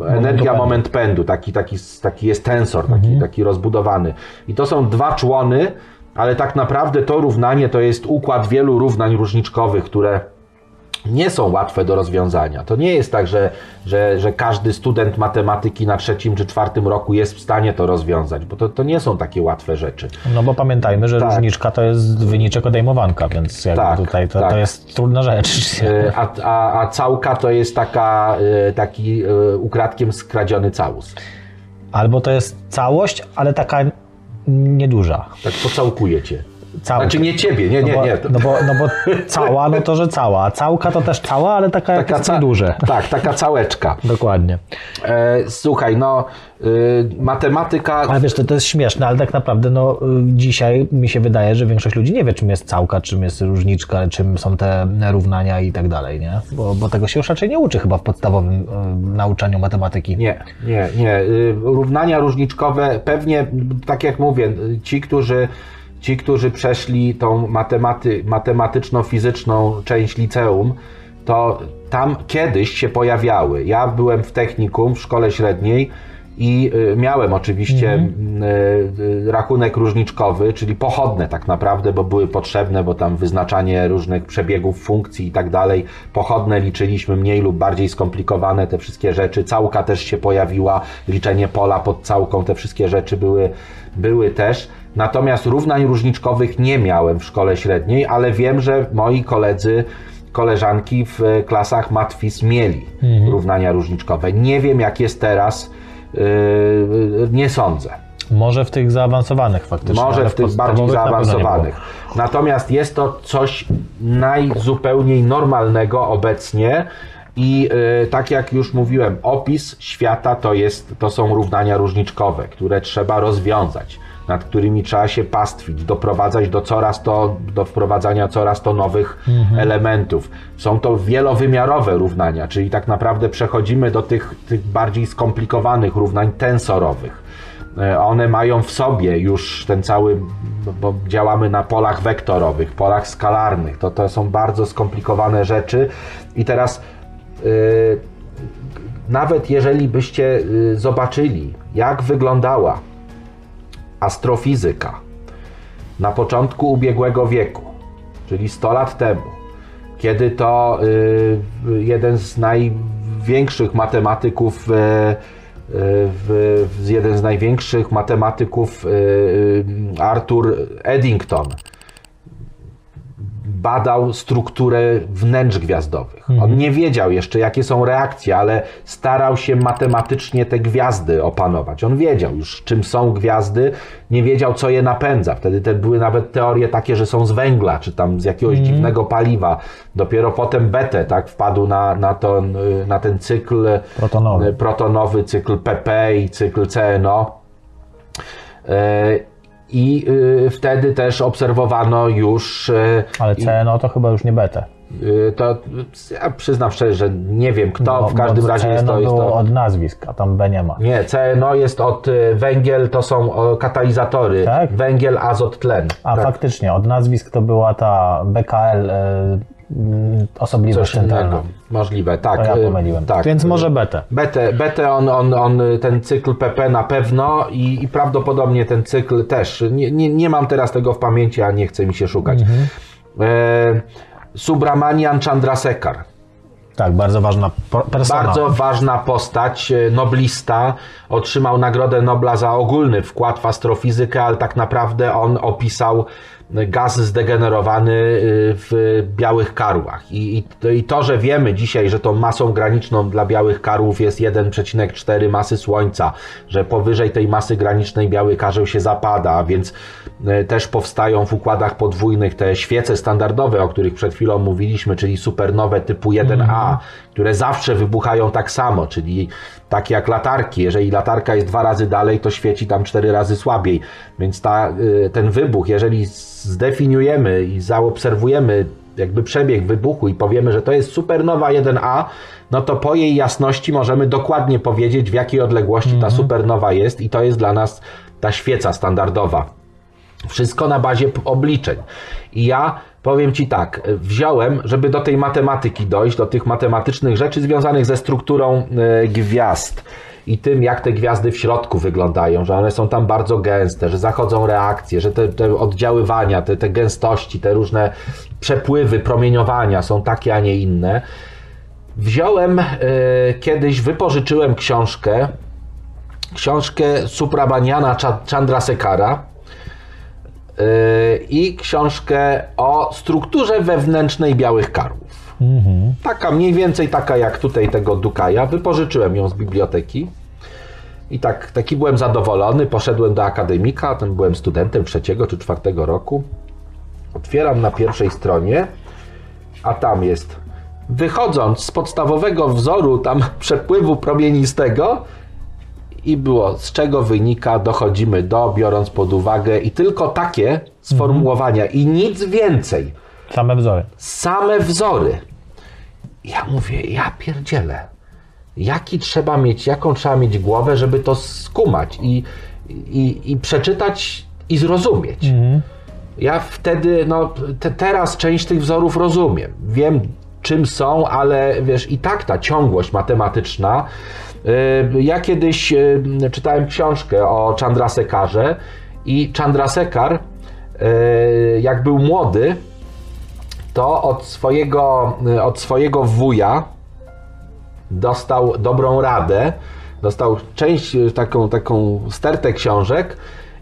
energia moment pędu, taki, taki, taki jest tensor, taki, taki rozbudowany. I to są dwa człony, ale tak naprawdę to równanie to jest układ wielu równań różniczkowych, które nie są łatwe do rozwiązania. To nie jest tak, że, że, że każdy student matematyki na trzecim czy czwartym roku jest w stanie to rozwiązać, bo to, to nie są takie łatwe rzeczy. No bo pamiętajmy, że Tak. różniczka to jest wyniczek odejmowanka, więc jakby Tak, tutaj to, tak. to jest trudna rzecz. Y, A, a, a całka to jest taka, y, taki y, ukradkiem skradziony całus. Albo to jest całość, ale taka nieduża. Tak pocałkuje cię. Całka. Znaczy nie ciebie, nie, nie, no bo, nie. No bo, no bo cała, no to że cała. Całka to też cała, ale taka, taka jest ca- nieduże. Tak, taka całeczka. Dokładnie. E, słuchaj, no y, matematyka... Ale wiesz, to, to jest śmieszne, ale tak naprawdę no, y, dzisiaj mi się wydaje, że większość ludzi nie wie, czym jest całka, czym jest różniczka, czym są te równania i tak dalej, nie? Bo, bo tego się już raczej nie uczy chyba w podstawowym y, nauczaniu matematyki. Nie, nie, nie. Y, Równania różniczkowe pewnie, tak jak mówię, y, ci, którzy, ci, którzy przeszli tą matematy, matematyczno-fizyczną część liceum, to tam kiedyś się pojawiały. Ja byłem w technikum, w szkole średniej i y, miałem oczywiście Mhm. y, y, rachunek różniczkowy, czyli pochodne tak naprawdę, bo były potrzebne, bo tam wyznaczanie różnych przebiegów funkcji i tak dalej. Pochodne liczyliśmy mniej lub bardziej skomplikowane, te wszystkie rzeczy. Całka też się pojawiła, liczenie pola pod całką, te wszystkie rzeczy były, były też. Natomiast równań różniczkowych nie miałem w szkole średniej, ale wiem, że moi koledzy koleżanki w e, klasach matwis mieli równania różniczkowe. Nie wiem jak jest teraz, yy, nie sądzę. Może w tych zaawansowanych faktycznie. Może w tych bardziej podstawowych na zaawansowanych. Natomiast jest to coś najzupełniej normalnego obecnie i y, tak jak już mówiłem, opis świata to, jest, to są równania różniczkowe, które trzeba rozwiązać, nad którymi trzeba się pastwić, doprowadzać do coraz to, do wprowadzania coraz to nowych elementów. Są to wielowymiarowe równania, czyli tak naprawdę przechodzimy do tych, tych bardziej skomplikowanych równań tensorowych. E, One mają w sobie już ten cały, bo- działamy na polach wektorowych, polach skalarnych. To, to są bardzo skomplikowane rzeczy. I teraz y, nawet jeżeli byście y, zobaczyli, jak wyglądała astrofizyka. Na początku ubiegłego wieku, czyli 100 lat temu, kiedy to y, jeden z największych matematyków, y, y, jeden z największych matematyków y, y, Arthur Eddington badał strukturę wnętrz gwiazdowych. On nie wiedział jeszcze, jakie są reakcje, ale starał się matematycznie te gwiazdy opanować. On wiedział już, czym są gwiazdy, nie wiedział, co je napędza. Wtedy te były nawet teorie takie, że są z węgla, czy tam z jakiegoś dziwnego paliwa. Dopiero potem Bethe tak, wpadł na, na, to, na ten cykl Protonowy. protonowy, cykl PP i cykl CNO. E, I y, wtedy też obserwowano już. y, Ale CNO to chyba już nie betę. y, To ja przyznam szczerze, że nie wiem kto, Bo- w każdym razie jest CNO to. Jest to od nazwisk, a tam B nie ma. nie, CNO jest od węgiel, to są katalizatory. Tak? Węgiel, azot, tlen. A tak, faktycznie, od nazwisk to była ta BKL, osobliwość coś centralna. innego. Możliwe, tak. To ja y, pomyliłem. Tak. Więc może betę. Betę, betę on, on, on, ten cykl PP na pewno i, i prawdopodobnie ten cykl też. Nie, nie, nie mam teraz tego w pamięci, a nie chce mi się szukać. E, Subramanian Chandrasekhar. Tak, bardzo ważna persona. Bardzo ważna postać, e, noblista, otrzymał Nagrodę Nobla za ogólny wkład w astrofizykę, ale tak naprawdę on opisał gaz zdegenerowany y, w białych karłach. I, i, to- że wiemy dzisiaj, że tą masą graniczną dla białych karłów jest 1,4 masy Słońca, że powyżej tej masy granicznej biały karzeł się zapada, więc też powstają w układach podwójnych te świece standardowe, o których przed chwilą mówiliśmy, czyli supernowe typu 1A, które zawsze wybuchają tak samo, czyli takie jak latarki. Jeżeli latarka jest dwa razy dalej, to świeci tam cztery razy słabiej. Więc ta, y, ten wybuch, jeżeli zdefiniujemy i zaobserwujemy jakby przebieg wybuchu i powiemy, że to jest supernowa 1A, no to po jej jasności możemy dokładnie powiedzieć, w jakiej odległości ta supernowa jest i to jest dla nas ta świeca standardowa. Wszystko na bazie obliczeń. I ja powiem Ci tak, y, wziąłem, żeby do tej matematyki dojść, do tych matematycznych rzeczy związanych ze strukturą y, gwiazd i tym, jak te gwiazdy w środku wyglądają, że one są tam bardzo gęste, że zachodzą reakcje, że te, te oddziaływania, te, te gęstości, te różne przepływy, promieniowania są takie, a nie inne. Wziąłem y, kiedyś, wypożyczyłem książkę, książkę Suprabaniana Cha- Chandrasekhara, Yy, i książkę o strukturze wewnętrznej białych karłów. Taka mniej więcej taka jak tutaj tego Dukaja. Wypożyczyłem ją z biblioteki. I tak, taki byłem zadowolony. Poszedłem do akademika, tam byłem studentem trzeciego czy czwartego roku. Otwieram na pierwszej stronie, a tam jest. Wychodząc z podstawowego wzoru tam przepływu promienistego, i było, z czego wynika, dochodzimy do, biorąc pod uwagę i tylko takie sformułowania i nic więcej. Same wzory. Same wzory. Ja mówię, ja pierdzielę. Jaki trzeba mieć, jaką trzeba mieć głowę, żeby to skumać i, i, i przeczytać i zrozumieć. Ja wtedy, no te, teraz część tych wzorów rozumiem. Wiem, czym są, ale wiesz, i tak ta ciągłość matematyczna. Yy, Ja kiedyś yy, czytałem książkę o Chandrasekharze i Chandrasekhar, yy, jak był młody, to od swojego, od swojego wuja dostał dobrą radę, dostał część, e, taką, taką stertę książek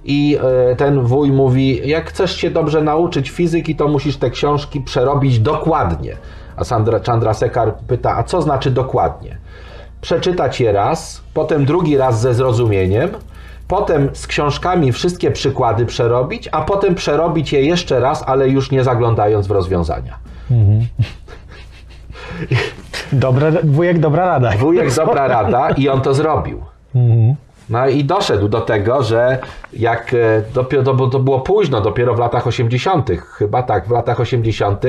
i e, ten wuj mówi, jak chcesz się dobrze nauczyć fizyki, to musisz te książki przerobić dokładnie. A Sandra, Chandrasekhar pyta, a co znaczy dokładnie? Przeczytać je raz, potem drugi raz ze zrozumieniem, potem z książkami wszystkie przykłady przerobić, a potem przerobić je jeszcze raz, ale już nie zaglądając w rozwiązania. Dobre, wujek, dobra rada. Wujek dobra rada i on to zrobił. No i doszedł do tego, że jak e, dopiero, to, było- to było późno, dopiero w latach 80., chyba tak, w latach 80.,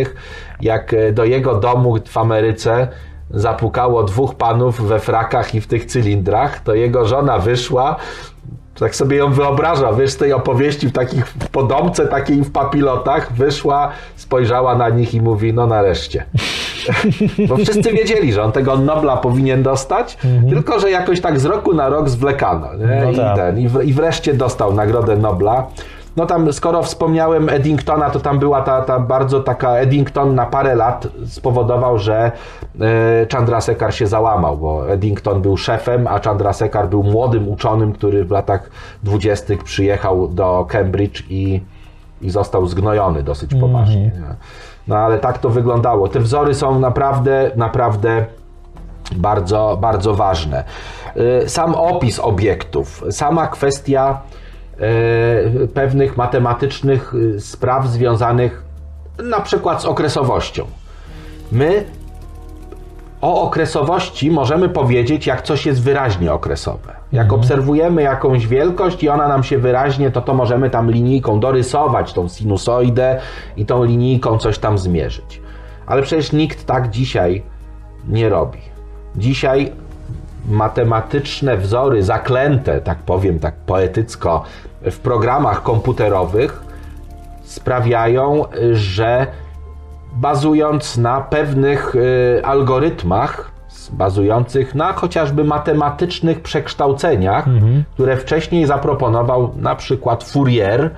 jak e, do jego domu w Ameryce zapukało dwóch panów we frakach i w tych cylindrach, to jego żona wyszła, tak sobie ją wyobraża, wiesz, z tej opowieści w takich w podomce takiej w papilotach, wyszła, spojrzała na nich i mówi, no nareszcie. Bo wszyscy wiedzieli, że on tego Nobla powinien dostać, tylko że jakoś tak z roku na rok zwlekano. No I, tak. ten, i, w, I wreszcie dostał Nagrodę Nobla. No tam, skoro wspomniałem Eddingtona, to tam była ta, ta bardzo taka Eddington na parę lat spowodował, że e, Chandrasekhar się załamał, bo Eddington był szefem, a Chandrasekhar był młodym uczonym, który w latach dwudziestych przyjechał do Cambridge i, i został zgnojony dosyć poważnie. nie? No ale tak to wyglądało. Te wzory są naprawdę, naprawdę bardzo, bardzo ważne. Y, Sam opis obiektów, sama kwestia pewnych matematycznych y, spraw związanych na przykład z okresowością. My o okresowości możemy powiedzieć, jak coś jest wyraźnie okresowe. Jak obserwujemy jakąś wielkość i ona nam się wyraźnie, to to możemy tam linijką dorysować tą sinusoidę i tą linijką coś tam zmierzyć. Ale przecież nikt tak dzisiaj nie robi. Dzisiaj matematyczne wzory zaklęte, tak powiem, tak poetycko, w programach komputerowych sprawiają, że bazując na pewnych y, algorytmach, bazujących na chociażby matematycznych przekształceniach, które wcześniej zaproponował na przykład Fourier.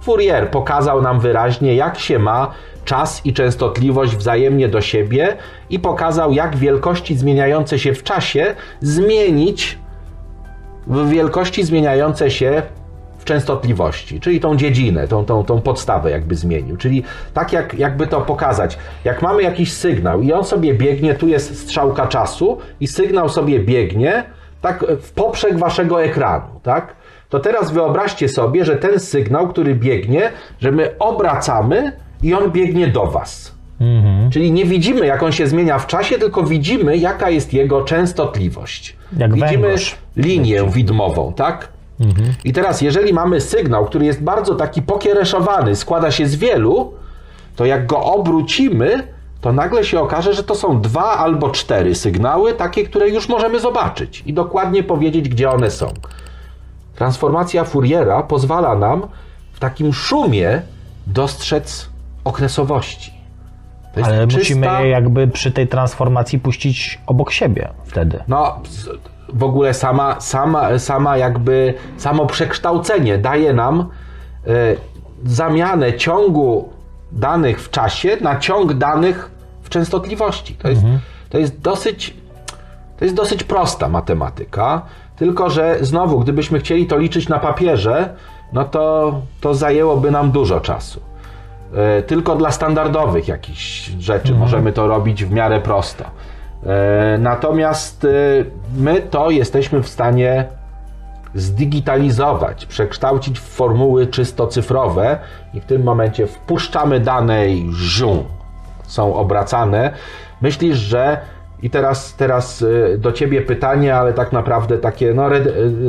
Fourier pokazał nam wyraźnie, jak się ma czas i częstotliwość wzajemnie do siebie i pokazał, jak wielkości zmieniające się w czasie zmienić w wielkości zmieniające się w częstotliwości, czyli tą dziedzinę, tą, tą, tą podstawę jakby zmienił. Czyli tak jak, jakby to pokazać, jak mamy jakiś sygnał i on sobie biegnie, tu jest strzałka czasu i sygnał sobie biegnie tak w poprzek waszego ekranu, tak? To teraz wyobraźcie sobie, że ten sygnał, który biegnie, że my obracamy i on biegnie do was. Czyli nie widzimy, jak on się zmienia w czasie, tylko widzimy, jaka jest jego częstotliwość. Jak widzimy węgorz. linię widmową, tak? I teraz, jeżeli mamy sygnał, który jest bardzo taki pokiereszowany, składa się z wielu, to jak go obrócimy, to nagle się okaże, że to są dwa albo cztery sygnały, takie, które już możemy zobaczyć i dokładnie powiedzieć, gdzie one są. Transformacja Fouriera pozwala nam w takim szumie dostrzec okresowości. Ale czysta- musimy je jakby przy tej transformacji puścić obok siebie wtedy. No, w ogóle sama, sama, sama jakby samo przekształcenie daje nam e, zamianę ciągu danych w czasie na ciąg danych w częstotliwości. To jest, to jest dosyć to jest dosyć prosta matematyka, tylko że znowu, gdybyśmy chcieli to liczyć na papierze, no to, to zajęłoby nam dużo czasu. E, Tylko dla standardowych jakichś rzeczy możemy to robić w miarę prosto. E, Natomiast e, my to jesteśmy w stanie zdigitalizować, przekształcić w formuły czysto cyfrowe i w tym momencie wpuszczamy dane i żum, są obracane. Myślisz, że i teraz, teraz do ciebie pytanie, ale tak naprawdę takie no, re,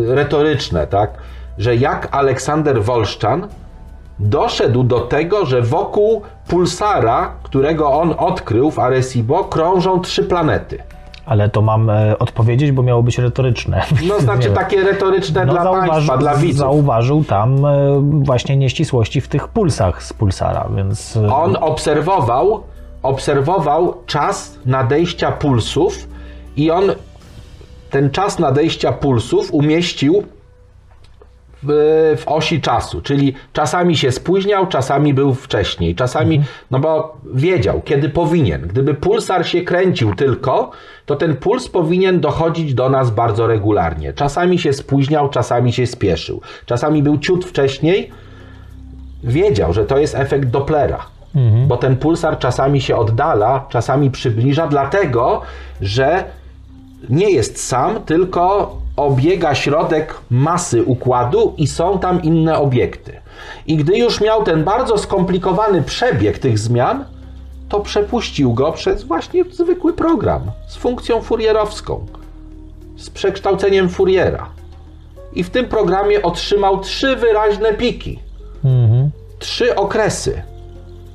retoryczne, tak? Że jak Aleksander Wolszczan doszedł do tego, że wokół pulsara, którego on odkrył w Arecibo, krążą trzy planety. Ale to mam e, odpowiedzieć, bo miało być retoryczne. No znaczy takie retoryczne dla państwa, dla widzów. zauważył tam e, właśnie nieścisłości w tych pulsach z pulsara, więc e, On obserwował, obserwował czas nadejścia pulsów i on ten czas nadejścia pulsów umieścił w, osi czasu, czyli czasami się spóźniał, czasami był wcześniej, czasami, no bo wiedział, kiedy powinien. Gdyby pulsar się kręcił tylko, to ten puls powinien dochodzić do nas bardzo regularnie. Czasami się spóźniał, czasami się spieszył. Czasami był ciut wcześniej, wiedział, że to jest efekt Dopplera. Bo ten pulsar czasami się oddala, czasami przybliża, dlatego że nie jest sam, tylko obiega środek masy układu i są tam inne obiekty. I gdy już miał ten bardzo skomplikowany przebieg tych zmian, to przepuścił go przez właśnie zwykły program z funkcją furierowską, z przekształceniem Fouriera. I w tym programie otrzymał trzy wyraźne piki, trzy okresy.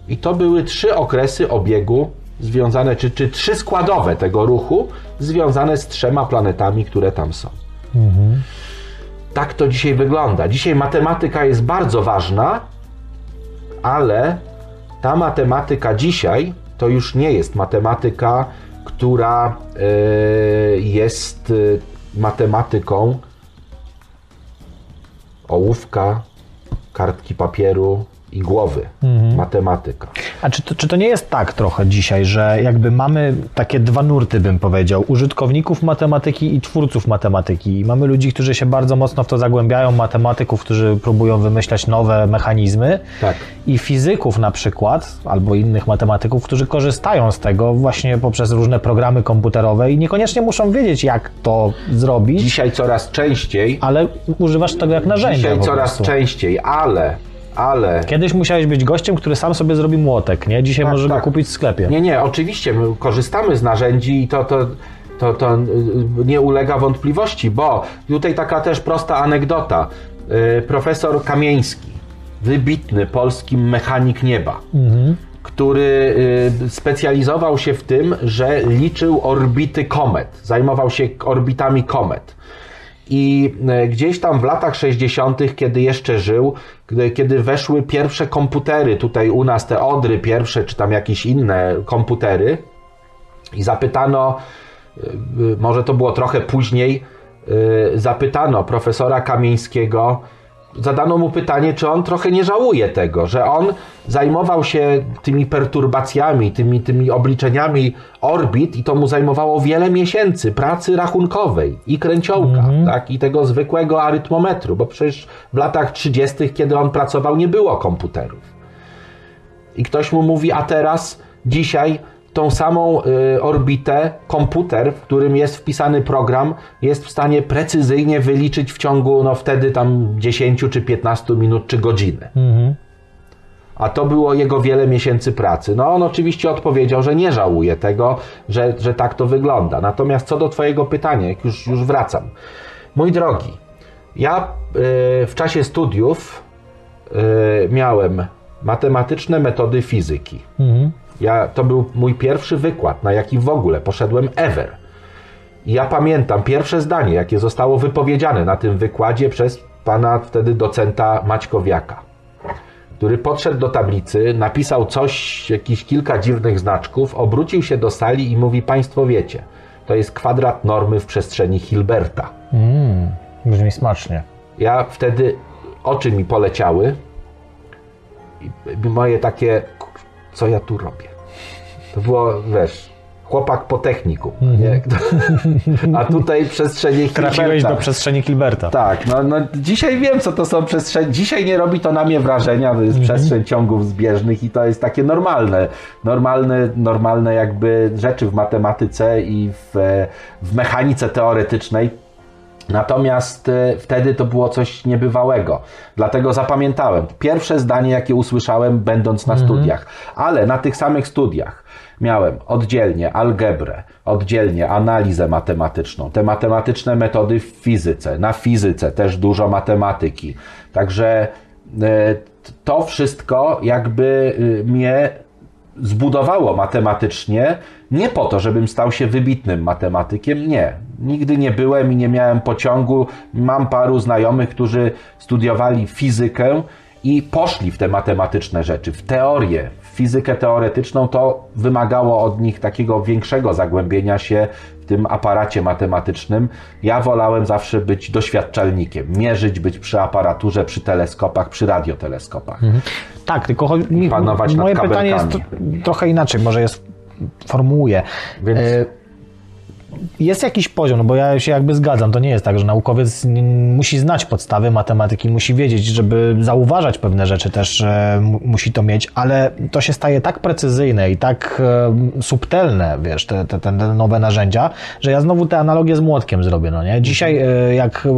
I to były trzy okresy obiegu związane, czy, czy trzy składowe tego ruchu, związane z trzema planetami, które tam są. Tak to dzisiaj wygląda. Dzisiaj matematyka jest bardzo ważna, ale ta matematyka dzisiaj to już nie jest matematyka, która e, jest e, matematyką ołówka, kartki papieru i głowy. Matematyka. A czy to, czy to nie jest tak trochę dzisiaj, że jakby mamy takie dwa nurty, bym powiedział, użytkowników matematyki i twórców matematyki. I mamy ludzi, którzy się bardzo mocno w to zagłębiają, matematyków, którzy próbują wymyślać nowe mechanizmy. Tak. I fizyków na przykład, albo innych matematyków, którzy korzystają z tego właśnie poprzez różne programy komputerowe i niekoniecznie muszą wiedzieć, jak to zrobić, Dzisiaj coraz częściej, ale używasz tego jak narzędzia. dzisiaj coraz częściej, ale, ale Kiedyś musiałeś być gościem, który sam sobie zrobi młotek, nie? Dzisiaj Tak, możesz tak. kupić w sklepie. Nie, nie, oczywiście my korzystamy z narzędzi i to, to, to, to y, nie ulega wątpliwości, bo tutaj taka też prosta anegdota. Y, Profesor Kamieński, wybitny polski mechanik nieba, który y, specjalizował się w tym, że liczył orbity komet, zajmował się orbitami komet. I e, gdzieś tam w latach 60., kiedy jeszcze żył, kiedy weszły pierwsze komputery, tutaj u nas te Odry pierwsze, czy tam jakieś inne komputery, i zapytano, e, może to było trochę później, e, zapytano profesora Kamieńskiego, zadano mu pytanie, czy on trochę nie żałuje tego, że on zajmował się tymi perturbacjami, tymi, tymi obliczeniami orbit i to mu zajmowało wiele miesięcy pracy rachunkowej i kręciołka, tak, i tego zwykłego arytmometru, bo przecież w latach 30., kiedy on pracował, nie było komputerów. I ktoś mu mówi, a teraz, dzisiaj, tą samą y, orbitę, komputer, w którym jest wpisany program, jest w stanie precyzyjnie wyliczyć w ciągu, no wtedy tam 10 czy 15 minut czy godziny. A to było jego wiele miesięcy pracy. No on oczywiście odpowiedział, że nie żałuje tego, że, że tak to wygląda. Natomiast co do Twojego pytania, jak już, już wracam. Mój drogi, ja y, w czasie studiów y, miałem matematyczne metody fizyki. Ja, to był mój pierwszy wykład, na jaki w ogóle poszedłem ever. I ja pamiętam pierwsze zdanie, jakie zostało wypowiedziane na tym wykładzie przez pana wtedy docenta Maćkowiaka, który podszedł do tablicy, napisał coś, jakieś kilka dziwnych znaczków, obrócił się do sali i mówi: Państwo wiecie, to jest kwadrat normy w przestrzeni Hilberta. Mm, brzmi smacznie. Ja wtedy oczy mi poleciały i moje takie, co ja tu robię? To było, wiesz, chłopak po techniku, nie? A tutaj przestrzenie Trafiłeś Hilberta. do przestrzeni Hilberta. Tak, no, no dzisiaj wiem, co to są przestrzenie. Dzisiaj nie robi to na mnie wrażenia, to jest przestrzeń ciągów zbieżnych i to jest takie normalne, normalne, normalne jakby rzeczy w matematyce i w, w mechanice teoretycznej. Natomiast e, wtedy to było coś niebywałego. Dlatego zapamiętałem. Pierwsze zdanie, jakie usłyszałem, będąc na studiach. Ale na tych samych studiach miałem oddzielnie algebrę, oddzielnie analizę matematyczną, te matematyczne metody w fizyce. Na fizyce też dużo matematyki. Także e, to wszystko jakby e, mnie zbudowało matematycznie, nie po to, żebym stał się wybitnym matematykiem, nie. Nigdy nie byłem i nie miałem pociągu. Mam paru znajomych, którzy studiowali fizykę i poszli w te matematyczne rzeczy, w teorię, fizykę teoretyczną. To wymagało od nich takiego większego zagłębienia się w tym aparacie matematycznym. Ja wolałem zawsze być doświadczalnikiem, mierzyć, być przy aparaturze, przy teleskopach, przy radioteleskopach. Tak, tylko chodzi- Panować nad moje pytanie jest trochę inaczej, może jest formułuję. Więc- E, Jest jakiś poziom, no bo ja się jakby zgadzam, to nie jest tak, że naukowiec musi znać podstawy matematyki, musi wiedzieć, żeby zauważać pewne rzeczy też mu- musi to mieć, ale to się staje tak precyzyjne i tak subtelne, wiesz, te, te, te nowe narzędzia, że ja znowu te analogie z młotkiem zrobię, no nie? Dzisiaj e, jak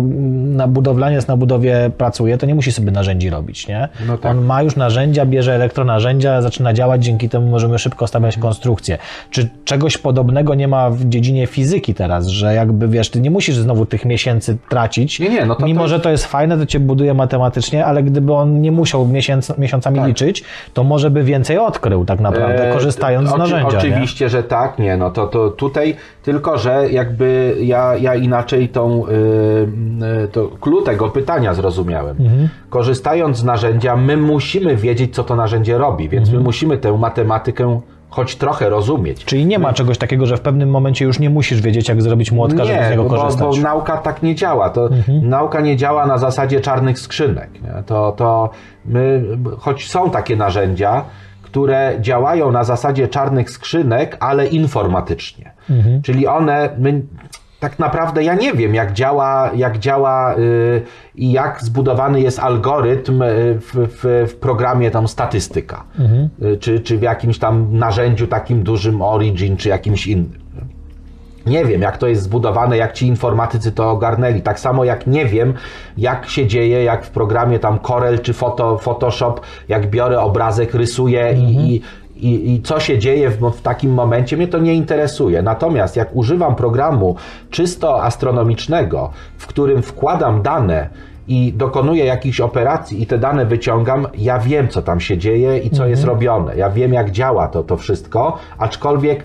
na budowlaniec na budowie pracuje, to nie musi sobie narzędzi robić, nie? No tak. On ma już narzędzia, bierze elektronarzędzia, zaczyna działać, dzięki temu możemy szybko stawiać konstrukcje. Czy czegoś podobnego nie ma w dziedzinie fizyki teraz, że jakby wiesz, ty nie musisz znowu tych miesięcy tracić, Nie, nie, no to- mimo to- że to jest fajne, to cię buduje matematycznie, ale gdyby on nie musiał miesiąc, miesiącami Tak. liczyć, to może by więcej odkrył tak naprawdę, E, korzystając z narzędzia. Oczywiście, że tak, nie, no to, to tutaj tylko, że jakby ja, ja inaczej tą, y, y, to clue tego pytania zrozumiałem. Mhm. Korzystając z narzędzia, my musimy wiedzieć, co to narzędzie robi, więc Mhm. my musimy tę matematykę choć trochę rozumieć. Czyli nie ma czegoś takiego, że w pewnym momencie już nie musisz wiedzieć, jak zrobić młotka, żeby z niego bo, bo korzystać. Mhm. nauka tak nie działa. To Nauka nie działa na zasadzie czarnych skrzynek. Nie? To, to my, choć są takie narzędzia, które działają na zasadzie czarnych skrzynek, ale informatycznie. Mhm. Czyli one, my, tak naprawdę ja nie wiem, jak działa, jak działa y, i jak zbudowany jest algorytm y, w, w, w programie tam statystyka, y, czy, czy w jakimś tam narzędziu takim dużym Origin, czy jakimś innym. Nie wiem, jak to jest zbudowane, jak ci informatycy to ogarnęli. Tak samo jak nie wiem, jak się dzieje, jak w programie tam Corel czy Photo, Photoshop, jak biorę obrazek, rysuję i, i, i, i co się dzieje w, w takim momencie, mnie to nie interesuje. Natomiast jak używam programu czysto astronomicznego, w którym wkładam dane i dokonuję jakichś operacji i te dane wyciągam, ja wiem, co tam się dzieje i co jest robione. Ja wiem, jak działa to, to wszystko, aczkolwiek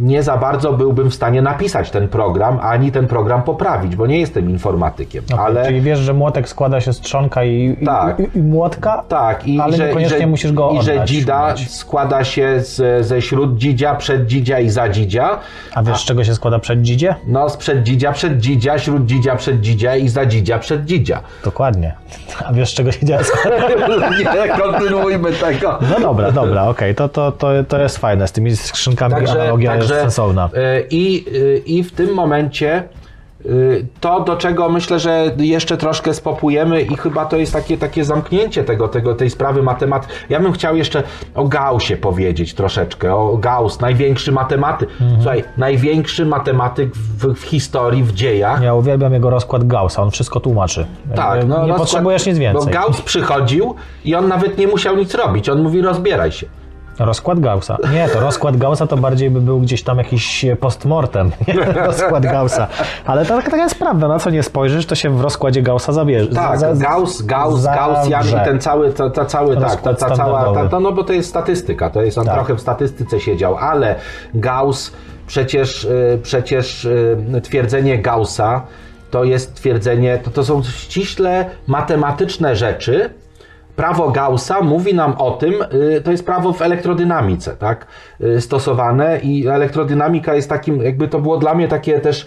nie za bardzo byłbym w stanie napisać ten program, ani ten program poprawić, bo nie jestem informatykiem. Okay, ale Czyli wiesz, że młotek składa się z trzonka i, Tak. i, i, i młotka? tak, i ale że, niekoniecznie że, musisz go I że oddać, dzida mieć. składa się z, ze śróddzidzia, przeddzidzia i zadzidzia. A wiesz, z czego się składa przeddzidzie? No, z przeddzidzia, przeddzidzia, śróddzidzia, przeddzidzia i zadzidzia, przeddzidzia. Dokładnie. A wiesz, z czego się dzieje? nie, kontynuujmy tego. No dobra, dobra, okej, to, to, to, to jest fajne. Z tymi skrzynkami analogia jest sensowna. y, I, y, I w tym momencie y, to, do czego myślę, że jeszcze troszkę spopujemy i chyba to jest takie, takie zamknięcie tego, tego, tej sprawy matemat. Ja bym chciał jeszcze o Gaussie powiedzieć troszeczkę, o Gauss, największy matematyk. Mhm. Słuchaj, największy matematyk w, w historii, w dziejach. Ja uwielbiam jego rozkład Gaussa, on wszystko tłumaczy. Tak, no, nie rozkład- potrzebujesz nic Bo więcej. Gauss przychodził i on nawet nie musiał nic robić. On mówi rozbieraj się. Rozkład Gaussa. Nie, to rozkład Gaussa to bardziej by był gdzieś tam jakiś postmortem. Nie? Rozkład Gaussa. Ale to taka jest prawda, na co nie spojrzysz, to się w rozkładzie Gaussa zabierze. Tak, za- za- Gauss, Gauss. Gaussian i ten cały, ta, ta cały, tak, ta, ta cała, ta, to, no bo to jest statystyka, to jest, on Tak. trochę w statystyce siedział, ale Gauss, przecież, y, przecież y, twierdzenie Gaussa to jest twierdzenie, to, to są ściśle matematyczne rzeczy, Prawo Gaussa mówi nam o tym, y, to jest prawo w elektrodynamice, tak, y, stosowane i elektrodynamika jest takim, jakby to było dla mnie takie też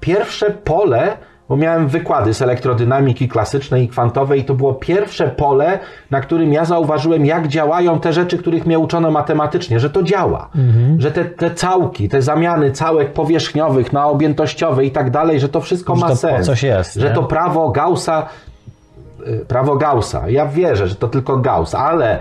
pierwsze pole, bo miałem wykłady z elektrodynamiki klasycznej i kwantowej i to było pierwsze pole, na którym ja zauważyłem, jak działają te rzeczy, których mnie uczono matematycznie, że to działa, że te, te całki, te zamiany całek powierzchniowych na objętościowe i tak dalej, że to wszystko Że ma to sens, coś jest, że nie? to prawo Gaussa prawo Gaussa. Ja wierzę, że to tylko Gauss, ale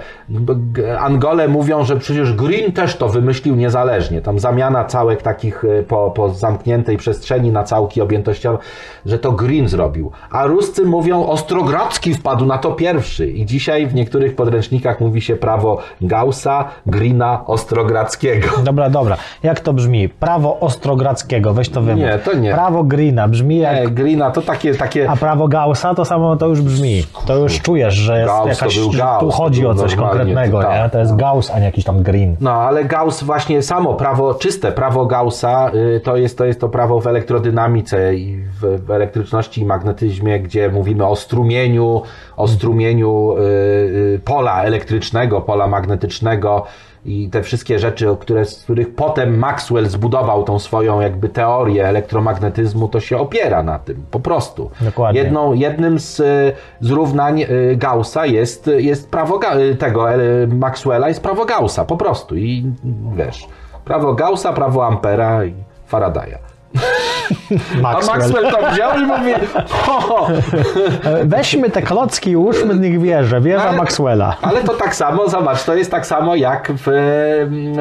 Angole mówią, że przecież Green też to wymyślił niezależnie. Tam zamiana całek takich y, po, po zamkniętej przestrzeni na całki objętościowe, że to Green zrobił. A Ruscy mówią, Ostrogrodzki wpadł na to pierwszy. I dzisiaj w niektórych podręcznikach mówi się prawo Gaussa, Greena, Ostrogradzkiego. Dobra, dobra. Jak to brzmi? Prawo Ostrogradzkiego, weź to wymów. Nie, to nie. Prawo Greena brzmi jak... Nie, Greena to takie, takie A prawo Gaussa to samo to już brzmi. To już czujesz, że jest Gauss jakaś... Gauss, tu chodzi o coś konkretnego, tak. nie? To jest Gauss, a nie jakiś tam Green. No, ale Gauss właśnie samo prawo, czyste prawo Gaussa, y, to jest, to jest to prawo w elektrodynamice i w, w elektryczności i magnetyzmie, gdzie mówimy o strumieniu, o strumieniu y, y, pola elektrycznego, pola magnetycznego i te wszystkie rzeczy, o które, z których potem Maxwell zbudował tą swoją jakby teorię elektromagnetyzmu, to się opiera na tym, po prostu. Dokładnie. Jedną, jednym z, y, z równań y, Gaussa jest, jest prawo y, tego Maxwella jest prawo Gaussa, po prostu. I wiesz, prawo Gaussa, prawo Ampera i Faradaya. A Maxwell. Maxwell to wziął i mówi, o, E, Weźmy te klocki i ułóżmy z nich wieżę, wieża Ale- Maxwella. ale to tak samo, zobacz, to jest tak samo jak w,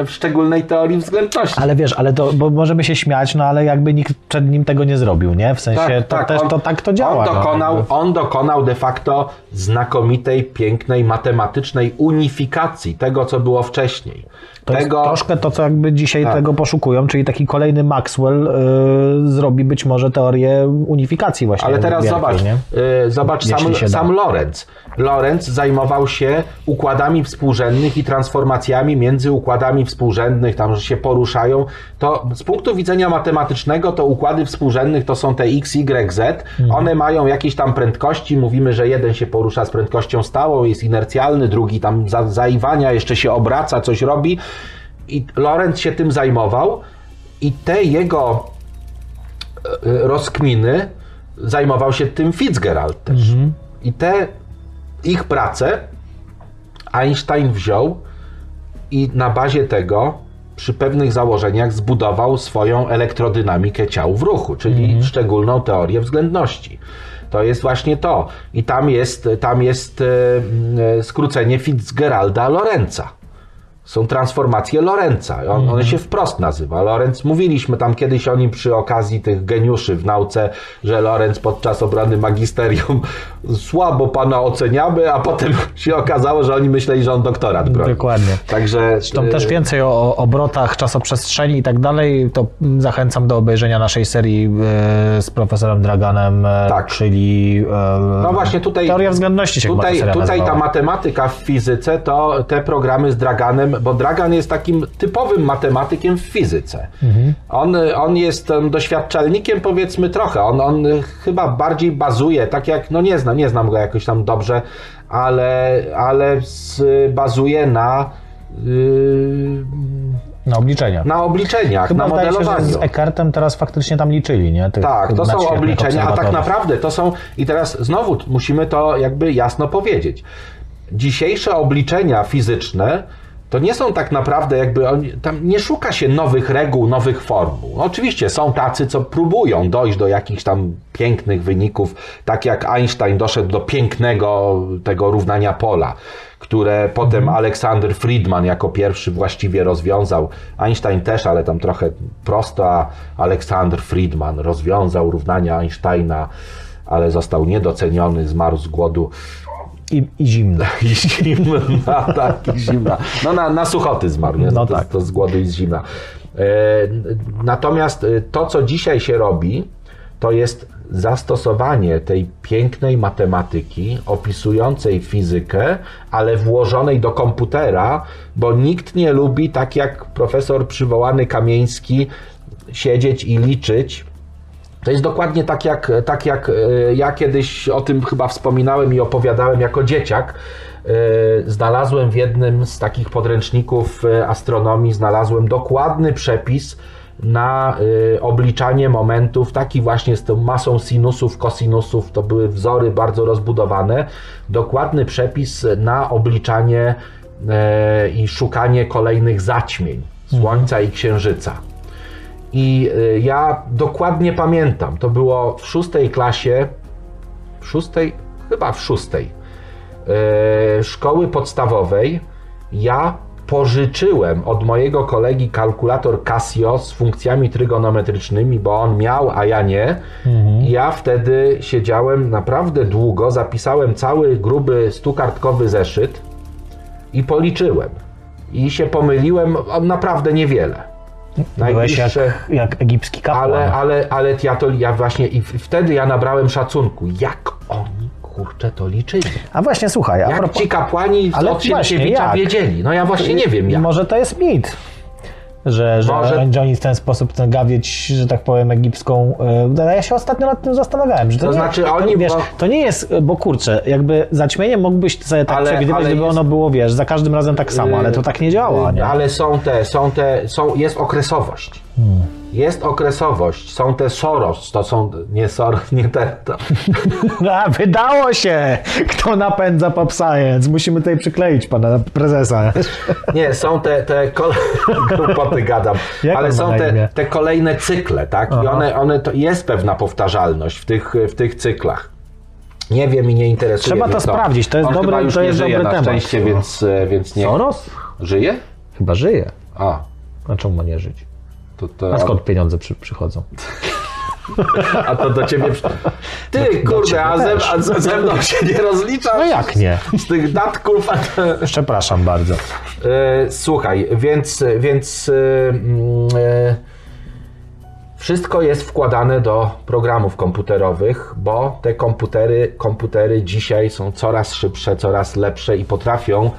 w szczególnej teorii względności. Ale wiesz, ale to, bo możemy się śmiać, no ale jakby nikt przed nim tego nie zrobił, nie? W sensie to też on- to tak to działa. On no, dokonał, jakby. on dokonał de facto znakomitej, pięknej, matematycznej unifikacji tego, co było wcześniej. To jest tego, troszkę to, co jakby dzisiaj Tak. tego poszukują, czyli taki kolejny Maxwell y, zrobi być może teorię unifikacji właśnie. Ale teraz wielkiej, zobacz, y, zobacz sam, Jeśli sam Lorenz. Lorenz zajmował się układami współrzędnych i transformacjami między układami współrzędnych, tam że się poruszają. To z punktu widzenia matematycznego to układy współrzędnych to są te x, y, z. Mhm. One mają jakieś tam prędkości. Mówimy, że jeden się porusza z prędkością stałą, jest inercjalny, drugi tam za, zaiwania, jeszcze się obraca, coś robi. I Lorenz się tym zajmował i te jego e, rozkminy zajmował się tym Fitzgerald też. I te ich prace Einstein wziął i na bazie tego przy pewnych założeniach zbudował swoją elektrodynamikę ciał w ruchu, czyli szczególną teorię względności. To jest właśnie to. I tam jest, tam jest e, e, skrócenie Fitzgeralda Lorenza. Są transformacje Lorenza. On, One się wprost nazywa. Lorenz, mówiliśmy tam kiedyś o nim przy okazji tych geniuszy w nauce, że Lorenz podczas obrony magisterium słabo pana oceniamy, a potem się okazało, że oni myśleli, że on doktorat broni. Dokładnie. Także Zresztą też więcej o, o obrotach czasoprzestrzeni i tak dalej, to zachęcam do obejrzenia naszej serii e, z profesorem Draganem, e, Tak. czyli e, No właśnie tutaj. Teoria względności się Tutaj, tutaj ta matematyka w fizyce, to te programy z Draganem bo Dragan jest takim typowym matematykiem w fizyce. On, on jest em, doświadczalnikiem powiedzmy trochę, on, on chyba bardziej bazuje, tak jak, no nie znam, nie znam go jakoś tam dobrze, ale, ale bazuje na, yy, Na obliczeniach. na obliczeniach, Chyba na zdaje się, modelowaniu. z Eckertem teraz faktycznie tam liczyli, nie? Tych Tak, to są obliczenia, a tak naprawdę to są, i teraz znowu musimy to jakby jasno powiedzieć. Dzisiejsze obliczenia fizyczne to nie są tak naprawdę jakby, tam nie szuka się nowych reguł, nowych formuł. No Oczywiście są tacy, co próbują dojść do jakichś tam pięknych wyników, tak jak Einstein doszedł do pięknego tego równania pola, które potem Aleksander Friedman jako pierwszy właściwie rozwiązał. Einstein też, ale tam trochę prosto, a Aleksander Friedman rozwiązał równania Einsteina, ale został niedoceniony, zmarł z głodu. I, I zimno. I zimna, tak, i zimna. No na, na suchoty zmarł, nie? No to, tak. to z głodu i z zimna. E, natomiast e, to, co dzisiaj się robi, to jest zastosowanie tej pięknej matematyki opisującej fizykę, ale włożonej do komputera, bo nikt nie lubi, tak jak profesor przywołany Kamieński, siedzieć i liczyć, to jest dokładnie tak jak, tak jak e, ja kiedyś o tym chyba wspominałem i opowiadałem jako dzieciak. E, Znalazłem w jednym z takich podręczników e, astronomii, znalazłem dokładny przepis na obliczanie momentów, taki właśnie z tą masą sinusów, kosinusów, to były wzory bardzo rozbudowane. Dokładny przepis na obliczanie i szukanie kolejnych zaćmień Słońca i Księżyca. I y, ja dokładnie pamiętam, to było w szóstej klasie, w szóstej, chyba w szóstej y, szkoły podstawowej. Ja pożyczyłem od mojego kolegi kalkulator Casio z funkcjami trygonometrycznymi, bo on miał, a ja nie. I ja wtedy siedziałem naprawdę długo, zapisałem cały gruby stukartkowy zeszyt i policzyłem. I się pomyliłem naprawdę niewiele. Byłeś jak, jak egipski kapłan. ale, ale, ale ja to ja właśnie i wtedy ja nabrałem szacunku. Jak oni kurczę to liczyli? A właśnie, słuchaj, a Jak propos... ci kapłani Ale od właśnie, Sienkiewicza jak? wiedzieli? No ja właśnie nie wiem jak. Może to jest mit. Że, że Może- oni w ten sposób tę gawieć, że tak powiem, egipską. e, Ja się ostatnio nad tym zastanawiałem. Że to, To nie, znaczy to, oni, wiesz, bo- to nie jest, bo kurczę, jakby zaćmienie mógłbyś sobie tak Ale- przewidywać, ale gdyby jest- ono było, wiesz, za każdym razem tak samo, ale to tak nie działa, nie? Ale są te, są te, są, jest okresowość. Hmm. Jest okresowość. Są te Soros, to są, nie Soros, nie te, to, A, wydało się! Kto napędza Pop Science? Musimy tutaj przykleić pana prezesa. Nie, są te, te kole... głupoty gadam, Jak ale są te, te kolejne cykle, tak? I one, one to jest pewna powtarzalność w tych, w tych cyklach. Nie wiem i nie interesuje. Trzeba to sprawdzić, to jest On dobry- już to nie jest żyje dobry na temat. szczęście, więc, e, więc nie. Soros? Żyje? Chyba żyje. A, A czemu ma nie żyć? To, to, A skąd pieniądze przy, przychodzą? a to do ciebie. Ty, kurde, ciebie a ze, a ze ze mną się nie rozlicza No jak nie? z tych datków. Przepraszam bardzo. E, Słuchaj, więc, więc e, mm, e, wszystko jest wkładane do programów komputerowych, bo te komputery, komputery dzisiaj są coraz szybsze, coraz lepsze i potrafią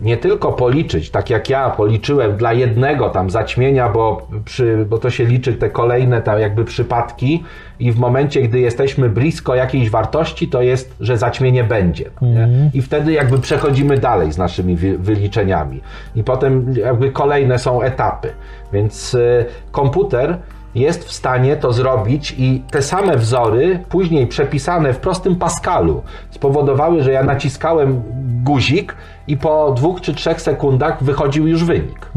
nie tylko policzyć, tak jak ja policzyłem dla jednego tam zaćmienia, bo, przy, bo to się liczy te kolejne tam jakby przypadki i w momencie, gdy jesteśmy blisko jakiejś wartości, to jest, że zaćmienie będzie. no Nie? I wtedy jakby przechodzimy dalej z naszymi wy, wyliczeniami. I potem jakby kolejne są etapy. Więc y, komputer jest w stanie to zrobić i te same wzory, później przepisane w prostym Pascalu, spowodowały, że ja naciskałem guzik i po dwóch czy trzech sekundach wychodził już wynik.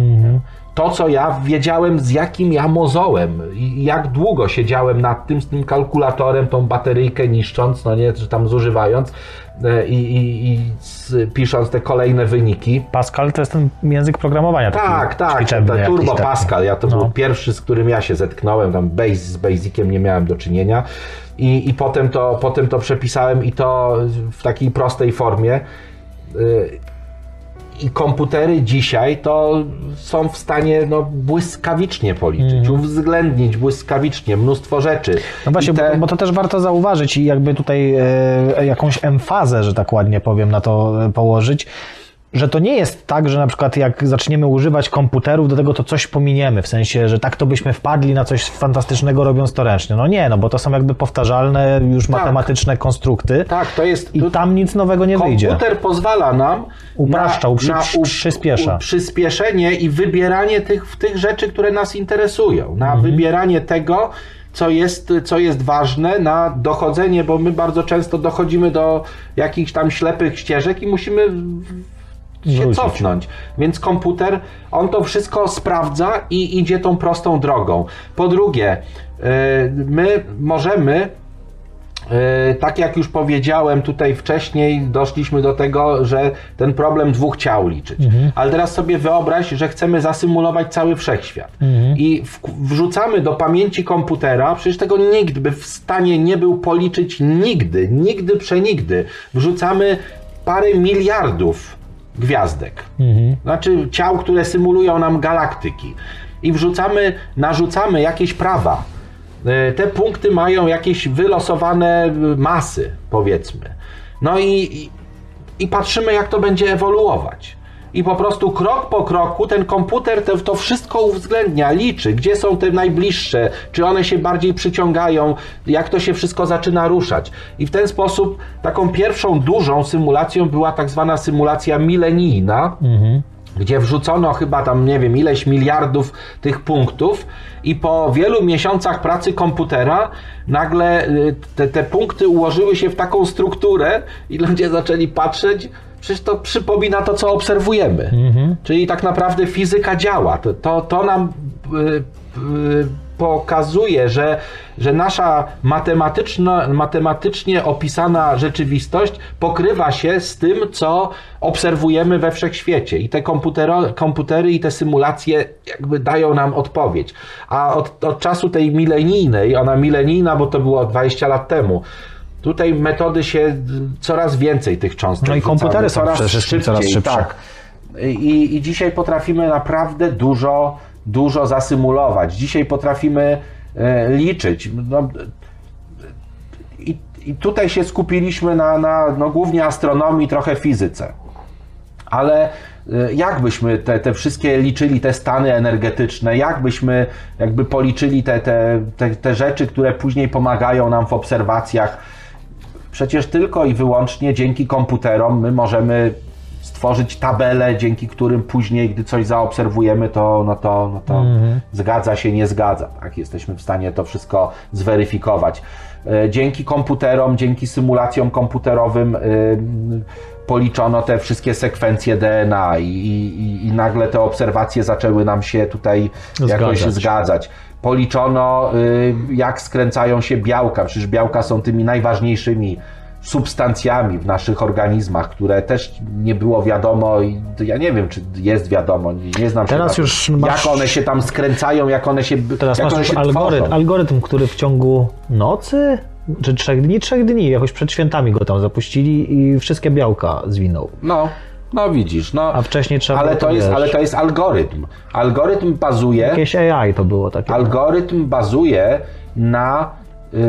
To, co ja wiedziałem, z jakim ja mozołem i jak długo siedziałem nad tym, z tym kalkulatorem, tą bateryjkę niszcząc, no nie, czy tam zużywając e, i, i, i pisząc te kolejne wyniki. Pascal to jest ten język programowania. Tak, tak, ćwiczebny ta jakiś Turbo taki. Pascal, ja to No. był pierwszy, z którym ja się zetknąłem, tam base, z Basiciem nie miałem do czynienia i, i potem, to, potem to przepisałem i to w takiej prostej formie. I komputery dzisiaj to są w stanie no, błyskawicznie policzyć, uwzględnić błyskawicznie mnóstwo rzeczy. No właśnie, te- bo, bo to też warto zauważyć i jakby tutaj e, jakąś emfazę, że tak ładnie powiem, na to e, położyć. Że to nie jest tak, że na przykład jak zaczniemy używać komputerów, do tego to coś pominiemy, w sensie, że tak to byśmy wpadli na coś fantastycznego robiąc to ręcznie. No nie, no bo to są jakby powtarzalne już Tak. matematyczne konstrukty Tak, to jest. i tam nic nowego nie wyjdzie. Komputer pozwala nam Upraszcza, uprzy- przyspiesza. przyspieszenie i wybieranie tych, tych rzeczy, które nas interesują. Na Mhm. wybieranie tego, co jest, co jest ważne, na dochodzenie, bo my bardzo często dochodzimy do jakichś tam ślepych ścieżek i musimy się Wrócić. cofnąć. Więc komputer, on to wszystko sprawdza i idzie tą prostą drogą. Po drugie, y, my możemy E, Tak jak już powiedziałem tutaj wcześniej, doszliśmy do tego, że ten problem dwóch ciał liczyć. Ale teraz sobie wyobraź, że chcemy zasymulować cały wszechświat. I w, wrzucamy do pamięci komputera, przecież tego nikt by w stanie nie był policzyć nigdy, nigdy przenigdy. Wrzucamy parę miliardów gwiazdek. Znaczy ciał, które symulują nam galaktyki. I wrzucamy, narzucamy jakieś prawa. E, Te punkty mają jakieś wylosowane e, masy, powiedzmy. No i, i, i patrzymy, jak to będzie ewoluować. I po prostu krok po kroku ten komputer to, to wszystko uwzględnia, liczy, gdzie są te najbliższe, czy one się bardziej przyciągają, jak to się wszystko zaczyna ruszać. I w ten sposób taką pierwszą dużą symulacją była tak zwana symulacja milenijna, gdzie wrzucono chyba tam, nie wiem, ileś miliardów tych punktów i po wielu miesiącach pracy komputera nagle y, te, te punkty ułożyły się w taką strukturę i ludzie zaczęli patrzeć, przecież to przypomina to, co obserwujemy. Czyli tak naprawdę fizyka działa. To, to, to nam y, y, pokazuje, że, że nasza matematyczna, matematycznie opisana rzeczywistość pokrywa się z tym, co obserwujemy we wszechświecie. I te komputero, komputery i te symulacje jakby dają nam odpowiedź. A od, od czasu tej milenijnej, ona milenijna, bo to było 20 lat temu, Tutaj metody się coraz więcej tych cząstek. No i komputery są przede wszystkim coraz szybsze. Tak. I, I dzisiaj potrafimy naprawdę dużo, dużo zasymulować. Dzisiaj potrafimy e, liczyć. No, i, I tutaj się skupiliśmy na, na no, głównie astronomii, trochę fizyce. Ale e, jak byśmy te, te wszystkie liczyli te stany energetyczne, jak byśmy jakby policzyli te, te, te, te rzeczy, które później pomagają nam w obserwacjach, Przecież tylko i wyłącznie dzięki komputerom my możemy stworzyć tabele, dzięki którym później, gdy coś zaobserwujemy, to, no to, no to zgadza się, nie zgadza. Tak? Jesteśmy w stanie to wszystko zweryfikować. E, Dzięki komputerom, dzięki symulacjom komputerowym y, policzono te wszystkie sekwencje DNA i, i, i nagle te obserwacje zaczęły nam się tutaj jakoś Zgadzać. zgadzać. Policzono, y, jak skręcają się białka. Przecież białka są tymi najważniejszymi substancjami w naszych organizmach, które też nie było wiadomo i ja nie wiem, czy jest wiadomo, nie, znam Teraz się już masz- jak one się tam skręcają, jak one się Teraz masz już algorytm, tworzą. algorytm, który w ciągu nocy, czy trzech dni, trzech dni, jakoś przed świętami go tam zapuścili i wszystkie białka zwinął. No, no widzisz, no. A wcześniej trzeba ale to jest, wiesz, ale to jest algorytm. Algorytm bazuje Jakieś AI to było takie. Algorytm bazuje na, yy,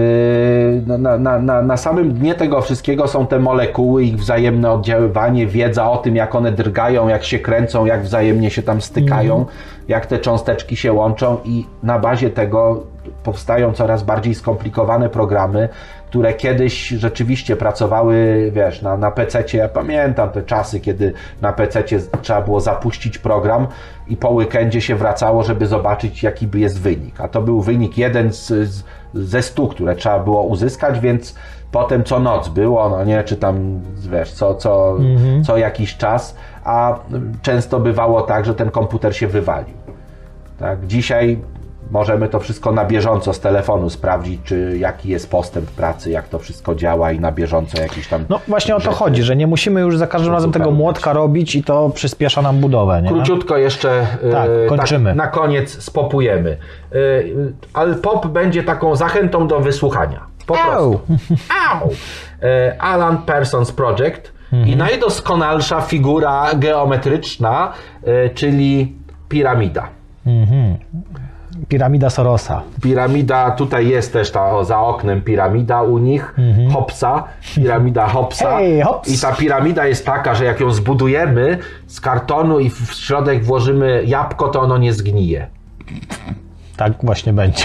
na, na, na, na, na samym dnie tego wszystkiego są te molekuły, ich wzajemne oddziaływanie, wiedza o tym, jak one drgają, jak się kręcą, jak wzajemnie się tam stykają, jak te cząsteczki się łączą i na bazie tego powstają coraz bardziej skomplikowane programy, które kiedyś rzeczywiście pracowały, wiesz, na, na PC-cie. Ja pamiętam te czasy, kiedy na PC-cie trzeba było zapuścić program i po weekendzie się wracało, żeby zobaczyć, jaki by jest wynik. A to był wynik jeden z, z, ze stu, które trzeba było uzyskać, więc potem co noc było, no nie, czy tam, wiesz, co, co, co jakiś czas, a często bywało tak, że ten komputer się wywalił. Tak? Dzisiaj możemy to wszystko na bieżąco z telefonu sprawdzić, czy jaki jest postęp pracy, jak to wszystko działa i na bieżąco jakieś tam. No właśnie o to rzeczy. chodzi, że nie musimy już za każdym razem tego młotka robić i to przyspiesza nam budowę, nie? Króciutko jeszcze e, Tak, kończymy. na koniec spopujemy. E, Ale pop będzie taką zachętą do wysłuchania. Po Au. prostu. Au. E, Alan Parsons Project i najdoskonalsza figura geometryczna, czyli piramida. Piramida Sorosa. Piramida, tutaj jest też ta o, za oknem piramida u nich, Hopsa, piramida Hopsa. Mhm. Hops. I ta piramida jest taka, że jak ją zbudujemy z kartonu i w środek włożymy jabłko, to ono nie zgnije. Tak właśnie będzie.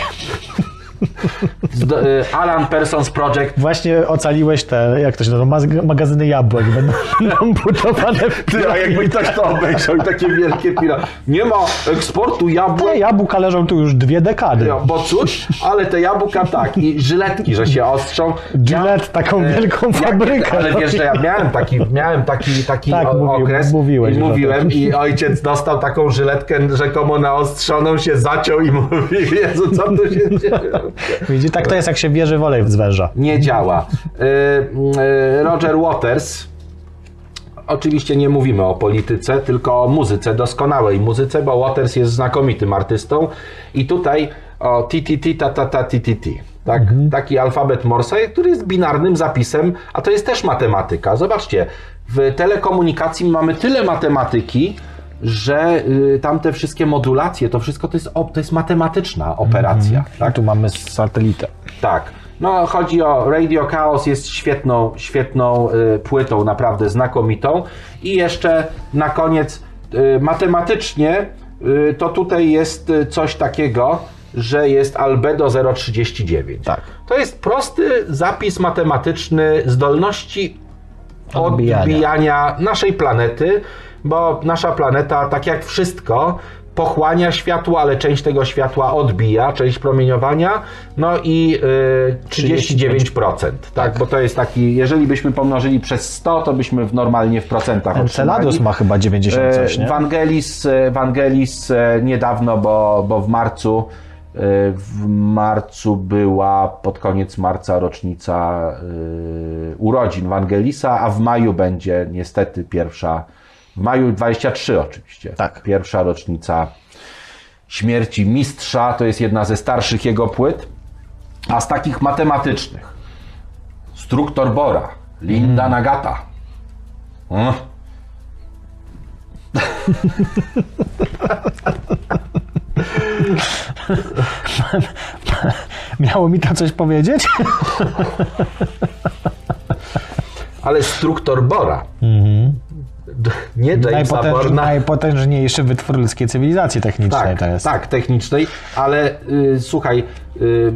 Y, Alan Parsons Project Właśnie ocaliłeś te, jak to się nazywa, magazyny jabłek. Będą, będą budowane w Ty, a jakby ktoś to obejrzał i takie wielkie pira. Nie ma eksportu Te jabłek, jabłka leżą tu już dwie dekady. bo cóż, ale te jabłka tak. I żyletki, że się ostrzą. Gillette taką wielką fabrykę. Ale wiesz, że ja miałem taki, miałem taki, taki Tak, o- okres mówiłeś, i mówiłem tak. i ojciec dostał taką żyletkę rzekomo naostrzoną, się zaciął i mówi, Jezu, co tu się dzieje? Widzi, tak to jest, jak się bierze wolej z węża. Nie działa. Y, y, Roger Waters Oczywiście nie mówimy o polityce, tylko o muzyce, doskonałej muzyce, bo Waters jest znakomitym artystą i tutaj o TTT, ta ta ta TTT. Tak, Taki alfabet Morse, który jest binarnym zapisem, a to jest też matematyka. Zobaczcie, w telekomunikacji mamy tyle matematyki, że y, tam te wszystkie modulacje, to wszystko to jest, op- to jest matematyczna operacja. Tak? Tu mamy satelitę. Tak. No, chodzi o Radio Chaos, jest świetną, świetną y, płytą, naprawdę znakomitą. I jeszcze na koniec, y, matematycznie, y, to tutaj jest y, coś takiego, że jest albedo 0,39. Tak. To jest prosty zapis matematyczny zdolności Odbijania. odbijania naszej planety, bo nasza planeta, tak jak wszystko, pochłania światło, ale część tego światła odbija, część promieniowania, no i y, 39%, tak, bo to jest taki, jeżeli byśmy pomnożyli przez 100, to byśmy w, normalnie w procentach Enceladus otrzymali. ma chyba 90 coś, nie? Vangelis, e, Vangelis e, niedawno, bo, bo w marcu e, w marcu była pod koniec marca rocznica e, urodzin Vangelisa, a w maju będzie niestety pierwsza, w maju 23 oczywiście, Tak. pierwsza rocznica śmierci mistrza, to jest jedna ze starszych jego płyt, a z takich matematycznych Struktor Bora, Linda Nagata. Mm. Miało mi to coś powiedzieć? Ale struktor Bora. D- Nie Jamesa Najpotęż, najpotężniejszy wytwór ludzkiej cywilizacji technicznej Tak, to jest. tak, technicznej, ale y, słuchaj, y,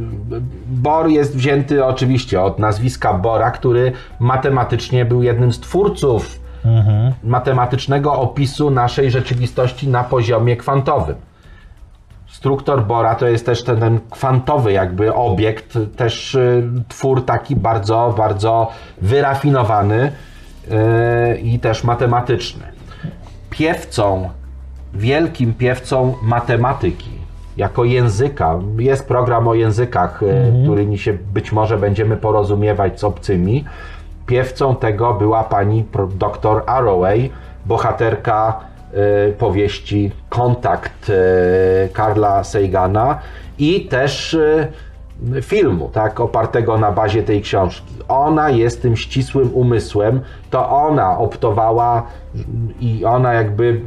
Bor jest wzięty oczywiście od nazwiska Bora, który matematycznie był jednym z twórców matematycznego opisu naszej rzeczywistości na poziomie kwantowym. Struktor Bora to jest też ten, ten kwantowy jakby obiekt, też y, twór taki bardzo, bardzo wyrafinowany i też matematyczny. Piewcą, wielkim piewcą matematyki, jako języka, jest program o językach, y, którymi się być może będziemy porozumiewać z obcymi. Piewcą tego była pani dr Arroway, bohaterka y, powieści Kontakt Karla Sagana i też filmu, tak, opartego na bazie tej książki. Ona jest tym ścisłym umysłem, to ona optowała i ona jakby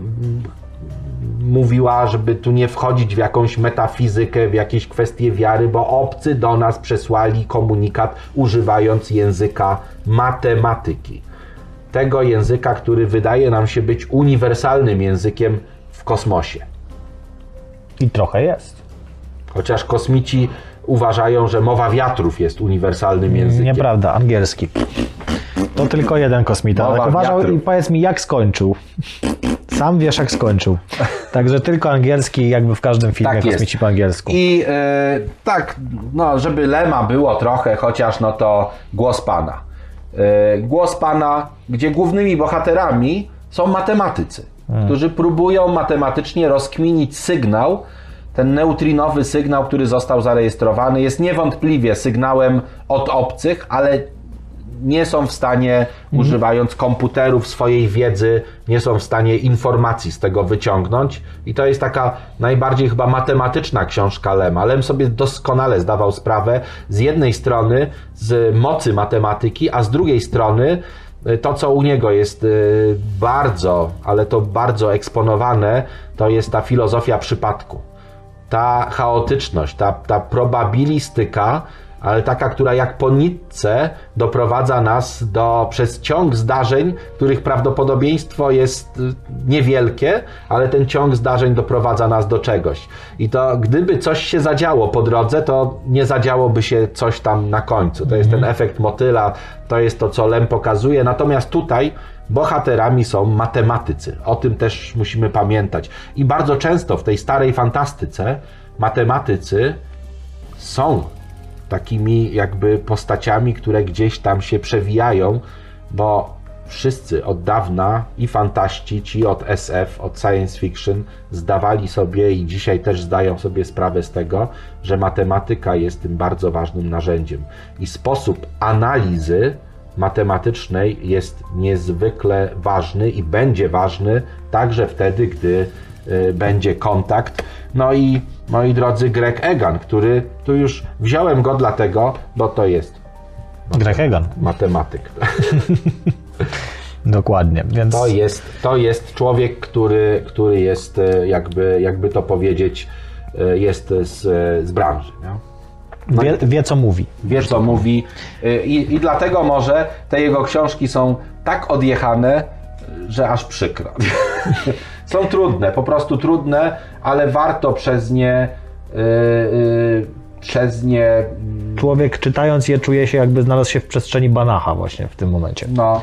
mówiła, żeby tu nie wchodzić w jakąś metafizykę, w jakieś kwestie wiary, bo obcy do nas przesłali komunikat używając języka matematyki. Tego języka, który wydaje nam się być uniwersalnym językiem w kosmosie. I trochę jest. Chociaż kosmici uważają, że mowa wiatrów jest uniwersalnym językiem. Nieprawda, angielski. To tylko jeden kosmita. Mowa Tak uważał wiatru. i powiedz mi, jak skończył. Sam wiesz, jak skończył. Także tylko angielski, jakby w każdym filmie Tak jest. kosmici po angielsku. I e, tak, no, żeby Lema było trochę, chociaż no to głos Pana. E, głos Pana, gdzie głównymi bohaterami są matematycy, którzy próbują matematycznie rozkminić sygnał. Ten neutrinowy sygnał, który został zarejestrowany, jest niewątpliwie sygnałem od obcych, ale nie są w stanie, używając komputerów swojej wiedzy, nie są w stanie informacji z tego wyciągnąć. I to jest taka najbardziej chyba matematyczna książka Lema. Lem sobie doskonale zdawał sprawę z jednej strony z mocy matematyki, a z drugiej strony y, to, co u niego jest y, bardzo, ale to bardzo eksponowane, to jest ta filozofia przypadku ta chaotyczność, ta, ta probabilistyka, ale taka, która jak po nitce doprowadza nas do przez ciąg zdarzeń, których prawdopodobieństwo jest y, niewielkie, ale ten ciąg zdarzeń doprowadza nas do czegoś. I to gdyby coś się zadziało po drodze, to nie zadziałoby się coś tam na końcu. To jest ten efekt motyla, to jest to, co Lem pokazuje. Natomiast tutaj bohaterami są matematycy. O tym też musimy pamiętać. I bardzo często w tej starej fantastyce matematycy są takimi jakby postaciami, które gdzieś tam się przewijają, bo wszyscy od dawna i fantaści, ci od SF, od science fiction, zdawali sobie i dzisiaj też zdają sobie sprawę z tego, że matematyka jest tym bardzo ważnym narzędziem. I sposób analizy matematycznej jest niezwykle ważny i będzie ważny także wtedy, gdy y, będzie kontakt. No i moi drodzy, Greg Egan, który tu już wziąłem go dlatego, bo to jest Greg Egan. matematyk. Dokładnie, więc To jest, to jest człowiek, który, który jest e, jakby, jakby to powiedzieć, e, jest z, z branży. Nie? Wie, wie co mówi. Wiesz, co mówi. E, I, I dlatego może te jego książki są tak odjechane, że aż przykro. są trudne, po prostu trudne, ale warto przez nie yy, yy, przez nie mm, Człowiek czytając je czuje się jakby znalazł się w przestrzeni Banacha właśnie w tym momencie. no,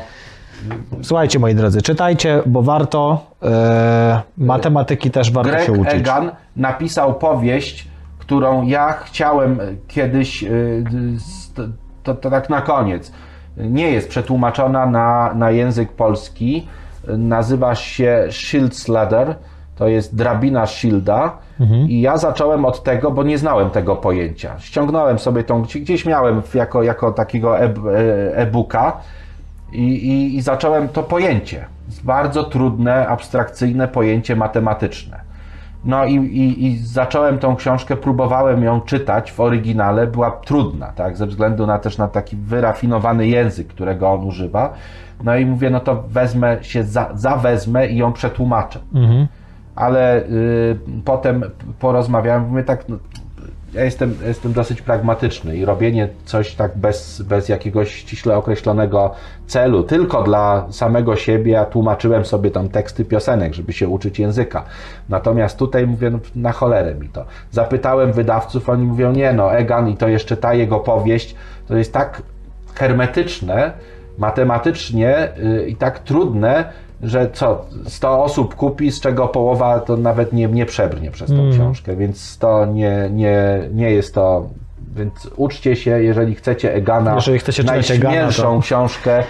Słuchajcie moi drodzy, czytajcie, bo warto. E, matematyki też warto Greg się uczyć. Egan napisał powieść, którą ja chciałem kiedyś, s- to, to, tak na koniec, nie jest przetłumaczona na, na język polski, nazywa się Shield's Ladder, to jest drabina Shielda i ja zacząłem od tego, bo nie znałem tego pojęcia. Ściągnąłem sobie tą, gdzieś miałem jako, jako takiego e- e- e-booka i, i, i zacząłem to pojęcie. Bardzo trudne, abstrakcyjne pojęcie matematyczne. No i, i, i zacząłem tą książkę, próbowałem ją czytać w oryginale, była trudna, tak, ze względu na też na taki wyrafinowany język, którego on używa. No i mówię, no to wezmę się, za, zawezmę i ją przetłumaczę. Ale y, potem porozmawiałem, mówię tak, no, ja jestem, jestem dosyć pragmatyczny i robienie coś tak bez, bez jakiegoś ściśle określonego celu, tylko dla samego siebie, ja tłumaczyłem sobie tam teksty piosenek, żeby się uczyć języka. Natomiast tutaj mówię, no, na cholerę mi to. Zapytałem wydawców, oni mówią, nie no, Egan i to jeszcze ta jego powieść, to jest tak hermetyczne, matematycznie y, i tak trudne, że co, 100 osób kupi, z czego połowa to nawet nie, nie przebrnie przez tą książkę, więc to nie, nie, nie jest to. Więc uczcie się, jeżeli chcecie Egana, Jeżeli chcecie czytać Egana, najśmielszą to- książkę.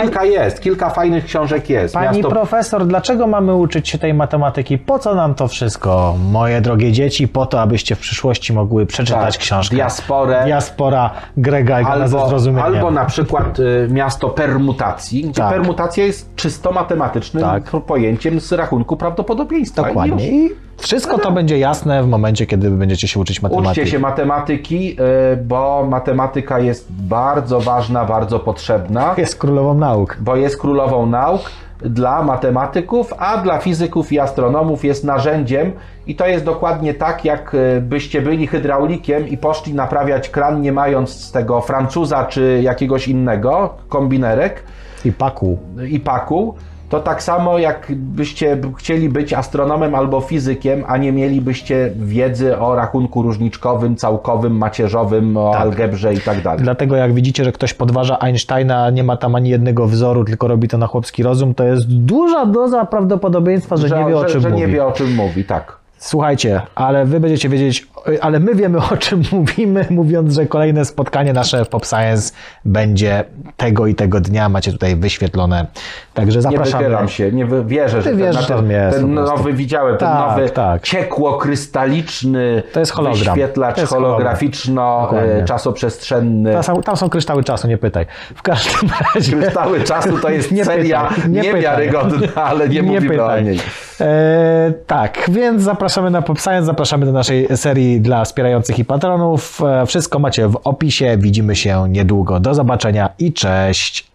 Kilka jest, kilka fajnych książek jest. Pani Miasto profesor, dlaczego mamy uczyć się tej matematyki? Po co nam to wszystko? Moje drogie dzieci, po to, abyście w przyszłości mogły przeczytać Tak, książkę. Diasporę. Diaspora Grega Egana ze Albo, zrozumieniem. albo na przykład y, miasto permutacji, gdzie Tak. permutacja jest czysto matematycznym Tak. pojęciem z rachunku prawdopodobieństwa. Dokładnie. I wszystko to będzie jasne w momencie, kiedy będziecie się uczyć matematyki. Uczcie się matematyki, y, bo matematyka jest bardzo ważna, bardzo potrzebna, Jest królową nauk. bo jest królową nauk dla matematyków, a dla fizyków i astronomów jest narzędziem i to jest dokładnie tak, jak y, byście byli hydraulikiem i poszli naprawiać kran, nie mając z tego Francuza czy jakiegoś innego kombinerek I paku. i paku, to tak samo jakbyście chcieli być astronomem albo fizykiem, a nie mielibyście wiedzy o rachunku różniczkowym, całkowym, macierzowym, o algebrze i tak dalej. Dlatego jak widzicie, że ktoś podważa Einsteina, nie ma tam ani jednego wzoru, tylko robi to na chłopski rozum, to jest duża doza prawdopodobieństwa, że, nie wie o że, czym że mówi. nie wie o czym mówi, tak. Słuchajcie, ale wy będziecie wiedzieć, ale my wiemy o czym mówimy, mówiąc, że kolejne spotkanie nasze w Pop Science będzie tego i tego dnia. Macie tutaj wyświetlone. Także Nie zapraszamy. wychylam się, nie wierzę, że Ty ten, ten, jest ten nowy, widziałem, ten Tak, nowy tak. ciekło-krystaliczny To jest hologram. wyświetlacz To jest holograficzno-czasoprzestrzenny. Tam są, tam są kryształy czasu, nie pytaj. W każdym razie. Kryształy czasu to jest Nie seria pytaj, nie niewiarygodna, ale nie, mówimy pytaj. o niej. E, tak, więc zapraszamy na Pop Science, zapraszamy do naszej serii dla wspierających i patronów. E, wszystko macie w opisie. Widzimy się niedługo. Do zobaczenia i cześć.